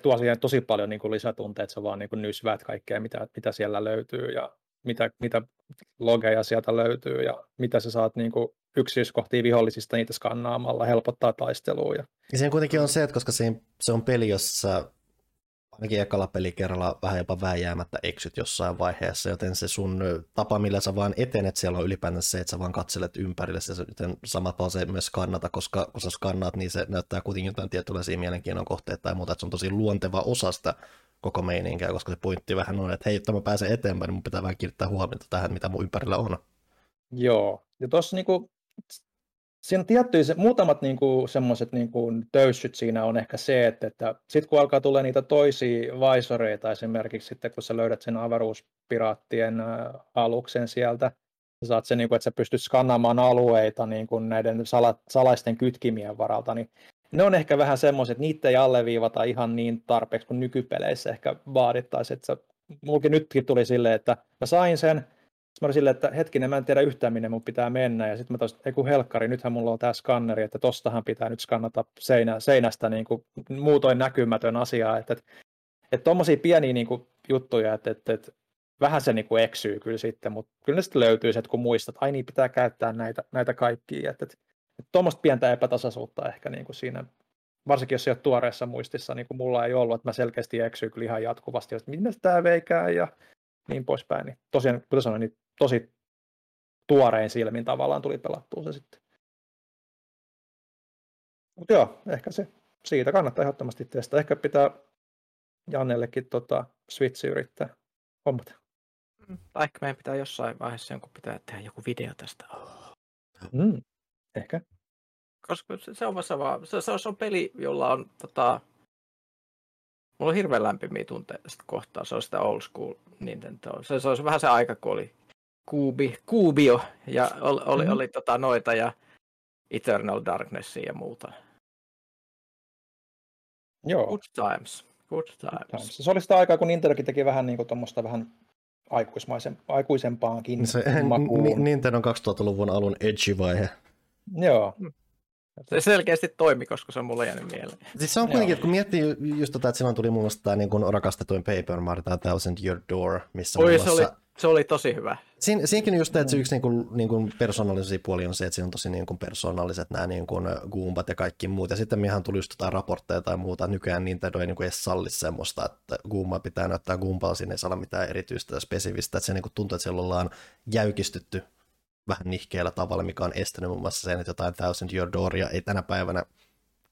tuo siihen tosi paljon niin kuin lisätunteita, että se vaan niin kuin nysväät kaikkea, mitä, mitä siellä löytyy ja mitä, mitä logeja sieltä löytyy ja mitä sä saat niin kuin yksityiskohtia vihollisista niitä skannaamalla, helpottaa taistelua. Ja... Ja siinä kuitenkin on se, että koska se on peli, jossa ainakin ekalla pelikerralla vähän jopa vääjäämättä eksyt jossain vaiheessa, joten se sun tapa, millä sä vaan etenet siellä on ylipäätään se, että sä vaan katselet ympärille, joten samapa se myös skannata, koska kun sä skannaat, niin se näyttää kuitenkin jotain tietynlaisia mielenkiinnon kohteita tai muuta, että se on tosi luonteva osa sitä koko meininkiä, koska se pointti vähän on, että hei, jotta mä pääsen eteenpäin, niin mun pitää vähän kiinnittää huomiota tähän, mitä mun ympärillä on. Joo, ja tuossa niinku, siinä tiettyjä, se, muutamat niinku, semmoiset niinku, töyssyt siinä on ehkä se, että, että sitten kun alkaa tulla niitä toisia vaisoreita esimerkiksi sitten, kun sä löydät sen avaruuspiraattien aluksen sieltä, sä saat sen, niinku, että sä pystyt skannaamaan alueita niinku, näiden sala, salaisten kytkimien varalta, niin ne on ehkä vähän semmoiset, että niitä ei alleviivata ihan niin tarpeeksi kuin nykypeleissä ehkä vaadittaisiin, että sä, nytkin tuli silleen, että mä sain sen, sitten mä olin silleen, että hetkinen, mä en tiedä yhtään minne mun pitää mennä. Ja sitten mä taas, ei kun helkkari, nythän mulla on tämä skanneri, että tostahan pitää nyt skannata seinä, seinästä niin kuin muutoin näkymätön asia. Että, että, että tommosia pieniä niin kuin juttuja, että, että, että vähän se niin kuin eksyy kyllä sitten, mutta kyllä ne sitten löytyy se, että kun muistat, että ai niin pitää käyttää näitä, näitä kaikkia. Että, että, että tuommoista pientä epätasaisuutta ehkä niin kuin siinä, varsinkin jos se ei ole tuoreessa muistissa, niin kuin mulla ei ollut, että mä selkeästi eksyy kyllä ihan jatkuvasti, että minne tämä veikää ja niin poispäin. Niin tosiaan, kuten sanoin, niin tosi tuorein silmin tavallaan tuli pelattua se sitten. Mutta joo, ehkä se siitä kannattaa ehdottomasti testaa. Ehkä pitää Jannellekin tota, Switch yrittää hommata. Tai ehkä meidän pitää jossain vaiheessa jonkun pitää tehdä joku video tästä. Oh. Mm. Ehkä. Koska se, se on vasta vaan, se, se, on, se on peli, jolla on tota, mulla on hirveän lämpimiä tunteita kohtaa. Se on sitä old school Nintendo. Se, se on vähän se aika, kun oli Kuubi, Kuubio ja oli, oli, Mhm. oli tota noita ja Eternal Darknessia ja muuta. Joo. Good times. Good times. Se oli sitä aikaa, kun Nintendokin teki vähän niin kuin tuommoista vähän aikuismaisen, aikuisempaankin Se makuun. Ni- Nintendo 2000-luvun alun edgy-vaihe. Joo. Se selkeästi toimi, koska se on mulle jäänyt mieleen. Siis se on kuitenkin, että kun miettii ju- just tota, että silloin tuli muun muassa tämä niin kuin rakastetuin Paper Mario, tämä Thousand Year Door, missä Oi, muun se oli, muassa... se oli tosi hyvä. Siin, siinäkin just, että se yksi niin kuin, niin kuin persoonallisia puoli on se, että siinä on tosi niin kuin persoonalliset nämä niin kuin Goombat ja kaikki muut. Ja sitten mehän tuli just jotain raportteja tai muuta, että nykyään Nintendo ei niin kuin edes salli semmoista, että Goomba pitää näyttää Goomballa, siinä ei saa olla mitään erityistä ja spesifistä. Että se niin kuin tuntuu, että siellä ollaan jäykistytty vähän nihkeellä tavalla, mikä on estänyt muun muassa sen, että jotain Thousand Year Dooria ei tänä päivänä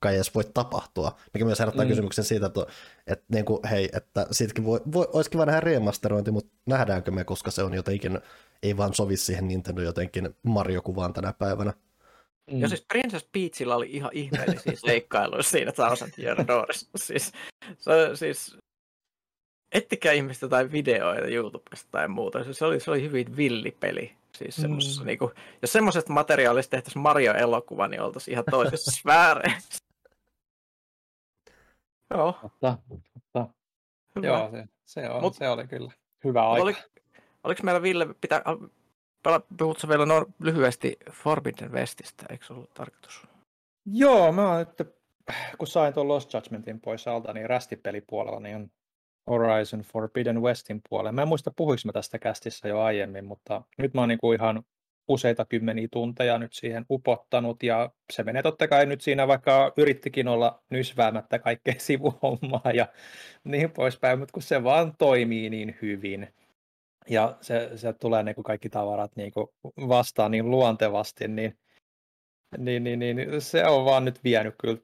kai edes voi tapahtua. Mikä myös herättää Mm. kysymyksen siitä, että, että niin kuin, hei, että siitäkin voi, voi, olisi kiva nähdä remasterointi, mutta nähdäänkö me, koska se on jotenkin, ei vaan sovi siihen Nintendo jotenkin Mario-kuvaan tänä päivänä. Mm. Ja siis Princess Peachilla oli ihan ihmeellisiä <laughs> seikkailuja siinä Thousand Year Doorissa. <laughs> Siis, se, siis ettikää ihmistä jotain videoita YouTubesta tai muuta. Se oli, se oli hyvin villipeli. Siis semmosessa, Mm. niinku, jos semmoisesta materiaalista tehtäisiin Mario-elokuva, niin oltaisiin ihan toisessa <laughs> sfääreissä. Joo, Mutta, mutta hyvä. joo, se, se, on, Mut- se oli kyllä hyvä aika. Oli, oliko meillä Ville, pitää, puhutko vielä no, lyhyesti Forbidden Westistä, eikö se ollut tarkoitus? Joo, mä oon nyt, kun sain tuon Lost Judgmentin pois alta, niin rästipelipuolella niin on Horizon Forbidden Westin puolella. Mä en muista, puhuinko mä tästä kästissä jo aiemmin, mutta nyt mä oon niinku ihan useita kymmeniä tunteja nyt siihen upottanut, ja se menee totta kai nyt siinä, vaikka yrittikin olla nysväämättä kaikkea <laughs> sivuhommaa ja niin poispäin, mutta kun se vaan toimii niin hyvin, ja se, se tulee niinku kaikki tavarat niinku vastaan niin luontevasti, niin niin, niin, niin, se on vaan nyt vienyt kyllä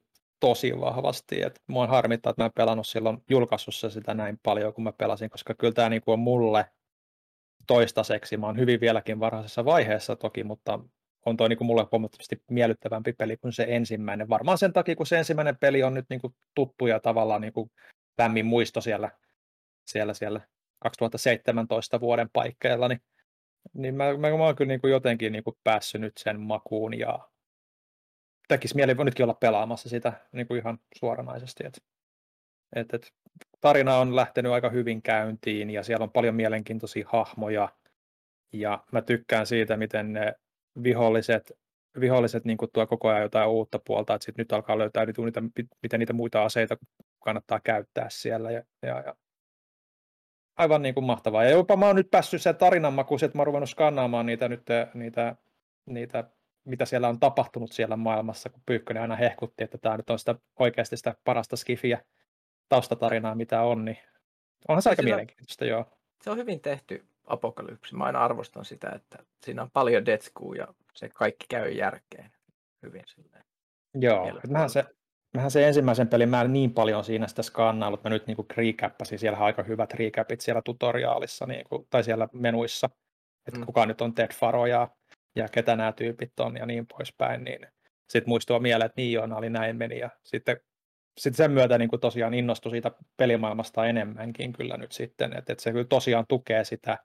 tosi vahvasti. Et mua harmittaa, että mä en pelannut silloin julkaisussa sitä näin paljon kuin mä pelasin, koska kyllä tämä niinku on mulle toistaiseksi. Mä oon hyvin vieläkin varhaisessa vaiheessa toki, mutta on toi niinku mulle huomattavasti miellyttävämpi peli kuin se ensimmäinen. Varmaan sen takia, kun se ensimmäinen peli on nyt niinku tuttu ja tavallaan niinku lämmin muisto siellä, siellä, siellä 2017 vuoden paikkeilla, niin, niin mä, mä, mä oon kyllä niinku jotenkin niinku päässyt nyt sen makuun ja tekisi mieli nytkin olla pelaamassa sitä niin kuin ihan suoranaisesti. Et, et, et, tarina on lähtenyt aika hyvin käyntiin ja siellä on paljon mielenkiintoisia hahmoja ja mä tykkään siitä, miten ne viholliset, viholliset niin tuo koko ajan jotain uutta puolta, että sit nyt alkaa löytää niitä, miten niitä muita aseita kannattaa käyttää siellä ja, ja, ja aivan niin kuin mahtavaa. Ja jopa mä oon nyt päässyt sen tarinan makuun, että mä oon ruvennut skannaamaan niitä, nyt, niitä, niitä mitä siellä on tapahtunut siellä maailmassa, kun Pyykkönen aina hehkutti, että tämä nyt on sitä oikeasti sitä parasta skifiä taustatarinaa, mitä on, niin onhan se aika Sillä- mielenkiintoista, joo. Se on hyvin tehty apokalypsi. Mä aina arvostan sitä, että siinä on paljon detskuu ja se kaikki käy järkeen hyvin silleen. Joo, mähän se, mähän se ensimmäisen pelin, mä en niin paljon siinä sitä skannailut, mä nyt niinku recappasin, siellä on aika hyvät recapit siellä tutoriaalissa niinku, tai siellä menuissa, että mm. kuka nyt on Ted Faro ja, ja ketä nämä tyypit on ja niin poispäin, niin sitten muistuu mieleen, että niin joo, oli näin meni. Ja sitten sitten sen myötä niin kuin tosiaan innostui siitä pelimaailmasta enemmänkin kyllä nyt sitten, että, että se kyllä tosiaan tukee sitä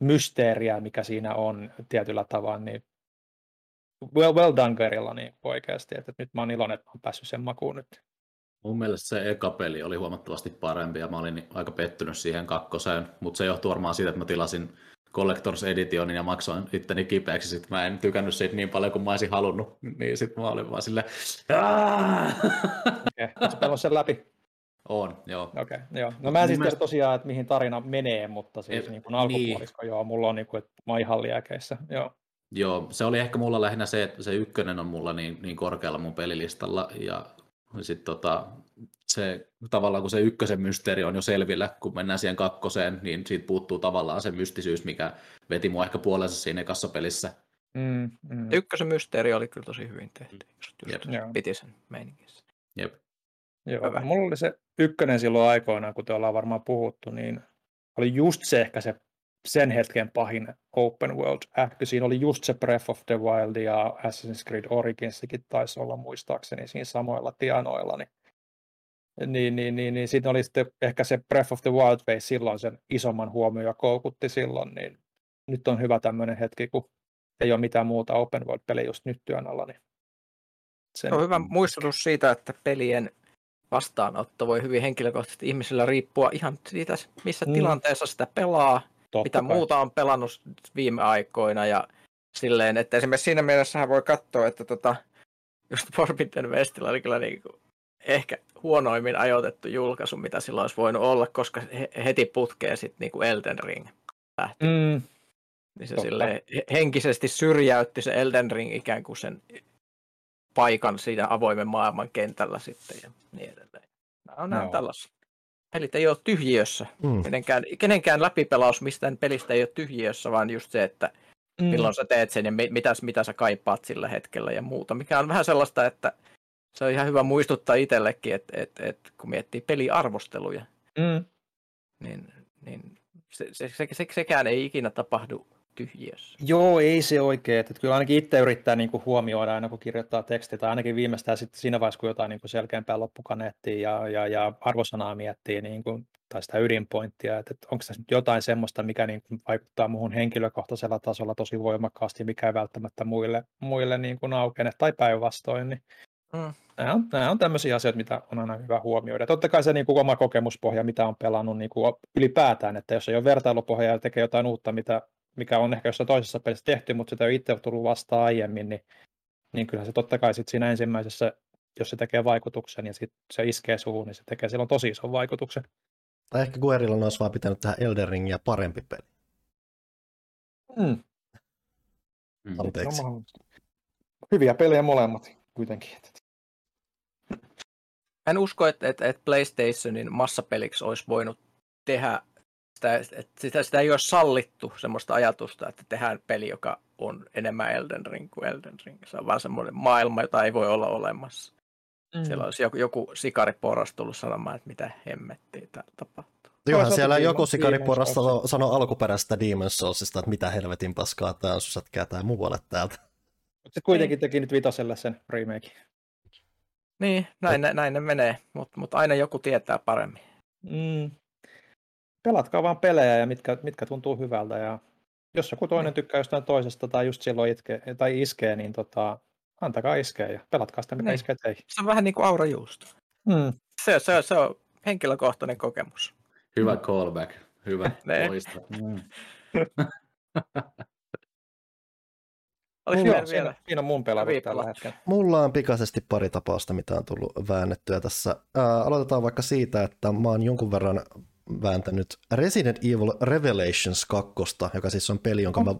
mysteeriä, mikä siinä on tietyllä tavalla, niin well, well done Gerilla niin oikeasti, että nyt mä oon iloinen, että mä oon päässyt sen makuun nyt. Mun mielestä se eka peli oli huomattavasti parempi ja mä olin aika pettynyt siihen kakkoseen, mutta se johtuu varmaan siitä, että mä tilasin Collectors Editionin ja maksoin itteni kipeäksi, sit mä en tykännyt siitä niin paljon kuin mä olisin halunnut, niin sit mä olin vaan silleen, okay. sen läpi. on, joo. Okei, okay, joo. No mä en siis tiedä mielestä- tosiaan, että mihin tarina menee, mutta siis Et- niin kuin alkupuolisko, joo, mulla on niin kuin, että mä oon ihan liäkeissä, joo. Joo, se oli ehkä mulla lähinnä se, että se ykkönen on mulla niin, niin korkealla mun pelilistalla ja sitten tota, se tavallaan kun se ykkösen mysteeri on jo selvillä, kun mennään siihen kakkoseen, niin siitä puuttuu tavallaan se mystisyys, mikä veti mua ehkä puolensa siinä ekassa pelissä. Mm, mm. Ykkösen mysteeri oli kyllä tosi hyvin tehty. Just, Joo. piti sen meininkissä. Jep. Joo, Hyvä. mulla oli se ykkönen silloin aikoinaan, kuten ollaan varmaan puhuttu, niin oli just se ehkä se sen hetken pahin open world ähky. Siinä oli just se Breath of the Wild ja Assassin's Creed Originsikin taisi olla muistaakseni siinä samoilla tienoilla. Niin, niin, niin, niin, niin siinä oli sitten ehkä se Breath of the Wild vei silloin sen isomman huomioon ja koukutti silloin, niin nyt on hyvä tämmöinen hetki, kun ei ole mitään muuta open world-peliä just nyt työn alla. Niin sen, Se on hyvä muistutus siitä, että pelien vastaanotto voi hyvin henkilökohtaisesti ihmisillä riippua ihan siitä, missä Mm. tilanteessa sitä pelaa, totta mitä kai. muuta on pelannut viime aikoina ja silleen, että esimerkiksi siinä mielessä voi katsoa, että tota, just Forbidden Westillä oli kyllä niin kuin ehkä huonoimmin ajoitettu julkaisu, mitä sillä olisi voinut olla, koska he- heti putkee sitten niin kuin Elden Ring lähti. Mm, Niin se he- henkisesti syrjäytti se Elden Ring ikään kuin sen paikan siinä avoimen maailman kentällä sitten ja niin edelleen. Nämä on, nämä on Joo. tällaisia. Pelit ei ole tyhjiössä. Mm. Kenenkään, kenenkään läpipelaus mistään pelistä ei ole tyhjiössä, vaan just se, että mm. milloin sä teet sen ja mi- mitä, mitä sä kaipaat sillä hetkellä ja muuta. Mikä on vähän sellaista, että se on ihan hyvä muistuttaa itsellekin, että, että, että kun miettii peliarvosteluja, Mm. niin, niin se, se, se, se, sekään ei ikinä tapahdu tyhjiössä. Joo, ei se oikein. Että kyllä ainakin itse yrittää niin kuin huomioida aina, kun kirjoittaa tekstiä, tai ainakin viimeistään sitten siinä vaiheessa, kun jotain niin kuin selkeämpää loppukaneettia ja, ja, ja arvosanaa miettii, niin kuin, tai sitä ydinpointtia, että, että onko tässä nyt jotain semmoista, mikä niin kuin vaikuttaa muuhun henkilökohtaisella tasolla tosi voimakkaasti, mikä ei välttämättä muille, muille niin kuin aukene, tai päinvastoin. Niin Mm. Nämä on, nämä on tämmöisiä asioita, mitä on aina hyvä huomioida. Totta kai se niin kuin oma kokemuspohja, mitä on pelannut niin kuin ylipäätään, että jos ei ole vertailupohjaa ja tekee jotain uutta, mitä, mikä on ehkä jossain toisessa pelissä tehty, mutta sitä ei ole itse tullut vastaan aiemmin, niin, niin kyllä se totta kai sit siinä ensimmäisessä, jos se tekee vaikutuksen ja sit se iskee suuhun, niin se tekee silloin tosi ison vaikutuksen. Tai ehkä Guerrilla olisi vaan pitänyt tähän Elden Ringia parempi peli. Mm. Mm. Anteeksi. No, hyviä pelejä molemmat kuitenkin. En usko, että, että, että PlayStationin massapeliksi olisi voinut tehdä sitä, että sitä, sitä ei ole sallittu semmoista ajatusta, että tehdään peli, joka on enemmän Elden Ring kuin Elden Ring. Se on vaan semmoinen maailma, jota ei voi olla olemassa. Mm. Siellä olisi joku, joku sikariporas tullut sanomaan, että mitä hemmettiä täällä tapahtuu. Johan siellä Demon's- joku sikariporras sanoi sano alkuperäisestä Demon's Soulsista, että mitä helvetin paskaa tää on, sun sätkää muualle täältä. Se kuitenkin teki nyt vitoselle sen remake. Niin, näin, ne, näin ne menee, mutta mut aina joku tietää paremmin. Mm. Pelatkaa vaan pelejä ja mitkä, mitkä tuntuu hyvältä. Ja jos joku toinen tykkää jostain toisesta tai just silloin itke, tai iskee, niin tota, antakaa iskeä ja pelatkaa sitä, mikä Niin. iskee teihin. Se on vähän niin kuin aura juusto. Mm. Se, se, se on henkilökohtainen kokemus. Hyvä callback. Hyvä. <laughs> Loista. Mm. <laughs> <laughs> Oliko Joo, vielä, siinä, vielä? siinä on mun Kävi tällä hetkellä. Mulla on pikaisesti pari tapausta, mitä on tullut väännettyä tässä. Ää, aloitetaan vaikka siitä, että mä oon jonkun verran vääntänyt Resident Evil Revelations 2, joka siis on peli, jonka mä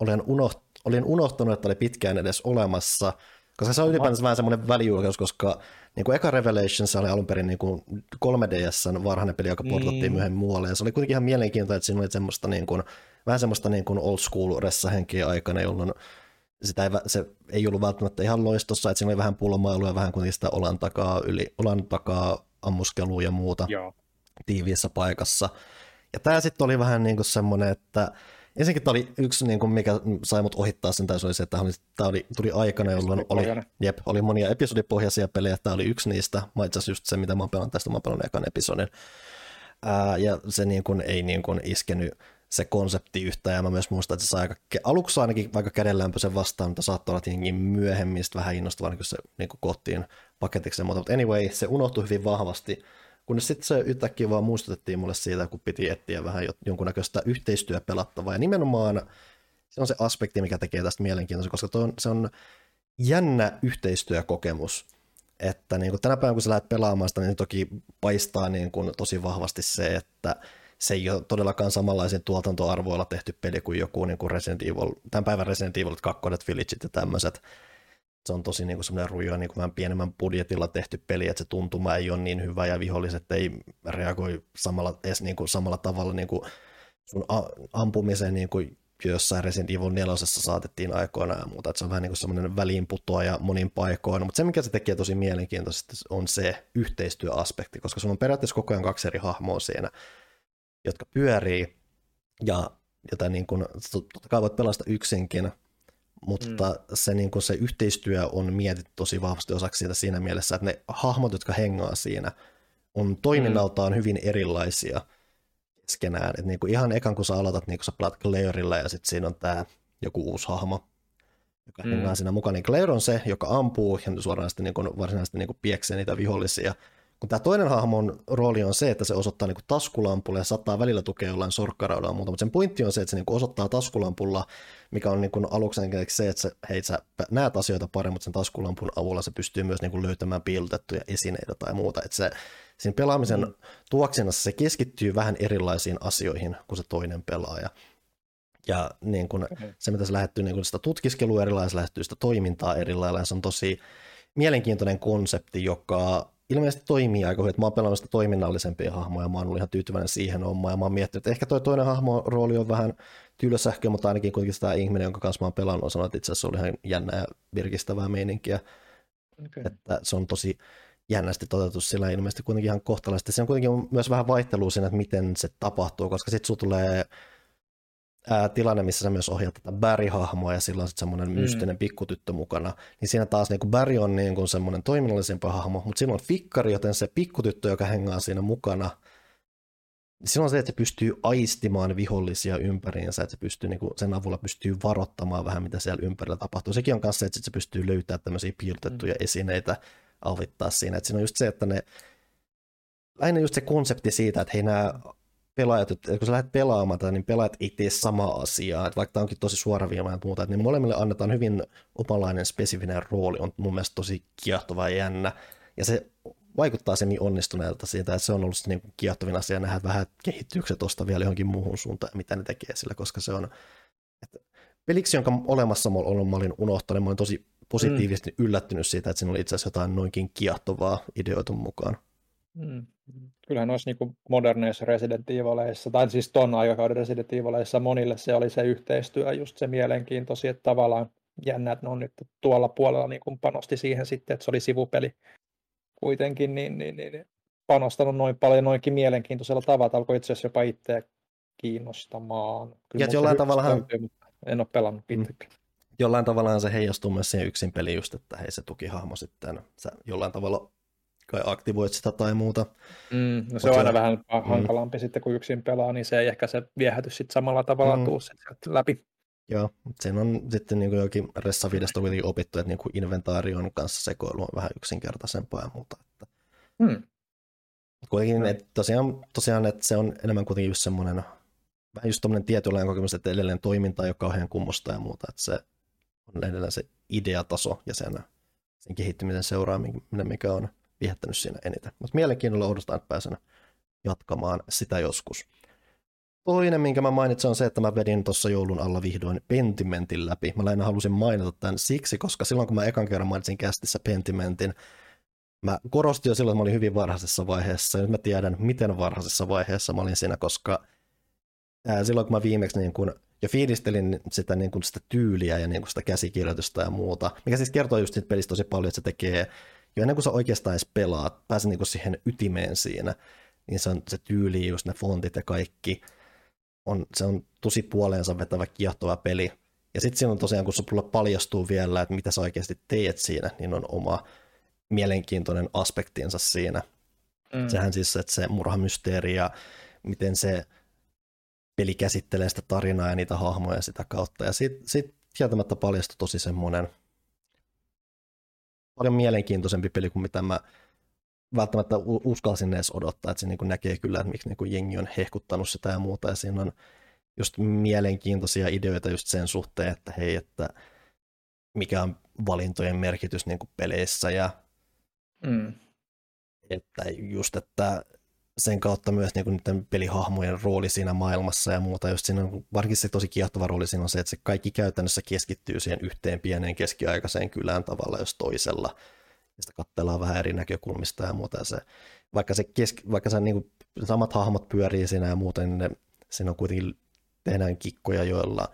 olen, unoht, olin unohtanut, että oli pitkään edes olemassa, koska se on ylipäänsä vähän semmoinen välijulkaus, koska niin kuin eka Revelations oli alun perin niin kuin 3DS varhainen peli, joka portattiin Niin. myöhemmin muualle, ja se oli kuitenkin ihan mielenkiintoista, että siinä oli semmoista niin kuin, vähän semmoista niin kuin old school ressahenkiä aikana, jolloin sitä ei, se ei ollut välttämättä ihan loistossa, että siinä oli vähän pulmailua ja vähän kuitenkin sitä olan takaa, yli, olan takaa ammuskelua ja muuta Joo. tiiviissä paikassa. Ja tämä sitten oli vähän niin kuin semmoinen, että ensinnäkin tämä oli yksi, niin kuin mikä sai mut ohittaa sen, tai se oli se, että tämä oli, tämä oli, tuli aikana, jolloin oli, jep, oli monia episodipohjaisia pelejä, tämä oli yksi niistä. Mä itse asiassa just se, mitä mä oon pelannut tästä, mä oon pelannut ekan episodin. Ää, ja se niin kuin, ei niin kuin iskenyt se konsepti yhtään, ja mä myös muistan, että se sai aika, aluksi ainakin vaikka kädenlämpöisen vastaan, mutta saattoi olla tietenkin myöhemmin vähän innostavaa, kun se niin kuin koottiin paketiksi ja muuta, mutta anyway, se unohtui hyvin vahvasti, kunnes sitten se yhtäkkiä vaan muistutettiin mulle siitä, kun piti etsiä vähän jo- jonkunnäköistä yhteistyöpelattavaa, ja nimenomaan se on se aspekti, mikä tekee tästä mielenkiintoisen, koska on, se on jännä yhteistyökokemus, että niin kuin tänä päivänä, kun sä lähdet pelaamaan sitä, niin toki paistaa niin kuin tosi vahvasti se, että se ei ole todellakaan samanlaisen tuotantoarvoilla tehty peli kuin joku niin kuin Resident Evil, tämän päivän Resident Evil 2, Villageit ja tämmöiset. Se on tosi niin semmoinen rujo, niin kuin vähän pienemmän budjetilla tehty peli, että se tuntuma ei ole niin hyvä ja viholliset ei reagoi samalla, edes niin kuin samalla tavalla niin kuin sun ampumiseen niin kuin jossain Resident Evil 4 saatettiin aikoinaan ja muuta, että se on vähän niin kuin semmoinen väliinputoaja monin paikoin, mutta se mikä se tekee tosi mielenkiintoisesti on se yhteistyöaspekti, koska sulla on periaatteessa koko ajan kaksi eri hahmoa siinä, jotka pyörii ja jota niin kuin, totta kai voit pelastaa yksinkin, mutta mm. se, niin kuin se yhteistyö on mietitty tosi vahvasti osaksi siitä siinä mielessä, että ne hahmot, jotka hengaa siinä, on toiminnaltaan mm. hyvin erilaisia keskenään. Et niin kuin ihan ekan kun sä aloitat, niin kun sä pelaat Clairilla ja sitten siinä on tämä joku uusi hahmo, joka mm. hengaa siinä mukana, niin Claire on se, joka ampuu ja suoraan sitten niin kuin varsinaisesti niin kuin pieksee niitä vihollisia. Kun tämä toinen hahmon rooli on se, että se osoittaa niinku taskulampulla ja saattaa välillä tukea jollain sorkkaraudalla muuta, mutta sen pointti on se, että se niinku osoittaa taskulampulla, mikä on niinku aluksi se, että se, hei, sä näet asioita paremmin, mutta sen taskulampun avulla se pystyy myös niinku löytämään piilotettuja esineitä tai muuta. Että se, siinä pelaamisen mm. tuoksinnassa se keskittyy vähän erilaisiin asioihin kuin se toinen pelaaja. Ja niin kun, se, mitä se lähettyy niin kun sitä tutkiskelua erilaisia, se lähettyy sitä toimintaa erilailla, ja se on tosi mielenkiintoinen konsepti, joka ilmeisesti toimii aika hyvin. Mä oon pelannut sitä toiminnallisempia hahmoja, ja mä oon ollut ihan tyytyväinen siihen hommaan, ja mä oon miettinyt, että ehkä toi toinen hahmo rooli on vähän tylsähkö, mutta ainakin kuitenkin sitä ihminen, jonka kanssa mä oon pelannut, on sanonut, että itse asiassa oli ihan jännä ja virkistävää meininkiä. Okay. Että se on tosi jännästi toteutettu sillä ilmeisesti kuitenkin ihan kohtalaisesti. Se on kuitenkin myös vähän vaihtelua siinä, että miten se tapahtuu, koska sitten sulla tulee ää, tilanne, missä sä myös ohjaat tätä Barry-hahmoa ja sillä on sitten semmoinen mm. mystinen pikkutyttö mukana, niin siinä taas niin kuin Barry on niin kuin semmoinen toiminnallisempi hahmo, mutta silloin on fikkari, joten se pikkutyttö, joka hengaa siinä mukana, Silloin on se, että se pystyy aistimaan vihollisia ympäriinsä, että se pystyy, niin kuin, sen avulla pystyy varoittamaan vähän, mitä siellä ympärillä tapahtuu. Sekin on kanssa se, että se pystyy löytämään tämmöisiä piilotettuja mm. esineitä, avittaa siinä. Että siinä on just se, että ne, lähinnä just se konsepti siitä, että hei nämä pelaajat, että kun sä lähdet pelaamaan tätä, niin pelaajat ei tee samaa asiaa, että vaikka tämä onkin tosi suoraviimainen ja muuta, että niin molemmille annetaan hyvin omanlainen spesifinen rooli, on mun mielestä tosi kiehtova ja jännä, ja se vaikuttaa se niin onnistuneelta siitä, että se on ollut niin kiehtovin asia nähdä vähän kehittyykö tuosta vielä johonkin muuhun suuntaan, mitä ne tekee sillä, koska se on, että peliksi, jonka olemassa mä olin unohtanut, mä olin tosi positiivisesti mm. yllättynyt siitä, että siinä oli itse asiassa jotain noinkin kiehtovaa ideoitu mukaan. Mm. Kyllähän noissa niin moderneissa Resident Evileissa, tai siis ton aikakauden Resident Evileissa monille se oli se yhteistyö, just se mielenkiintoisi, että tavallaan jännä, että ne on nyt tuolla puolella niin kuin panosti siihen sitten, että se oli sivupeli kuitenkin, niin, niin, niin panostanut noin paljon noinkin mielenkiintoisella tavalla, alkoi itse asiassa jopa itseä kiinnostamaan. Kyllä ja jollain tavalla en ole pelannut mm. itsekään. Jollain tavalla se heijastuu myös siihen yksin peliin just, että hei se tukihahmo sitten, sä jollain tavalla kai aktivoit sitä tai muuta. Mm, no se on aina vähän mm. hankalampi mm. sitten, kun yksin pelaa, niin se ei ehkä se viehätys sitten samalla tavalla mm. tuu läpi. Joo, siinä on sitten niin jokin Ressavidesta kuitenkin opittu, että niin kuin inventaarion kanssa sekoilu on vähän yksinkertaisempaa ja muuta. Että... Mm. Kuitenkin, että tosiaan, tosiaan, että se on enemmän kuitenkin just semmoinen, vähän just tommoinen tietynlainen kokemus, että edelleen toiminta ei ole kauhean kummosta ja muuta, että se on edelleen se ideataso ja sen, sen kehittymisen seuraaminen, mikä on viehättänyt siinä eniten. Mutta mielenkiinnolla odotetaan, että pääsen jatkamaan sitä joskus. Toinen, minkä mä mainitsin, on se, että mä vedin tuossa joulun alla vihdoin Pentimentin läpi. Mä lähinnä halusin mainita tämän siksi, koska silloin kun mä ekan kerran mainitsin kästissä Pentimentin, mä korostin jo silloin, että mä olin hyvin varhaisessa vaiheessa, ja nyt mä tiedän, miten varhaisessa vaiheessa mä olin siinä, koska silloin kun mä viimeksi niin kun, jo fiilistelin sitä, niin kun sitä tyyliä ja niin kun sitä käsikirjoitusta ja muuta, mikä siis kertoo just siitä pelistä tosi paljon, että se tekee jo ennen kuin sä oikeastaan edes pelaat, pääset niin siihen ytimeen siinä, niin se on se tyyli, just ne fontit ja kaikki, on, se on tosi puoleensa vetävä kiehtova peli. Ja sitten siinä on tosiaan, kun sulla paljastuu vielä, että mitä sä oikeasti teet siinä, niin on oma mielenkiintoinen aspektinsa siinä. Mm. Sehän siis, että se murhamysteeri ja miten se peli käsittelee sitä tarinaa ja niitä hahmoja sitä kautta. Ja sitten sit kieltämättä paljastui tosi semmoinen paljon mielenkiintoisempi peli kuin mitä mä välttämättä uskalsin edes odottaa, että se niin näkee kyllä, että miksi niin jengi on hehkuttanut sitä ja muuta, ja siinä on just mielenkiintoisia ideoita just sen suhteen, että hei, että mikä on valintojen merkitys niin kuin peleissä, ja mm. että just, että sen kautta myös niin niiden pelihahmojen rooli siinä maailmassa ja muuta. Just siinä on, varsinkin se tosi kiehtova rooli siinä on se, että se kaikki käytännössä keskittyy siihen yhteen pieneen keskiaikaiseen kylään tavalla jos toisella. Ja sitä katsellaan vähän eri näkökulmista ja muuta. Ja se, vaikka se, keski, vaikka se niin kuin, samat hahmot pyörii siinä ja muuta, niin ne, siinä on kuitenkin tehdään kikkoja, joilla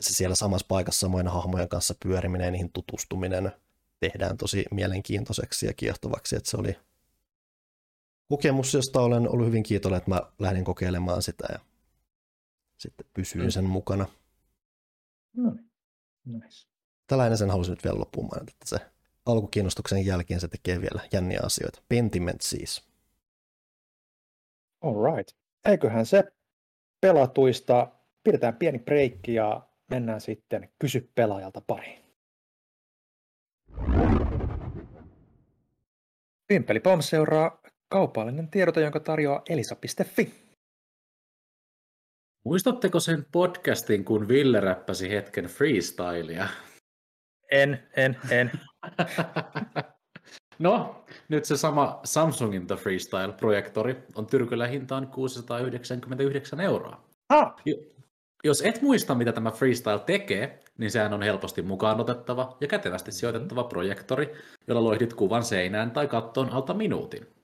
se siellä samassa paikassa samojen hahmojen kanssa pyöriminen ja niihin tutustuminen tehdään tosi mielenkiintoiseksi ja kiehtovaksi, että se oli kokemus, josta olen ollut hyvin kiitollinen, että mä lähdin kokeilemaan sitä ja sitten pysyin mm. sen mukana. No niin, nice. Tällainen sen halusin nyt vielä loppuun mainita, että se alkukiinnostuksen jälkeen se tekee vielä jänniä asioita. Pentiment siis. All right. Eiköhän se pelatuista. Pidetään pieni breikki ja mennään sitten kysy pelaajalta pariin. Pimpeli Pom seuraa Kaupallinen tiedote, jonka tarjoaa elisa.fi. Muistatteko sen podcastin, kun Ville räppäsi hetken freestylia? En, en, en. <laughs> no, nyt se sama Samsungin The Freestyle-projektori on tyrkyllä hintaan 699 euroa. Ah. Jos et muista, mitä tämä Freestyle tekee, niin sehän on helposti mukaan otettava ja kätevästi sijoitettava projektori, jolla loihdit kuvan seinään tai kattoon alta minuutin.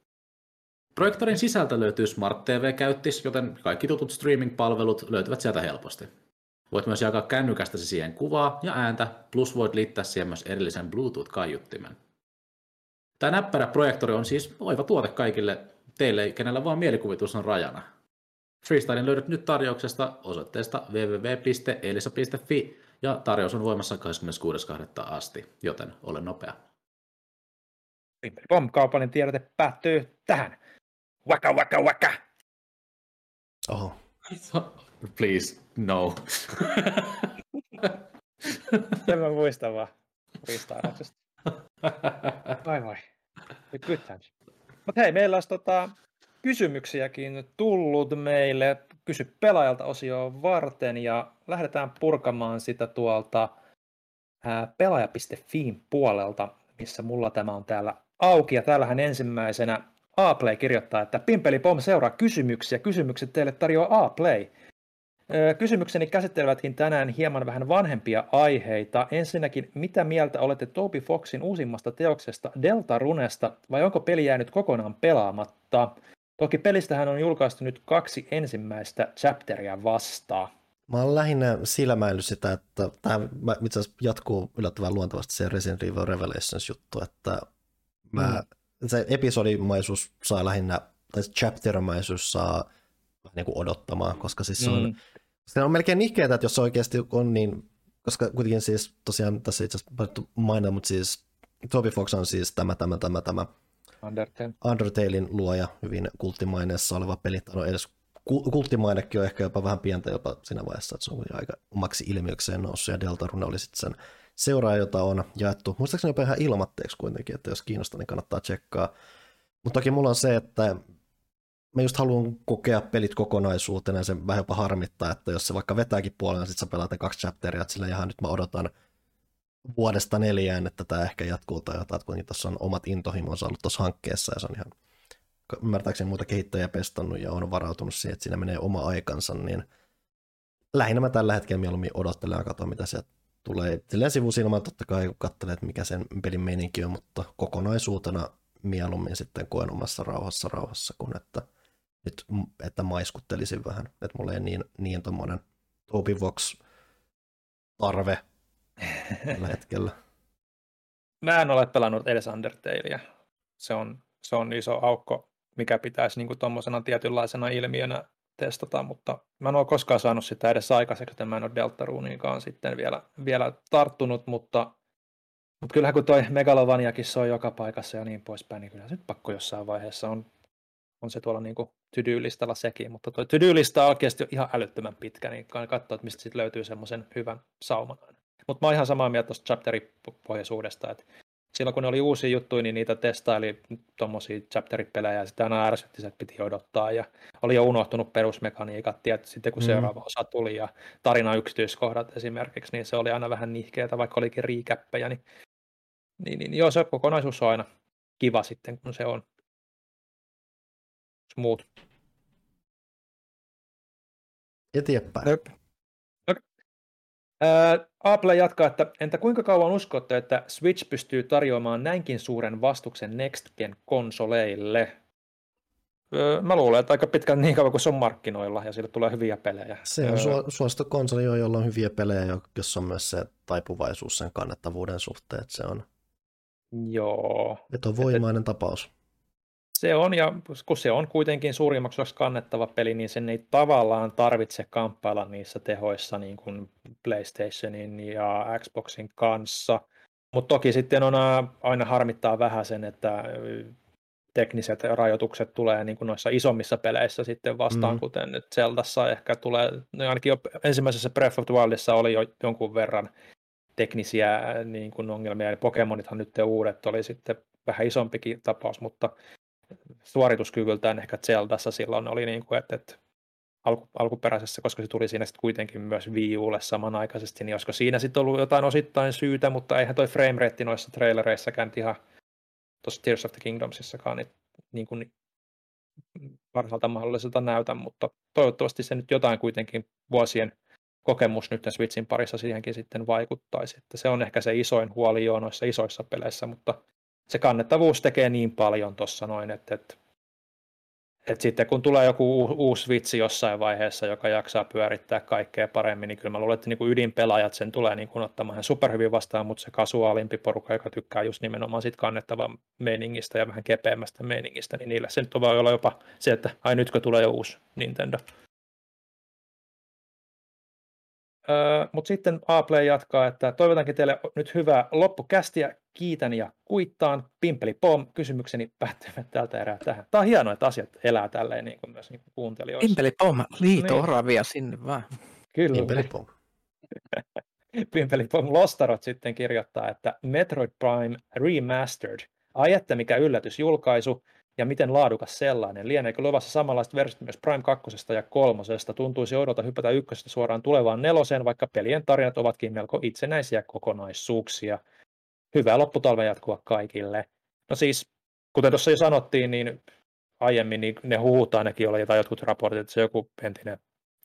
Projektorin sisältä löytyy Smart TV-käyttis, joten kaikki tutut streaming-palvelut löytyvät sieltä helposti. Voit myös jakaa kännykästäsi siihen kuvaa ja ääntä, plus voit liittää siihen myös erillisen Bluetooth-kaiuttimen. Tämä näppärä projektori on siis oiva tuote kaikille teille, kenellä vaan mielikuvitus on rajana. Freestylin löydät nyt tarjouksesta osoitteesta www.elisa.fi ja tarjous on voimassa 26.2. asti, joten ole nopea. Pom kaupallinen tiedote päättyy tähän. Waka waka waka. Oho. Please, no. <laughs> En mä muista vaan freestylauksesta. Vai vai. Good times. Mutta hei, meillä olisi tota, kysymyksiäkin tullut meille kysy pelaajalta osioon varten ja lähdetään purkamaan sitä tuolta ää, pelaaja.fiin puolelta, missä mulla tämä on täällä auki. Ja täällähän ensimmäisenä Aplay kirjoittaa, että Pimpeli Pom seuraa kysymyksiä. Kysymykset teille tarjoaa Aplay. Kysymykseni käsittelevätkin tänään hieman vähän vanhempia aiheita. Ensinnäkin, mitä mieltä olette Toby Foxin uusimmasta teoksesta Delta Runesta, vai onko peli jäänyt kokonaan pelaamatta? Toki pelistähän on julkaistu nyt kaksi ensimmäistä chapteria vastaan. Mä oon lähinnä silmäillyt sitä, että tämä itse asiassa jatkuu yllättävän luontevasti se Resident Evil Revelations juttu, että mä, mm. Se episodimaisuus saa lähinnä, tai se chapterimaisuus saa niin kuin odottamaan, koska siis se on, mm. se on melkein nihkeetä, että jos se oikeasti on niin, koska kuitenkin siis tosiaan tässä itse asiassa mainita, mutta siis Toby Fox on siis tämä, tämä, tämä, tämä Undertale. Undertalein luoja, hyvin kulttimaineessa oleva peli, tai no edes kulttimainekin on ehkä jopa vähän pientä jopa siinä vaiheessa, että se on aika omaksi ilmiökseen noussut, ja Deltarune oli sitten sen seuraaja, jota on jaettu, muistaakseni jopa ihan ilmatteeksi kuitenkin, että jos kiinnostaa, niin kannattaa tsekkaa. Mutta toki mulla on se, että mä just haluan kokea pelit kokonaisuutena, ja se vähän jopa harmittaa, että jos se vaikka vetääkin puolella, niin sitten sä pelaat kaksi chapteria, että sillä ihan nyt mä odotan vuodesta neljään, että tämä ehkä jatkuu tai jotain, kun tuossa on omat intohimonsa ollut tuossa hankkeessa ja se on ihan ymmärtääkseni muuta kehittäjä pestannut ja on varautunut siihen, että siinä menee oma aikansa, niin lähinnä mä tällä hetkellä mieluummin odottelen ja katson, mitä sieltä tulee. Silleen sivusilmaan totta kai, kun katselee, että mikä sen pelin meininki on, mutta kokonaisuutena mieluummin sitten koen omassa rauhassa rauhassa, kun että nyt että maiskuttelisin vähän, että mulla ei niin, niin tuommoinen Toby Vox tarve tällä <laughs> hetkellä. Mä en ole pelannut edes Undertalea. Se on, se on iso aukko, mikä pitäisi niin tuommoisena tietynlaisena ilmiönä testata, mutta mä en ole koskaan saanut sitä edes aikaiseksi, että mä en ole Deltaruuniinkaan sitten vielä, vielä tarttunut, mutta, mutta kyllähän kun toi Megalovaniakin soi joka paikassa ja niin poispäin, niin kyllä se nyt pakko jossain vaiheessa on, on se tuolla niin to-do-listalla sekin, mutta tuo to-do-lista on oikeasti ihan älyttömän pitkä, niin katsoa, että mistä sitten löytyy semmoisen hyvän sauman. Mutta mä oon ihan samaa mieltä tuosta chapteripohjaisuudesta, että silloin kun ne oli uusia juttuja, niin niitä testaili tuommoisia chapteripelejä ja sitä aina ärsytti, että piti odottaa ja oli jo unohtunut perusmekaniikat, ja sitten kun mm. seuraava osa tuli ja tarina yksityiskohdat esimerkiksi, niin se oli aina vähän nihkeetä, vaikka olikin riikäppejä, niin, niin, niin joo, se kokonaisuus on aina kiva sitten, kun se on smooth. Eteenpäin. Apple jatkaa, että entä kuinka kauan uskotte, että Switch pystyy tarjoamaan näinkin suuren vastuksen Next Gen konsoleille? Mä luulen, että aika pitkään niin kauan kuin se on markkinoilla ja sille tulee hyviä pelejä. Se on su- suosittu konsoli, jolla on hyviä pelejä, jossa on myös se taipuvaisuus sen kannettavuuden suhteen, että se on Joo. vetovoimainen et, tapaus. Se on, ja kun se on kuitenkin suurimmaksi osaksi kannettava peli, niin sen ei tavallaan tarvitse kamppailla niissä tehoissa niin kuin PlayStationin ja Xboxin kanssa. Mutta toki sitten on aina harmittaa vähän sen, että tekniset rajoitukset tulee niin kuin noissa isommissa peleissä sitten vastaan, mm. kuten nyt Zeldassa ehkä tulee, no ainakin jo ensimmäisessä Breath of the Wildissa oli jo jonkun verran teknisiä niin kuin ongelmia, ja Pokemonithan nyt uudet oli sitten vähän isompikin tapaus, mutta suorituskyvyltään ehkä Zeldassa silloin oli, niin kuin, että, että alku, alkuperäisessä, koska se tuli siinä sitten kuitenkin myös Wii Ulle samanaikaisesti, niin olisiko siinä sitten ollut jotain osittain syytä, mutta eihän toi frame rate noissa trailereissa käynyt ihan tuossa Tears of the Kingdomsissakaan niin, niin kuin parhaalta mahdolliselta näytä, mutta toivottavasti se nyt jotain kuitenkin vuosien kokemus nyt Switchin parissa siihenkin sitten vaikuttaisi. Että se on ehkä se isoin huoli jo noissa isoissa peleissä, mutta se kannettavuus tekee niin paljon tuossa noin, että, että, että sitten kun tulee joku uusi vitsi jossain vaiheessa, joka jaksaa pyörittää kaikkea paremmin, niin kyllä mä luulen, että niin kuin ydinpelaajat sen tulee niin kuin ottamaan superhyvin vastaan, mutta se kasuaalimpi porukka, joka tykkää just nimenomaan sit kannettavan meiningistä ja vähän kepeämmästä meiningistä, niin niillä se nyt voi olla jopa se, että ai nytkö tulee jo uusi Nintendo. Mutta sitten Aplay jatkaa, että toivotankin teille nyt hyvää loppukästiä, kiitän ja kuittaan. Pimpeli pom, kysymykseni päättyvät tältä erää tähän. Tämä on hienoa, että asiat elää tälleen niin kuin myös niin kuin kuuntelijoissa. Pimpeli pom, liito Niin. oravia sinne vaan. Kyllä. Pimpelipom. <laughs> Pimpeli Pom Lostarot sitten kirjoittaa, että Metroid Prime Remastered. Ai että mikä yllätysjulkaisu ja miten laadukas sellainen. Lieneekö luvassa samanlaista versiota myös Prime 2 ja 3. Tuntuisi oudolta hypätä ykkösestä suoraan tulevaan neloseen, vaikka pelien tarinat ovatkin melko itsenäisiä kokonaisuuksia. Hyvää lopputalven jatkoa kaikille. No siis, kuten tuossa jo sanottiin, niin aiemmin niin ne huhut ainakin oli, tai jotkut raportit, että se joku entinen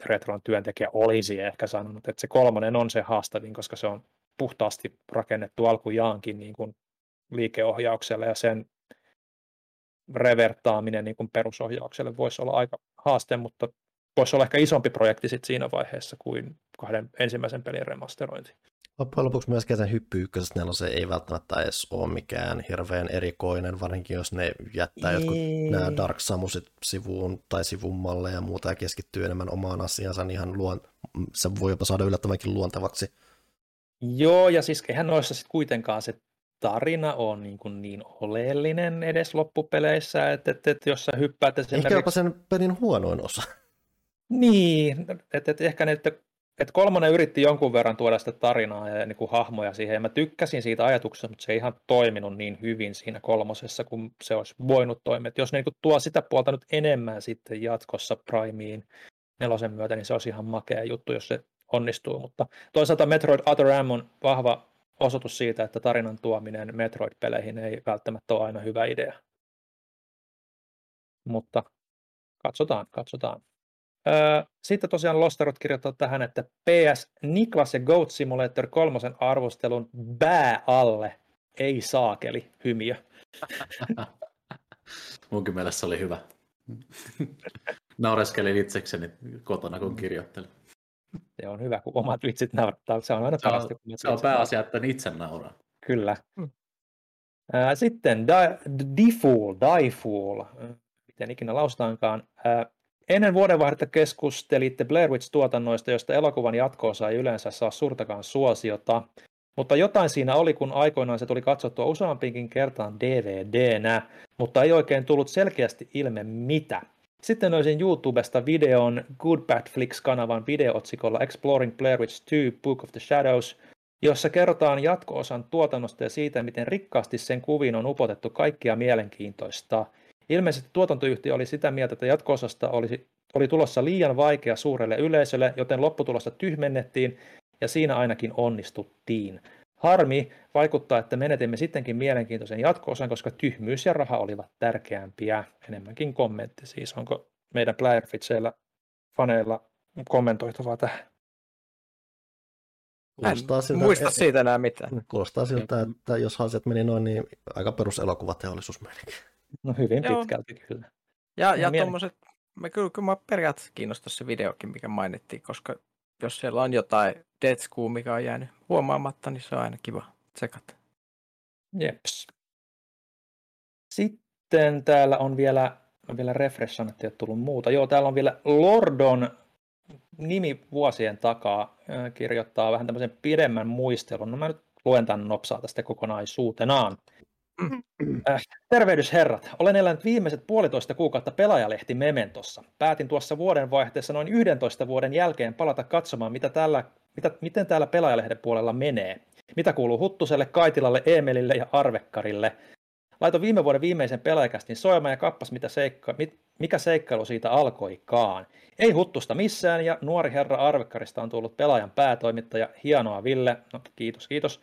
Retron työntekijä olisi ehkä sanonut, että se kolmonen on se haastavin, koska se on puhtaasti rakennettu alkujaankin niin kuin liikeohjaukselle ja sen revertaaminen niin kuin perusohjaukselle voisi olla aika haaste, mutta voisi olla ehkä isompi projekti sit siinä vaiheessa kuin kahden ensimmäisen pelin remasterointi. Loppujen lopuksi myöskään sen hyppy ykkösestä neloseen ei välttämättä edes ole mikään hirveän erikoinen, varsinkin jos ne jättää jotkut Ei. nämä Dark Samusit sivuun tai sivummalle ja muuta ja keskittyy enemmän omaan asiansa, niin ihan luon, se voi jopa saada yllättävänkin luontevaksi. Joo, ja siis eihän noissa sitten kuitenkaan se tarina on niin, kuin niin oleellinen edes loppupeleissä, että, että, että jos sä hyppäät Ehkä esimerkiksi... jopa sen pelin huonoin osa. Niin, että et ehkä ne, että et kolmonen yritti jonkun verran tuoda sitä tarinaa ja niin kuin hahmoja siihen, ja mä tykkäsin siitä ajatuksesta, mutta se ei ihan toiminut niin hyvin siinä kolmosessa, kun se olisi voinut toimia. Et jos ne niin kuin tuo sitä puolta nyt enemmän sitten jatkossa Primeen nelosen myötä, niin se olisi ihan makea juttu, jos se onnistuu, mutta toisaalta Metroid Other M on vahva osoitus siitä, että tarinan tuominen Metroid-peleihin ei välttämättä ole aina hyvä idea. Mutta katsotaan, katsotaan. Öö, Sitten tosiaan Losterot kirjoittaa tähän, että PS Niklas ja Goat Simulator kolmosen arvostelun bää alle, ei saakeli, hymiö. <laughs> Munkin mielestä se oli hyvä. <laughs> Naureskelin itsekseni kotona, kun kirjoittelin. Se on hyvä, kun omat vitsit naurattaa. Se on aina Se on, parasta. kun omat se on pääasia, että itse nauraa. Kyllä. Mm. Sitten Di- Difool, Difool, miten ikinä laustaankaan. Ennen vuodenvaihdetta keskustelitte Blair Witch-tuotannoista, joista elokuvan jatkoosa ei yleensä saa suurtakaan suosiota, mutta jotain siinä oli, kun aikoinaan se tuli katsottua useampiinkin kertaan DVDnä, mutta ei oikein tullut selkeästi ilme mitä. Sitten löysin YouTubesta videon Good Bad Flicks-kanavan videootsikolla Exploring Blair Witch 2 Book of the Shadows, jossa kerrotaan jatko-osan tuotannosta ja siitä, miten rikkaasti sen kuviin on upotettu kaikkia mielenkiintoista. Ilmeisesti tuotantoyhtiö oli sitä mieltä, että jatko-osasta olisi, oli tulossa liian vaikea suurelle yleisölle, joten lopputulosta tyhmennettiin ja siinä ainakin onnistuttiin. Harmi vaikuttaa, että menetimme sittenkin mielenkiintoisen jatko-osan, koska tyhmyys ja raha olivat tärkeämpiä. Enemmänkin kommentti siis. Onko meidän Playerfitseillä faneilla kommentoitavaa tähän? En Kuulostaa siltä, muista siitä enää mitään. kuulostaa siltä, että jos asiat meni noin, niin aika perus elokuvateollisuus menikin. No hyvin Joo. pitkälti kyllä. Ja, ja mielen- tuommoiset, mä kyllä, kyllä mä periaatteessa kiinnostaa se videokin, mikä mainittiin, koska jos siellä on jotain Dead School, mikä on jäänyt huomaamatta, niin se on aina kiva tsekata. Jeps. Sitten täällä on vielä, mä vielä refreshan, että ei ole tullut muuta. Joo, täällä on vielä Lordon nimi vuosien takaa kirjoittaa vähän tämmöisen pidemmän muistelun. No mä nyt luen tämän nopsaa tästä kokonaisuutenaan. Äh, tervehdys herrat. Olen elänyt viimeiset puolitoista kuukautta pelaajalehti Mementossa. Päätin tuossa vuoden vaihteessa noin 11 vuoden jälkeen palata katsomaan, mitä täällä, mitä, miten täällä pelaajalehden puolella menee. Mitä kuuluu Huttuselle, Kaitilalle, Eemelille ja Arvekkarille. Laitoin viime vuoden viimeisen pelaajakästin soimaan ja kappas, mitä seikka, mit, mikä seikkailu siitä alkoikaan. Ei huttusta missään ja nuori herra Arvekkarista on tullut pelaajan päätoimittaja. Hienoa Ville. No, kiitos, kiitos.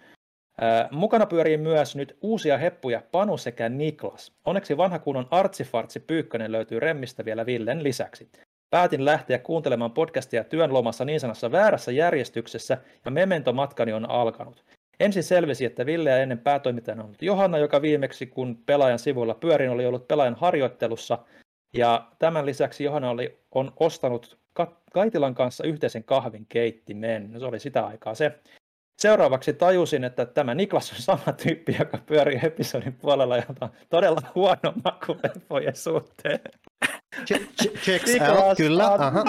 Ää, mukana pyörii myös nyt uusia heppuja Panu sekä Niklas. Onneksi vanha kunnon artsifartsi Pyykkönen löytyy Remmistä vielä Villen lisäksi. Päätin lähteä kuuntelemaan podcastia työn lomassa niin sanossa väärässä järjestyksessä ja Memento-matkani on alkanut. Ensin selvisi, että Ville ja ennen päätoimittajana on ollut Johanna, joka viimeksi kun pelaajan sivuilla pyörin oli ollut pelaajan harjoittelussa. Ja tämän lisäksi Johanna oli, on ostanut Ka- Kaitilan kanssa yhteisen kahvin keittimen. Se oli sitä aikaa se. Seuraavaksi tajusin, että tämä Niklas on sama tyyppi, joka pyörii episodin puolella, jota on todella huono maku suhteen. Che- che- Checks Niklas, out, kyllä. Aha.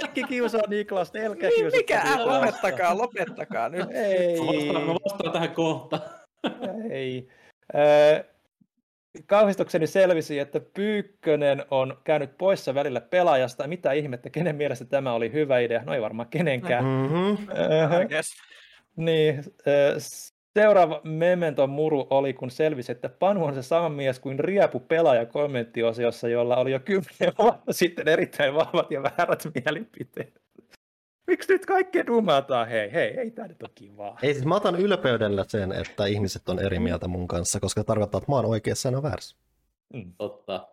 Kaikki kiusaa Niklasta, älkää Niin, mikä? Älä lopettakaa, lopettakaa nyt. Ei. Mä vastaan, mä vastaan tähän kohtaan. Ei. Öö, kauhistukseni selvisi, että Pyykkönen on käynyt poissa välillä pelaajasta. Mitä ihmettä, kenen mielestä tämä oli hyvä idea? No ei varmaan kenenkään. Mhm. Öö, Yes. niin, öö, seuraava memento muru oli, kun selvisi, että Panu on se sama mies kuin Riepu pelaaja kommenttiosiossa, jolla oli jo kymmenen vuotta sitten erittäin vahvat ja väärät mielipiteet. Miksi nyt kaikkea dumataan? Hei, hei, ei tämä nyt ole kivaa. Ei siis mä otan ylpeydellä sen, että ihmiset on eri mieltä mun kanssa, koska tarkoittaa, että mä oon oikeassa ja on väärässä. Mm. Totta.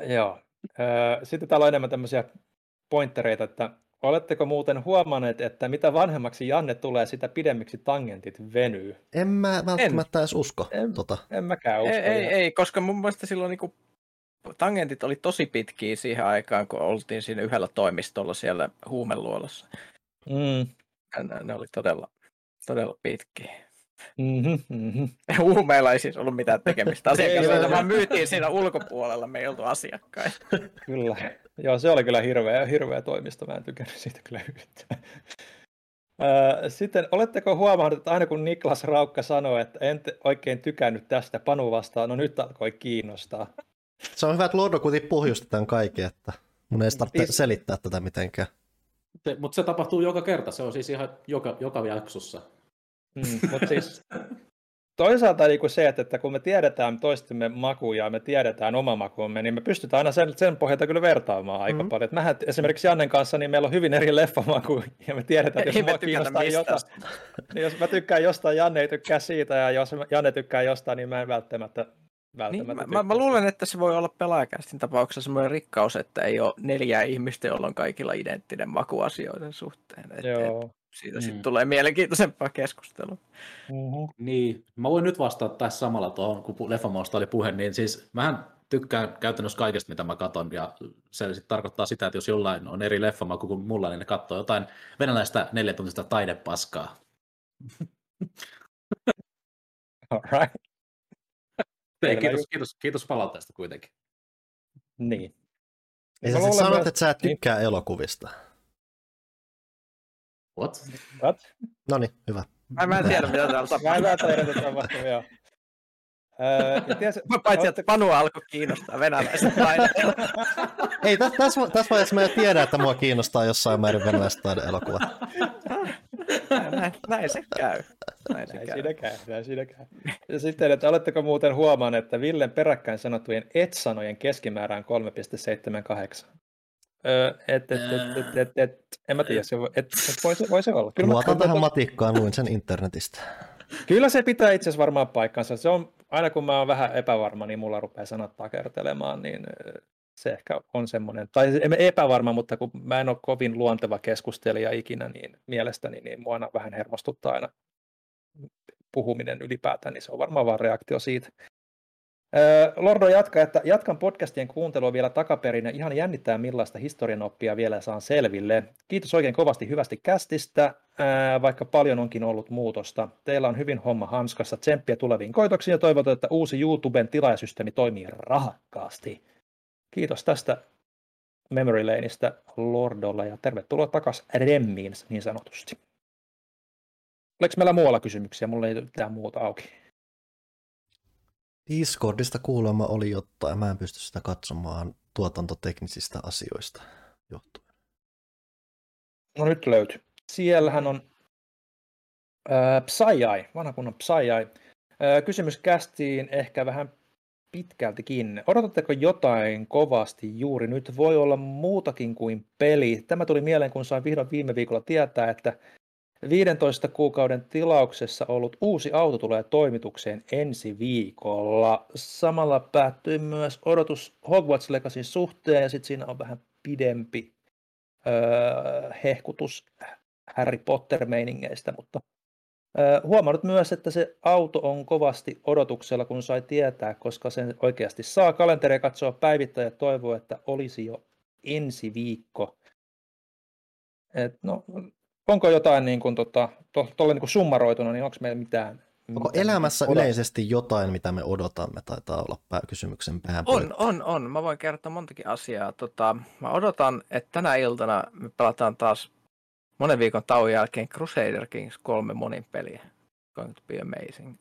<laughs> Joo. Sitten täällä on enemmän tämmöisiä pointtereita, että oletteko muuten huomanneet, että mitä vanhemmaksi Janne tulee, sitä pidemmiksi tangentit venyy? En mä välttämättä edes usko En. tota. En mäkään usko. Ei, ei, ei, koska mun mielestä silloin niinku tangentit oli tosi pitkiä siihen aikaan, kun oltiin siinä yhdellä toimistolla siellä huumeluolassa. Mm. Ne, ne oli todella, todella pitkiä. Mm-hmm, mm-hmm. <laughs> Huumeilla ei siis ollut mitään tekemistä <laughs> asiakkailla, vaan myytiin siinä ulkopuolella, me ei oltu asiakkaita. Kyllä. Joo, se oli kyllä hirveä, hirveä toimisto. Mä en tykännyt siitä kyllä yhtään. Öö, Sitten, oletteko huomannut, että aina kun Niklas Raukka sanoo, että en oikein tykännyt tästä Panu vastaan, no nyt alkoi kiinnostaa. Se on hyvä, että Lordo kuitenkin pohjusti tämän kaiken, että mun ei tarvitse Siis- selittää tätä mitenkään. Se, mutta se tapahtuu joka kerta. Se on siis ihan joka, joka jaksossa. Mm, mutta siis <laughs> toisaalta niin kuin se, että, että kun me tiedetään toistemme makuja ja me tiedetään oma makumme, niin me pystytään aina sen, sen pohjalta kyllä vertaamaan aika Mm. paljon. Et Mähän esimerkiksi Jannen kanssa, niin meillä on hyvin eri leffamaku ja me tiedetään, että jos me mua kiinnostaa jotain, niin jos mä tykkään jostain, Janne ei tykkää siitä ja jos Janne tykkää jostain, niin mä en välttämättä, Niin, välttämättä mä, mä, mä, luulen, että se voi olla pelaajakästin tapauksessa semmoinen rikkaus, että ei ole neljää ihmistä, joilla on kaikilla identtinen maku asioiden suhteen. Et, et, Joo. Siitä Mm. sitten tulee mielenkiintoisempaa keskustelua. Mm-hmm. Niin, mä voin nyt vastata tässä samalla tuohon, kun leffamausta oli puhe, niin siis mähän tykkään käytännössä kaikesta, mitä mä katon, ja se sitten tarkoittaa sitä, että jos jollain on eri leffamaku kuin mulla, niin ne katsoo jotain venäläistä neljätuntista taidepaskaa. <laughs> All right. Ei, kiitos, kiitos, kiitos palautteesta kuitenkin. Niin. Mä sä sanot, että sä et niin. tykkää elokuvista. What? What? No niin, hyvä. Mä, mä en tiedä, mitä täällä Mä en tapahtuu. välttämättä tätä tapahtuu, joo. Öö, ties, Paitsi, että Panu alkoi kiinnostaa venäläistä taidetta. Ei, tässä täs, täs vaiheessa mä jo tiedän, että mua kiinnostaa jossain määrin venäläistä taideelokuvat. näin, näin se käy. Näin se Näin käy. siinä käy, näin siinä käy. Ja sitten, että oletteko muuten huomanneet, että Villen peräkkäin sanottujen et-sanojen keskimäärä on 3,78? Öö, et, et, et, et, et, et, en mä tiedä, se voi, et, et voi, se, voi se olla. Kyllä, mä- Luotan tähän matikkaan, luin sen internetistä. kyllä se pitää itse asiassa varmaan paikkansa. Se on, aina kun mä oon vähän epävarma, niin mulla rupeaa sanat takertelemaan, niin se ehkä on semmoinen, tai en epävarma, mutta kun mä en ole kovin luonteva keskustelija ikinä, niin mielestäni niin mua aina vähän hermostuttaa aina puhuminen ylipäätään, niin se on varmaan vaan reaktio siitä. Lordo jatkaa, että jatkan podcastien kuuntelua vielä takaperin ja ihan jännittää millaista historianoppia vielä saan selville. Kiitos oikein kovasti hyvästi kästistä, vaikka paljon onkin ollut muutosta. Teillä on hyvin homma hanskassa, tsemppiä tuleviin koitoksiin ja toivotaan, että uusi YouTuben tilaajasysteemi toimii rahakkaasti. Kiitos tästä Memory Laneista Lordolla ja tervetuloa takaisin Remmiin niin sanotusti. Oliko meillä muualla kysymyksiä? Mulla ei mitään muuta auki. Discordista kuulemma oli jotain, mä en pysty sitä katsomaan tuotantoteknisistä asioista johtuen. No nyt löytyy. Siellähän on äh, Psyai, vanha kunnon Psyai. Äh, kysymys kästiin ehkä vähän pitkältikin. Odotatteko jotain kovasti juuri nyt? Voi olla muutakin kuin peli. Tämä tuli mieleen, kun sain vihdoin viime viikolla tietää, että 15 kuukauden tilauksessa ollut uusi auto tulee toimitukseen ensi viikolla. Samalla päättyy myös odotus Hogwarts Legacyn suhteen ja sitten siinä on vähän pidempi öö, hehkutus Harry Potter-meiningeistä, mutta öö, huomannut myös, että se auto on kovasti odotuksella, kun sai tietää, koska sen oikeasti saa kalenteria katsoa päivittäin ja toivoo, että olisi jo ensi viikko. Et no, onko jotain niin kuin, tota, to, tolle niin kuin summaroituna, niin onko meillä mitään, Onko mitä elämässä odot- yleisesti jotain, mitä me odotamme, taitaa olla pää, kysymyksen päähän. On, on, on. Mä voin kertoa montakin asiaa. Tota, mä odotan, että tänä iltana me pelataan taas monen viikon tauon jälkeen Crusader Kings 3 monin peliä. Going to be amazing.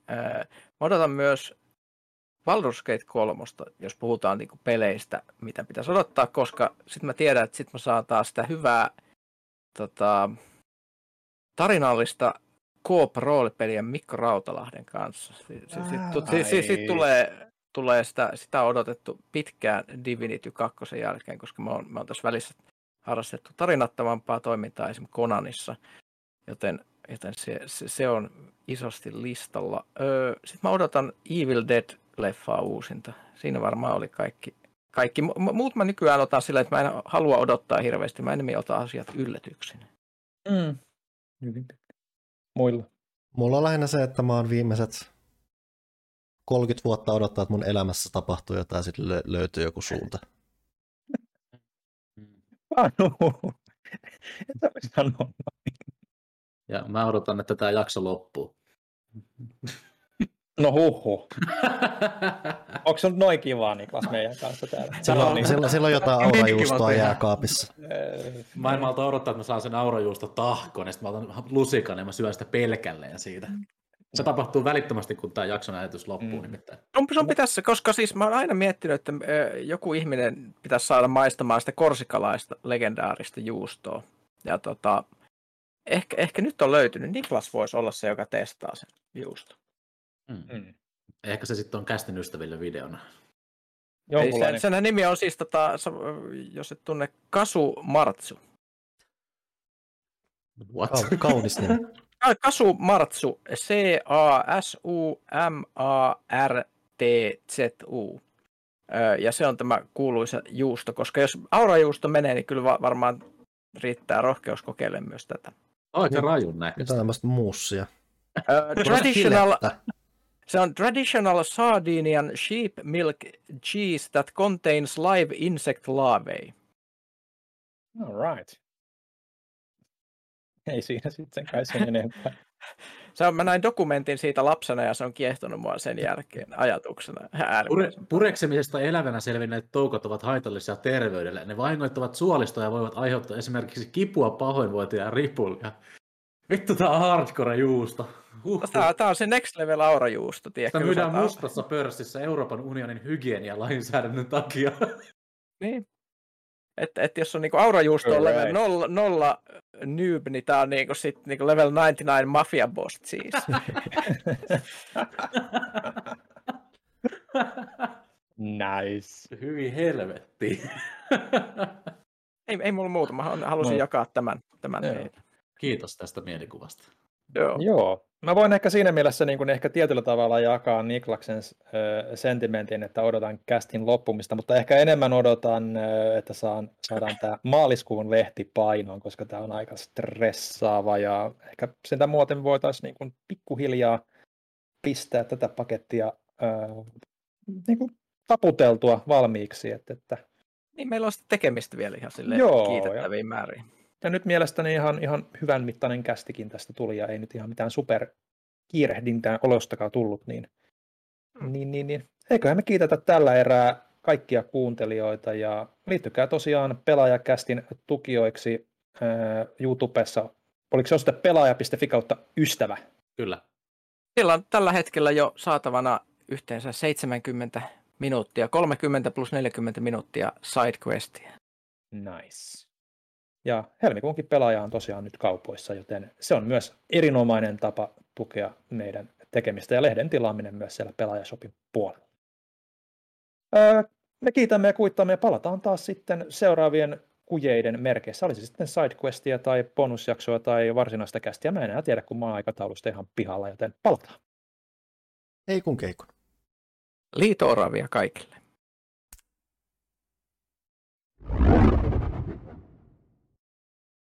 Mä odotan myös Baldur's Gate 3, jos puhutaan niinku peleistä, mitä pitäisi odottaa, koska sitten mä tiedän, että sitten mä saan taas sitä hyvää tota, tarinallista Coop-roolipeliä Mikko Rautalahden kanssa. Sitten sit, sit, sit, tulee, tulee sitä, sitä on odotettu pitkään Divinity 2 jälkeen, koska mä oon, mä oon tässä välissä harrastettu tarinattavampaa toimintaa esimerkiksi Konanissa, joten, joten se, se, se, on isosti listalla. Öö, Sitten mä odotan Evil Dead-leffaa uusinta. Siinä varmaan oli kaikki. kaikki. Mu- mu- Muut mä nykyään otan sillä, että mä en halua odottaa hirveästi. Mä enemmän otan asiat yllätyksinä. Mm. Hyvin. Muilla. Mulla on lähinnä se, että mä oon viimeiset 30 vuotta odottaa, että mun elämässä tapahtuu jotain, sitten lö- löytyy joku suunta. <laughs> Et sanoa. Ja mä odotan, että tämä jakso loppuu. <laughs> No huhu. <laughs> Onko se noin kivaa, Niklas, meidän kanssa täällä? Silloin, niin. silloin, silloin jotain aurajuustoa jääkaapissa. Eh, Mä en malta odottaa, että mä saan sen aurajuusto tahkoon, ja sitten mä otan lusikan ja mä syön sitä pelkälleen siitä. Se tapahtuu välittömästi, kun tämä jakson äänitys loppuu Mm. nimittäin. Sun, sun pitäisi, koska siis mä oon aina miettinyt, että ö, joku ihminen pitäisi saada maistamaan sitä korsikalaista legendaarista juustoa. Ja tota, ehkä, ehkä nyt on löytynyt. Niklas voisi olla se, joka testaa sen juusto. Mm. mm. Ehkä se sitten on kästin ystäville videona. Ei, sen, nimi on siis, tota, jos et tunne, Kasu Martsu. What? Kau- Kaunis nimi. <laughs> Ka- Kasu Martsu, C-A-S-U-M-A-R-T-Z-U. Ja se on tämä kuuluisa juusto, koska jos aurajuusto menee, niin kyllä va- varmaan riittää rohkeus kokeilla myös tätä. Aika rajun näköistä. tämmöistä muussia. Ö, traditional. Se on traditional Sardinian sheep milk cheese that contains live insect larvae. All right. Ei siinä sitten kai sen enempää. <laughs> Se on, mä näin dokumentin siitä lapsena ja se on kiehtonut mua sen jälkeen ajatuksena. Pure, pureksemisesta elävänä selvinneet toukot ovat haitallisia terveydelle. Ne vahingoittavat suolistoa ja voivat aiheuttaa esimerkiksi kipua, pahoinvointia ja ripulia. Vittu, tää on hardcore juusto. Huh. Tämä, tämä on se next level aurajuusto, tiedätkö? Sitä myydään mustassa pörssissä Euroopan unionin hygienialainsäädännön takia. <laughs> Niin. Että et jos on niinku aurajuusto on level nolla, nolla noob, niin tää on niinku sit niinku level 99 mafia boss siis. <laughs> Nice. Hyvin helvetti. ei, ei mulla muuta, mä halusin No. jakaa tämän, tämän. Kiitos tästä mielikuvasta. Joo. Joo. Mä voin ehkä siinä mielessä niin kuin ehkä tietyllä tavalla jakaa Niklaksen äh, sentimentin, että odotan kästin loppumista, mutta ehkä enemmän odotan, äh, että saan, saadaan tämä maaliskuun lehti painoon, koska tämä on aika stressaava ja ehkä sitä muuten voitaisiin niin kuin pikkuhiljaa pistää tätä pakettia äh, niin kuin taputeltua valmiiksi. Että, että Niin meillä on sitten tekemistä vielä ihan Joo, kiitettäviin määriin. Ja nyt mielestäni ihan, ihan hyvän mittainen kästikin tästä tuli ja ei nyt ihan mitään super kiirehdintää olostakaan tullut, niin, Mm. niin, niin, niin eiköhän me kiitetä tällä erää kaikkia kuuntelijoita ja liittykää tosiaan pelaajakästin tukijoiksi ää, YouTubessa. Oliko se osoite pelaaja.fi kautta ystävä? Kyllä. Siellä on tällä hetkellä jo saatavana yhteensä 70 minuuttia, 30 plus 40 minuuttia sidequestia. Nice. Ja helmikuunkin pelaaja on tosiaan nyt kaupoissa, joten se on myös erinomainen tapa tukea meidän tekemistä ja lehden tilaaminen myös siellä pelaajashopin puolella. Öö, me kiitämme ja kuittaamme ja palataan taas sitten seuraavien kujeiden merkeissä. Olisi se sitten sidequestia tai bonusjaksoa tai varsinaista kästiä. Mä en enää tiedä, kun mä oon aikataulusta ihan pihalla, joten palataan. Ei kun keikun. Liito-oravia kaikille.